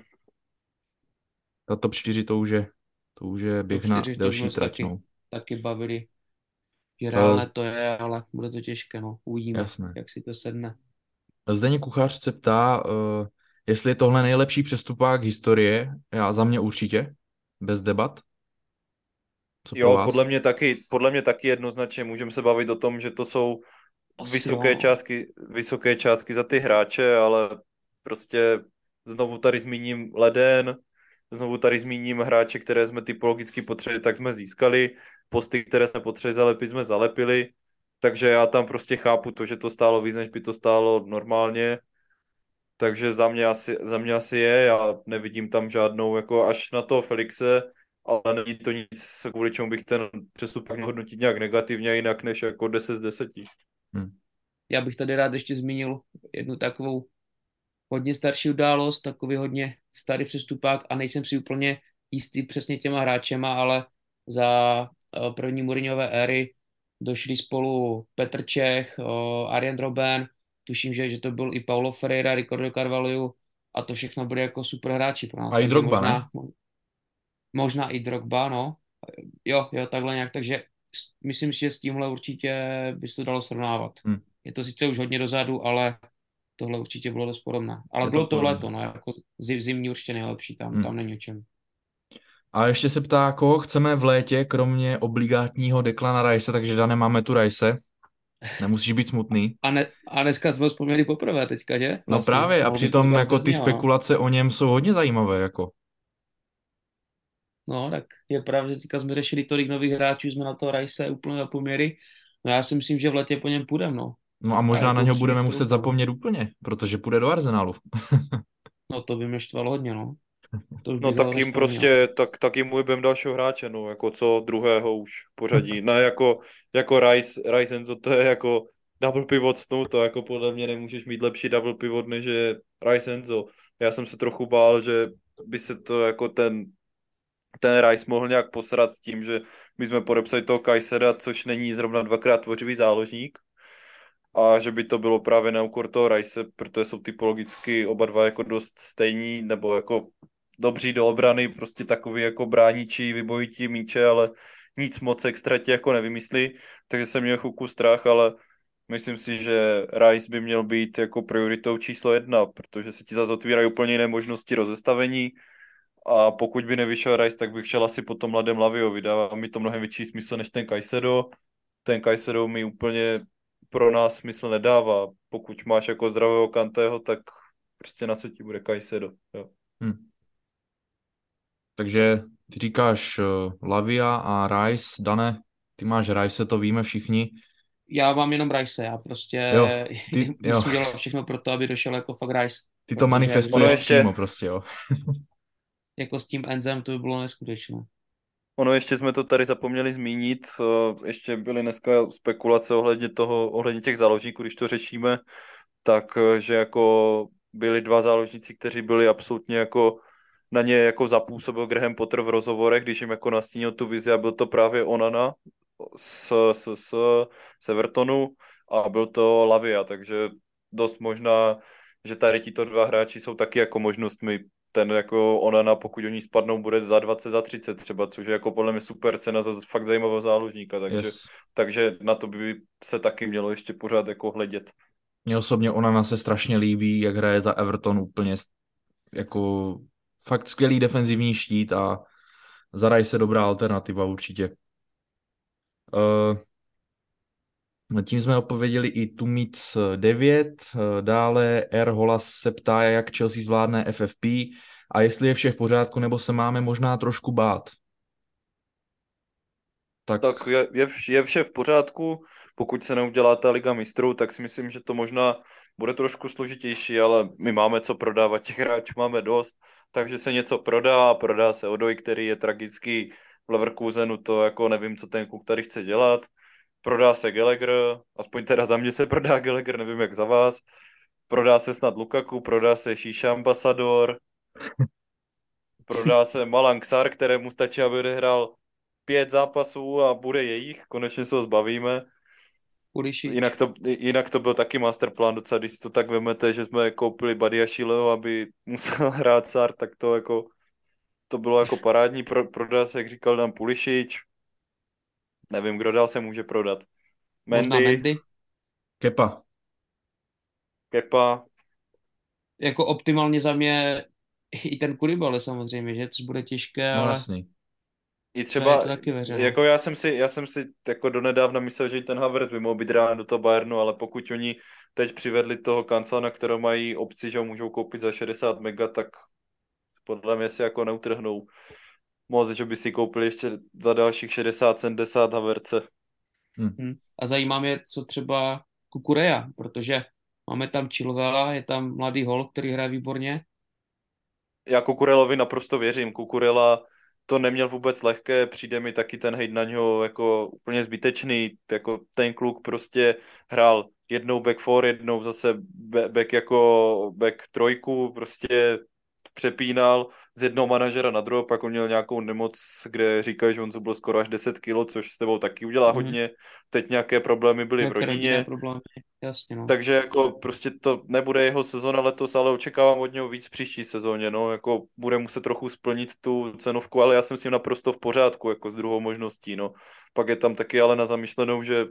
A top 4 to už je, to už je běh na delší trať. Taky, no. taky bavili. Že reálně uh, to je, ale bude to těžké, no. Uvidíme, jasné. jak si to sedne. Zdeně Kuchař se ptá, uh, Jestli je tohle nejlepší přestupák historie, já za mě určitě, bez debat. Co jo, podle mě, taky, podle mě taky jednoznačně. Můžeme se bavit o tom, že to jsou Asi vysoké částky, vysoké částky za ty hráče, ale prostě znovu tady zmíním Leden, znovu tady zmíním hráče, které jsme typologicky potřebovali, tak jsme získali, posty, které jsme potřebovali zalepit, jsme zalepili, takže já tam prostě chápu to, že to stálo víc, než by to stálo normálně takže za mě asi, za mě asi je, já nevidím tam žádnou, jako až na to Felixe, ale není to nic, kvůli čemu bych ten přestup hodnotit nějak negativně, jinak než jako 10 z 10. Hmm. Já bych tady rád ještě zmínil jednu takovou hodně starší událost, takový hodně starý přestupák a nejsem si úplně jistý přesně těma hráčema, ale za eh, první Mourinhové éry došli spolu Petr Čech, eh, Arjen Robben, tuším, že, že to byl i Paulo Ferreira, Ricardo Carvalho a to všechno byly jako super hráči pro nás. A i Drogba, možná, ne? Možná i Drogba, no. Jo, jo, takhle nějak, takže myslím si, že s tímhle určitě by se to dalo srovnávat. Hmm. Je to sice už hodně dozadu, ale tohle určitě bylo dost podobné. Ale je bylo to, to léto, no, jako zimní určitě nejlepší, tam, hmm. tam není o čem. A ještě se ptá, koho chceme v létě, kromě obligátního Declana Rice, takže Dane, máme tu Rice. Nemusíš být smutný. A, ne, a dneska jsme ho vzpomněli poprvé teďka, že? No vlastně, no právě, a přitom jako ty spekulace o něm jsou hodně zajímavé, jako. No, tak je pravda, že teďka jsme řešili tolik nových hráčů, jsme na to Rice úplně zapomněli. No já si myslím, že v letě po něm půjdeme, no. No a možná a na něho budeme muset zapomnět úplně, protože půjde do Arsenalu. [laughs] no to by mě štvalo hodně, no. No tak jim prostě, tak, tak jim ujbem dalšího hráče, no, jako co druhého už v pořadí. Ne jako, jako Rice, Rice Enzo, to je jako double pivot snu, to jako podle mě nemůžeš mít lepší double pivot, než je Rice Enzo. Já jsem se trochu bál, že by se to jako ten ten Rice mohl nějak posrat s tím, že my jsme podepsali toho Kajsera, což není zrovna dvakrát tvořivý záložník, a že by to bylo právě na úkor toho Rice, protože jsou typologicky oba dva jako dost stejní, nebo jako dobří do obrany, prostě takový jako brániči, vybojití míče, ale nic moc extra ti jako nevymyslí, takže jsem měl chvilku strach, ale myslím si, že Rice by měl být jako prioritou číslo jedna, protože se ti zase otvírají úplně jiné možnosti rozestavení a pokud by nevyšel Rice, tak bych šel asi po tom mladém Laviovi, dává mi to mnohem větší smysl než ten Kajsedo. Ten Kajsedo mi úplně pro nás smysl nedává. Pokud máš jako zdravého Kantého, tak prostě na co ti bude Kajsedo. Jo. Hmm. Takže ty říkáš uh, Lavia a Rice. Dane, ty máš Rice, to víme všichni. Já mám jenom Rice, já prostě jo, [laughs] ty, musím jo. dělat všechno pro to, aby došel jako fakt Rice. Ty to manifestuješ ještě... přímo prostě, jo. [laughs] jako s tím Enzem to by bylo neskutečné. Ono ještě jsme to tady zapomněli zmínit, ještě byly dneska spekulace ohledně toho, ohledně těch záložníků, když to řešíme, tak že jako byli dva záložníci, kteří byli absolutně jako na ně jako zapůsobil Graham Potter v rozhovorech, když jim jako nastínil tu vizi a byl to právě Onana z, z, z, z Evertonu a byl to Lavia, takže dost možná, že tady tito dva hráči jsou taky jako možnostmi ten jako Onana, pokud oni spadnou, bude za 20, za 30 třeba, což je jako podle mě super cena za fakt zajímavého záložníka, takže, yes. takže na to by se taky mělo ještě pořád jako hledět. Mně osobně Onana se strašně líbí, jak hraje za Everton úplně jako fakt skvělý defenzivní štít a Zaraj se dobrá alternativa určitě. Uh, tím jsme odpověděli i Tumic 9, dále R. Holas se ptá, jak Chelsea zvládne FFP a jestli je vše v pořádku, nebo se máme možná trošku bát. Tak, tak je, je, je vše v pořádku, pokud se neudělá ta Liga mistrů, tak si myslím, že to možná bude trošku složitější, ale my máme co prodávat, těch hráčů máme dost, takže se něco prodá, prodá se Odoj, který je tragický v Leverkusenu, to jako nevím, co ten kluk tady chce dělat. Prodá se Gallagher, aspoň teda za mě se prodá Gallagher, nevím jak za vás, prodá se snad Lukaku, prodá se Šíša Ambassador, prodá se Malang Sar, kterému stačí, aby odehrál pět zápasů a bude jejich, konečně se ho zbavíme. Jinak to, jinak to byl taky masterplan docela, když si to tak vemete, že jsme koupili Badia Šileho, aby [laughs] musel hrát Sar, tak to jako to bylo jako parádní, pro, prodá se, jak říkal Dan Pulišič, Nevím, kdo dál se může prodat. Mendy. Možná Mendy. Kepa. Kepa. Jako optimálně za mě i ten Kulibale samozřejmě, že? Což bude těžké, no, ale... Jasný. I třeba, taky jako já jsem si, já jsem si jako donedávna myslel, že ten Havertz by mohl být rád do toho Bayernu, ale pokud oni teď přivedli toho kancela, kterého mají obci, že ho můžou koupit za 60 mega, tak podle mě si jako neutrhnou moc, že by si koupili ještě za dalších 60-70 Haverce. Hmm. A zajímá mě, co třeba Kukureja, protože máme tam Chilvela, je tam mladý hol, který hraje výborně. Já Kukurelovi naprosto věřím. Kukurela to neměl vůbec lehké, přijde mi taky ten hejt na něho jako úplně zbytečný, jako ten kluk prostě hrál jednou back four, jednou zase back jako back trojku, prostě přepínal z jednoho manažera na druhého, pak on měl nějakou nemoc, kde říkají, že on zubl skoro až 10 kilo, což s tebou taky udělá mm. hodně. Teď nějaké problémy byly v rodině. Problémy. Jasně, no. Takže jako prostě to nebude jeho sezona letos, ale očekávám od něho víc příští sezóně, no, jako bude muset trochu splnit tu cenovku, ale já jsem s ním naprosto v pořádku, jako s druhou možností, no. Pak je tam taky ale na zamýšlenou, že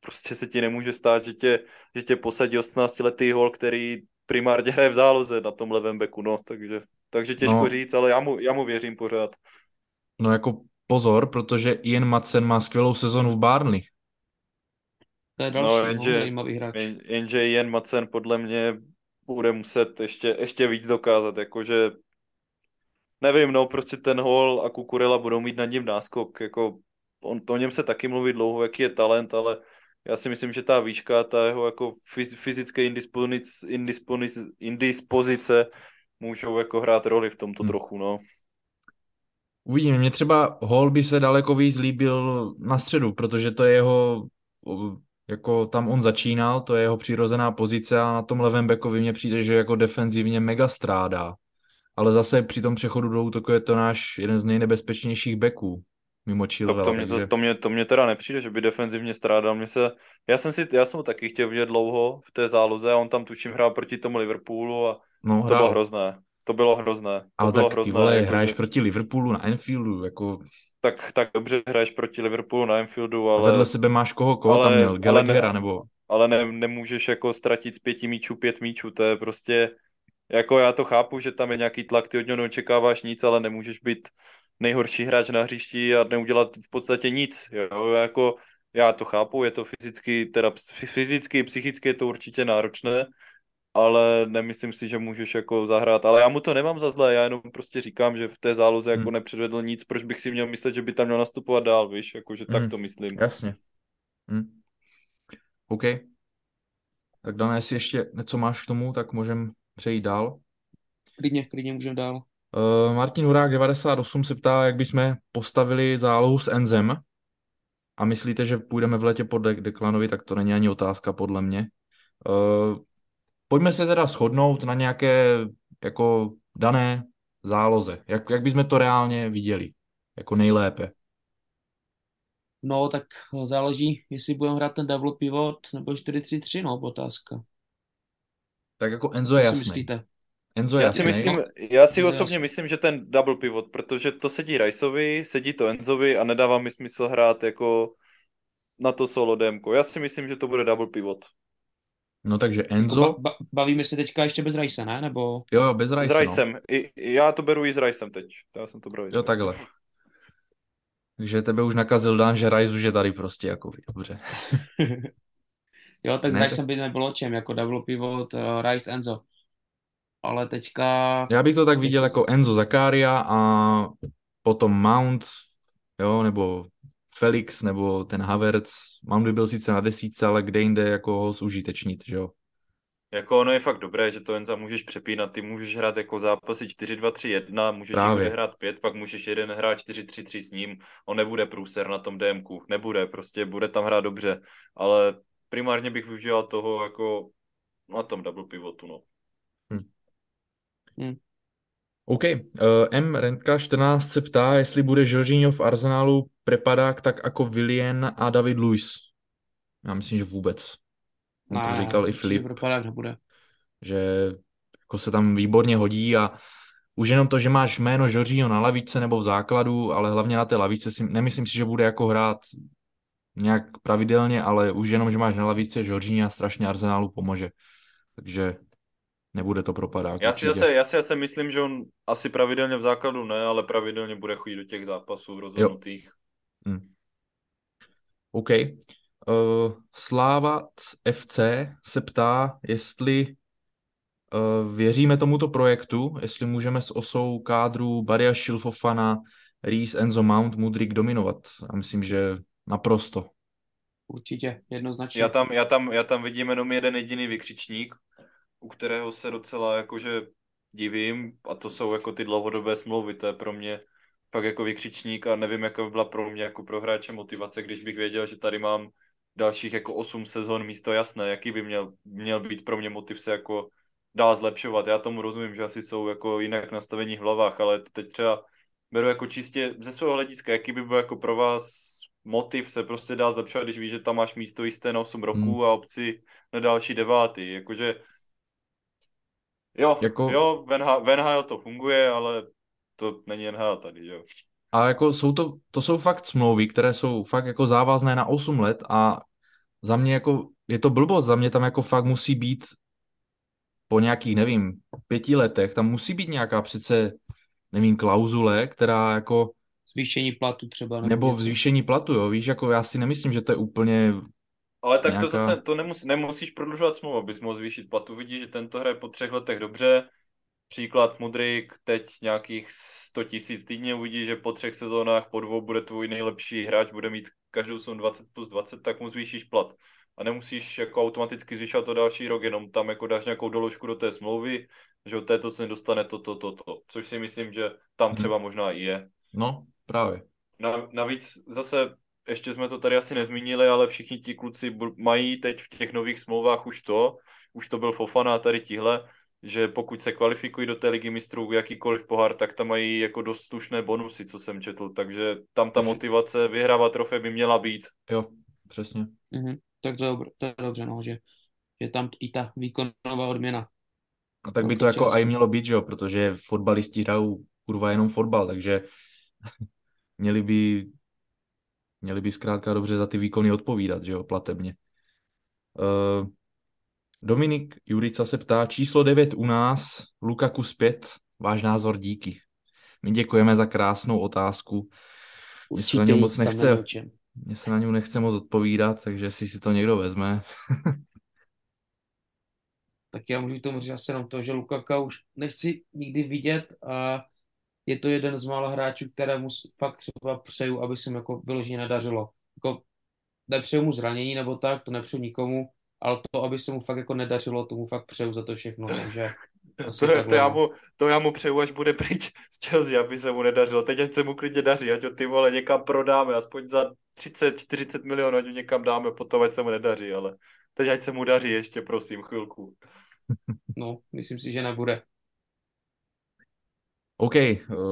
prostě se ti nemůže stát, že tě, že tě posadí 18 letý hol, který primárně hraje v záloze na tom levém beku, no, takže, takže těžko no. říct, ale já mu, já mu věřím pořád. No jako pozor, protože Ian Madsen má skvělou sezonu v Barnley. To je další no, jenže, zajímavý hráč. Jen, jenže Ian Madsen podle mě bude muset ještě, ještě víc dokázat, jakože nevím, no, prostě ten hol a Kukurela budou mít nad ním náskok, jako on, to o něm se taky mluví dlouho, jaký je talent, ale já si myslím, že ta výška, ta jeho jako fyzické indispozice, indispozice, indispozice můžou jako hrát roli v tomto hmm. trochu, no. Uvidíme, mě třeba Hall by se daleko víc líbil na středu, protože to je jeho, jako tam on začínal, to je jeho přirozená pozice a na tom levém bekovi mně přijde, že jako defenzivně mega strádá. Ale zase při tom přechodu do útoku je to náš jeden z nejnebezpečnějších beků mimo Chilwell. To, mě, takže... to, mě, to mě teda nepřijde, že by defenzivně strádal. Mě se, já jsem si, já jsem ho taky chtěl vidět dlouho v té záloze a on tam tuším hrál proti tomu Liverpoolu a no, to bylo hrozné. To bylo hrozné. To Ale bylo tak hrozné, ty vole, jako, hraješ že... proti Liverpoolu na Anfieldu, jako... Tak, tak dobře hraješ proti Liverpoolu na Anfieldu, ale... A vedle sebe máš koho, koho ale, tam měl, Gallaghera ne, nebo... Ale ne, nemůžeš jako ztratit z pěti míčů pět míčů, to je prostě... Jako já to chápu, že tam je nějaký tlak, ty od něho neočekáváš nic, ale nemůžeš být nejhorší hráč na hřišti a neudělat v podstatě nic. Jo? Jako, já to chápu, je to fyzicky, teda fyzicky, psychicky je to určitě náročné, ale nemyslím si, že můžeš jako zahrát. Ale já mu to nemám za zlé, já jenom prostě říkám, že v té záloze jako hmm. nepředvedl nic, proč bych si měl myslet, že by tam měl nastupovat dál, víš, jakože hmm. tak to myslím. Jasně. Hmm. OK. Tak Dané, jestli ještě něco máš k tomu, tak můžeme přejít dál. Klidně, klidně můžeme dál. Uh, Martin Hurák 98 se ptá, jak bychom postavili zálohu s Enzem. A myslíte, že půjdeme v letě pod Deklanovi, tak to není ani otázka podle mě. Uh, pojďme se teda shodnout na nějaké jako dané záloze. Jak, jak bychom to reálně viděli? Jako nejlépe. No, tak záleží, jestli budeme hrát ten double pivot nebo 4-3-3, no, otázka. Tak jako Enzo je jasný. myslíte? Enzo já si, myslím, já si osobně myslím, že ten double pivot, protože to sedí Riceovi, sedí to Enzovi a nedává mi smysl hrát jako na to solo démko. Já si myslím, že to bude double pivot. No takže Enzo... Jako ba- bavíme se teďka ještě bez Rice, ne? Nebo... Jo, jo, bez Rice, S Ricem. No. I, já to beru i s Ricem teď. Já jsem to bral Jo, takhle. Takže tebe už nakazil Dan, že Rice už je tady prostě, jako dobře. [laughs] jo, tak ne, s tak... by nebylo čem, jako double pivot, uh, Rice, Enzo ale teďka... Já bych to tak viděl jako Enzo Zakaria a potom Mount, jo, nebo Felix, nebo ten Havertz. Mount by byl sice na desíce, ale kde jinde jako ho zužitečnit, že jo. Jako ono je fakt dobré, že to Enza můžeš přepínat, ty můžeš hrát jako zápasy 4-2-3-1, můžeš Právě. hrát 5, pak můžeš jeden hrát 4-3-3 s ním, on nebude průser na tom DMku, nebude, prostě bude tam hrát dobře, ale primárně bych využíval toho jako na tom double pivotu, no. Hmm. OK. Uh, M. Rentka 14 se ptá, jestli bude Jorginho v Arsenalu prepadák tak jako Willian a David Luiz. Já myslím, že vůbec. On to říkal i Filip. Prepadák nebude. Že jako se tam výborně hodí a už jenom to, že máš jméno Jorginho na lavice nebo v základu, ale hlavně na té lavice, si, nemyslím si, že bude jako hrát nějak pravidelně, ale už jenom, že máš na lavice Jorginho strašně Arsenalu pomůže. Takže nebude to propadák. Já si, zase, já si zase myslím, že on asi pravidelně v základu ne, ale pravidelně bude chodit do těch zápasů rozhodnutých. Hmm. OK. Uh, Sláva FC se ptá, jestli uh, věříme tomuto projektu, jestli můžeme s osou kádru Baria Šilfofana, Reese, Enzo Mount, Mudrik dominovat. A myslím, že naprosto. Určitě, jednoznačně. Já tam, já, tam, já tam vidím jenom jeden jediný vykřičník u kterého se docela jakože divím a to jsou jako ty dlouhodobé smlouvy, to je pro mě fakt jako vykřičník a nevím, jaká by byla pro mě jako pro hráče motivace, když bych věděl, že tady mám dalších jako 8 sezon místo jasné, jaký by měl, měl být pro mě motiv se jako dál zlepšovat. Já tomu rozumím, že asi jsou jako jinak nastavení v hlavách, ale to teď třeba beru jako čistě ze svého hlediska, jaký by byl jako pro vás motiv se prostě dá zlepšovat, když víš, že tam máš místo jisté na 8 roků hmm. a obci na další devátý. Jakože Jo, jako... jo, v, NH, v NHL to funguje, ale to není NHL tady, jo. A jako jsou to, to jsou fakt smlouvy, které jsou fakt jako závazné na 8 let a za mě jako, je to blbost, za mě tam jako fakt musí být po nějakých, nevím, pěti letech, tam musí být nějaká přece, nevím, klauzule, která jako... Zvýšení platu třeba. Nebo, nebo zvýšení platu, jo, víš, jako já si nemyslím, že to je úplně ale tak nějaká... to zase, to nemus, nemusíš prodlužovat smlouvu, abys mohl zvýšit platu. Vidíš, že tento hraje po třech letech dobře, příklad Mudrik, teď nějakých 100 tisíc týdně uvidí, že po třech sezónách, po dvou bude tvůj nejlepší hráč, bude mít každou sum 20 plus 20, tak mu zvýšíš plat. A nemusíš jako automaticky zvyšovat to další rok, jenom tam jako dáš nějakou doložku do té smlouvy, že od této ceny dostane to, to, to, to. Což si myslím, že tam mhm. třeba možná i je. No, právě. Na, navíc zase ještě jsme to tady asi nezmínili, ale všichni ti kluci mají teď v těch nových smlouvách už to, už to byl Fofana a tady tihle, že pokud se kvalifikují do té ligy mistrů jakýkoliv pohár, tak tam mají jako dost slušné bonusy, co jsem četl, takže tam ta motivace vyhrávat trofej by měla být. Jo, přesně. Mm-hmm. Tak to je, dobře, to je dobře, no, že, že tam i ta výkonová odměna. A tak by to jako aj mělo být, že jo, protože fotbalisti hrajou kurva jenom fotbal, takže [laughs] měli by měli by zkrátka dobře za ty výkony odpovídat, že jo, platebně. Uh, Dominik Jurica se ptá, číslo 9 u nás, Lukaku zpět, váš názor díky. My děkujeme za krásnou otázku. Mně se na něj moc nechce, mně se na něj nechce moc odpovídat, takže si si to někdo vezme. [laughs] tak já můžu tomu říct asi jenom to, že Lukaka už nechci nikdy vidět a je to jeden z mála hráčů, kterému fakt třeba přeju, aby se mu jako vyloženě nedařilo. Jako nepřeju mu zranění nebo tak, to nepřeju nikomu, ale to, aby se mu fakt jako nedařilo, tomu fakt přeju za to všechno, takže [laughs] to, to, to, já mu, to já mu přeju, až bude pryč z Chelsea, aby se mu nedařilo. Teď ať se mu klidně daří, ať ho ty vole někam prodáme, aspoň za 30-40 milionů, ať ho někam dáme, potom ať se mu nedaří, ale teď ať se mu daří ještě, prosím, chvilku. No, myslím si, že nebude. OK,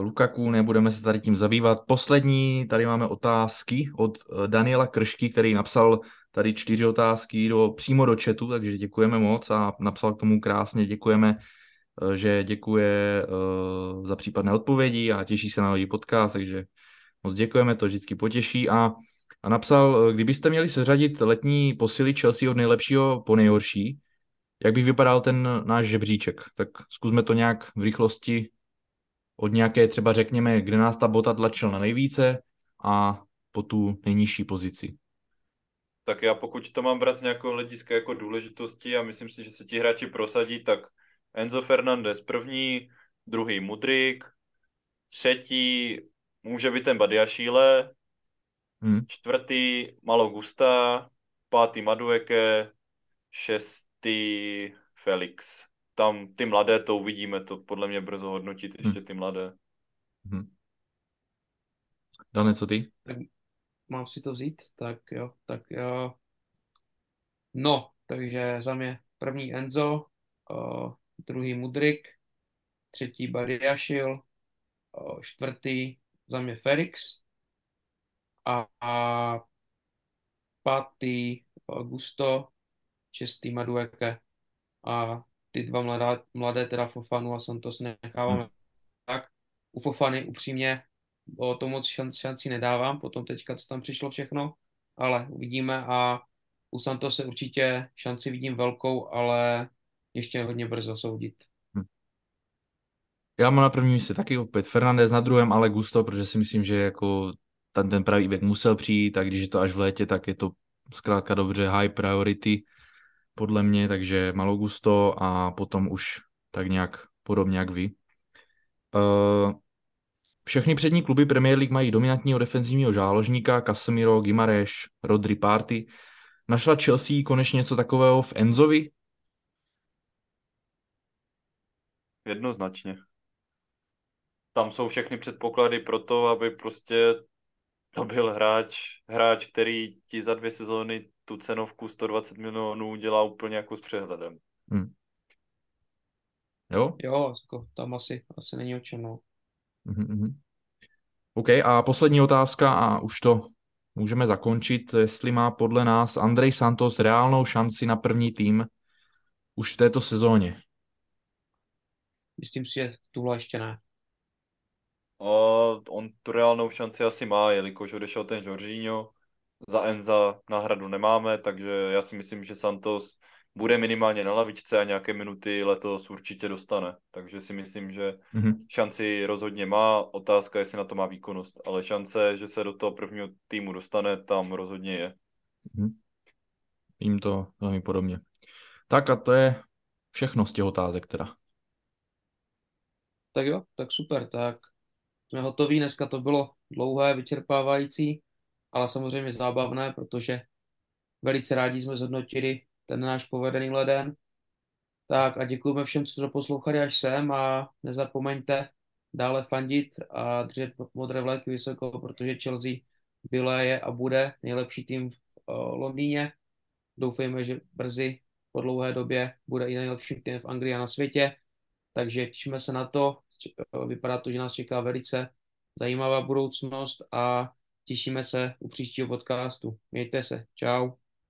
Lukaku, nebudeme se tady tím zabývat. Poslední, tady máme otázky od eh, Daniela Kršky, který napsal tady čtyři otázky do, přímo do chatu, takže děkujeme moc a napsal k tomu krásně, děkujeme, eh, že děkuje za případné odpovědi a těší se na nový podcast, takže moc děkujeme, to vždycky potěší. A, a napsal, kdybyste měli seřadit letní posily Chelsea od nejlepšího po nejhorší, jak by vypadal ten náš žebříček, tak zkusme to nějak v rychlosti od nějaké třeba řekněme, kde nás ta bota tlačil na nejvíce a po tu nejnižší pozici. Tak já pokud to mám brát z nějakého hlediska jako důležitosti a myslím si, že se ti hráči prosadí, tak Enzo Fernandez první, druhý Mudrik, třetí může být ten Badiašíle, hmm. čtvrtý Malo Gusta, pátý Madueke, šestý Felix tam ty mladé, to uvidíme, to podle mě brzo hodnotit ještě hmm. ty mladé. Hmm. Dane, co ty? Tak mám si to vzít? Tak jo, tak jo. No, takže za mě první Enzo, uh, druhý Mudrik, třetí Badiašil, uh, čtvrtý za mě Felix a, a pátý uh, Gusto, šestý Madueke a ty dva mladá, mladé, teda Fofanu a Santos necháváme hmm. tak. U Fofany upřímně o to moc šanc, šanci nedávám, potom teďka, co tam přišlo všechno, ale uvidíme a u Santose určitě šanci vidím velkou, ale ještě hodně brzo soudit. Hmm. Já mám na prvním místě taky opět Fernandez, na druhém ale Gusto, protože si myslím, že jako ten, ten pravý věk musel přijít a když je to až v létě, tak je to zkrátka dobře high priority podle mě, takže Malo Gusto a potom už tak nějak podobně jak vy. Uh, všechny přední kluby Premier League mají dominantního defenzivního záložníka Casemiro, Gimareš, Rodri Party. Našla Chelsea konečně něco takového v Enzovi? Jednoznačně. Tam jsou všechny předpoklady pro to, aby prostě to byl hráč, hráč, který ti za dvě sezóny tu cenovku 120 milionů dělá úplně jako s přehledem. Hmm. Jo? Jo, jako tam asi, asi není o čem, no. Mm-hmm. OK, a poslední otázka a už to můžeme zakončit, jestli má podle nás Andrej Santos reálnou šanci na první tým už v této sezóně. Myslím si, že tuhle ještě ne. A on tu reálnou šanci asi má, jelikož odešel ten Jorginho, za Enza náhradu nemáme, takže já si myslím, že Santos bude minimálně na lavičce a nějaké minuty letos určitě dostane. Takže si myslím, že mm-hmm. šanci rozhodně má. Otázka, jestli na to má výkonnost, ale šance, že se do toho prvního týmu dostane, tam rozhodně je. Mm-hmm. Vím to velmi podobně. Tak a to je všechno z těch otázek teda. Tak jo, tak super, tak jsme hotoví. Dneska to bylo dlouhé, vyčerpávající, ale samozřejmě zábavné, protože velice rádi jsme zhodnotili ten náš povedený leden. Tak a děkujeme všem, co to poslouchali až sem a nezapomeňte dále fandit a držet modré vléky vysoko, protože Chelsea byla je a bude nejlepší tým v Londýně. Doufejme, že brzy po dlouhé době bude i nejlepší tým v Anglii a na světě. Takže těšíme se na to. Vypadá to, že nás čeká velice zajímavá budoucnost a těšíme se u příštího podcastu. Mějte se. Ciao.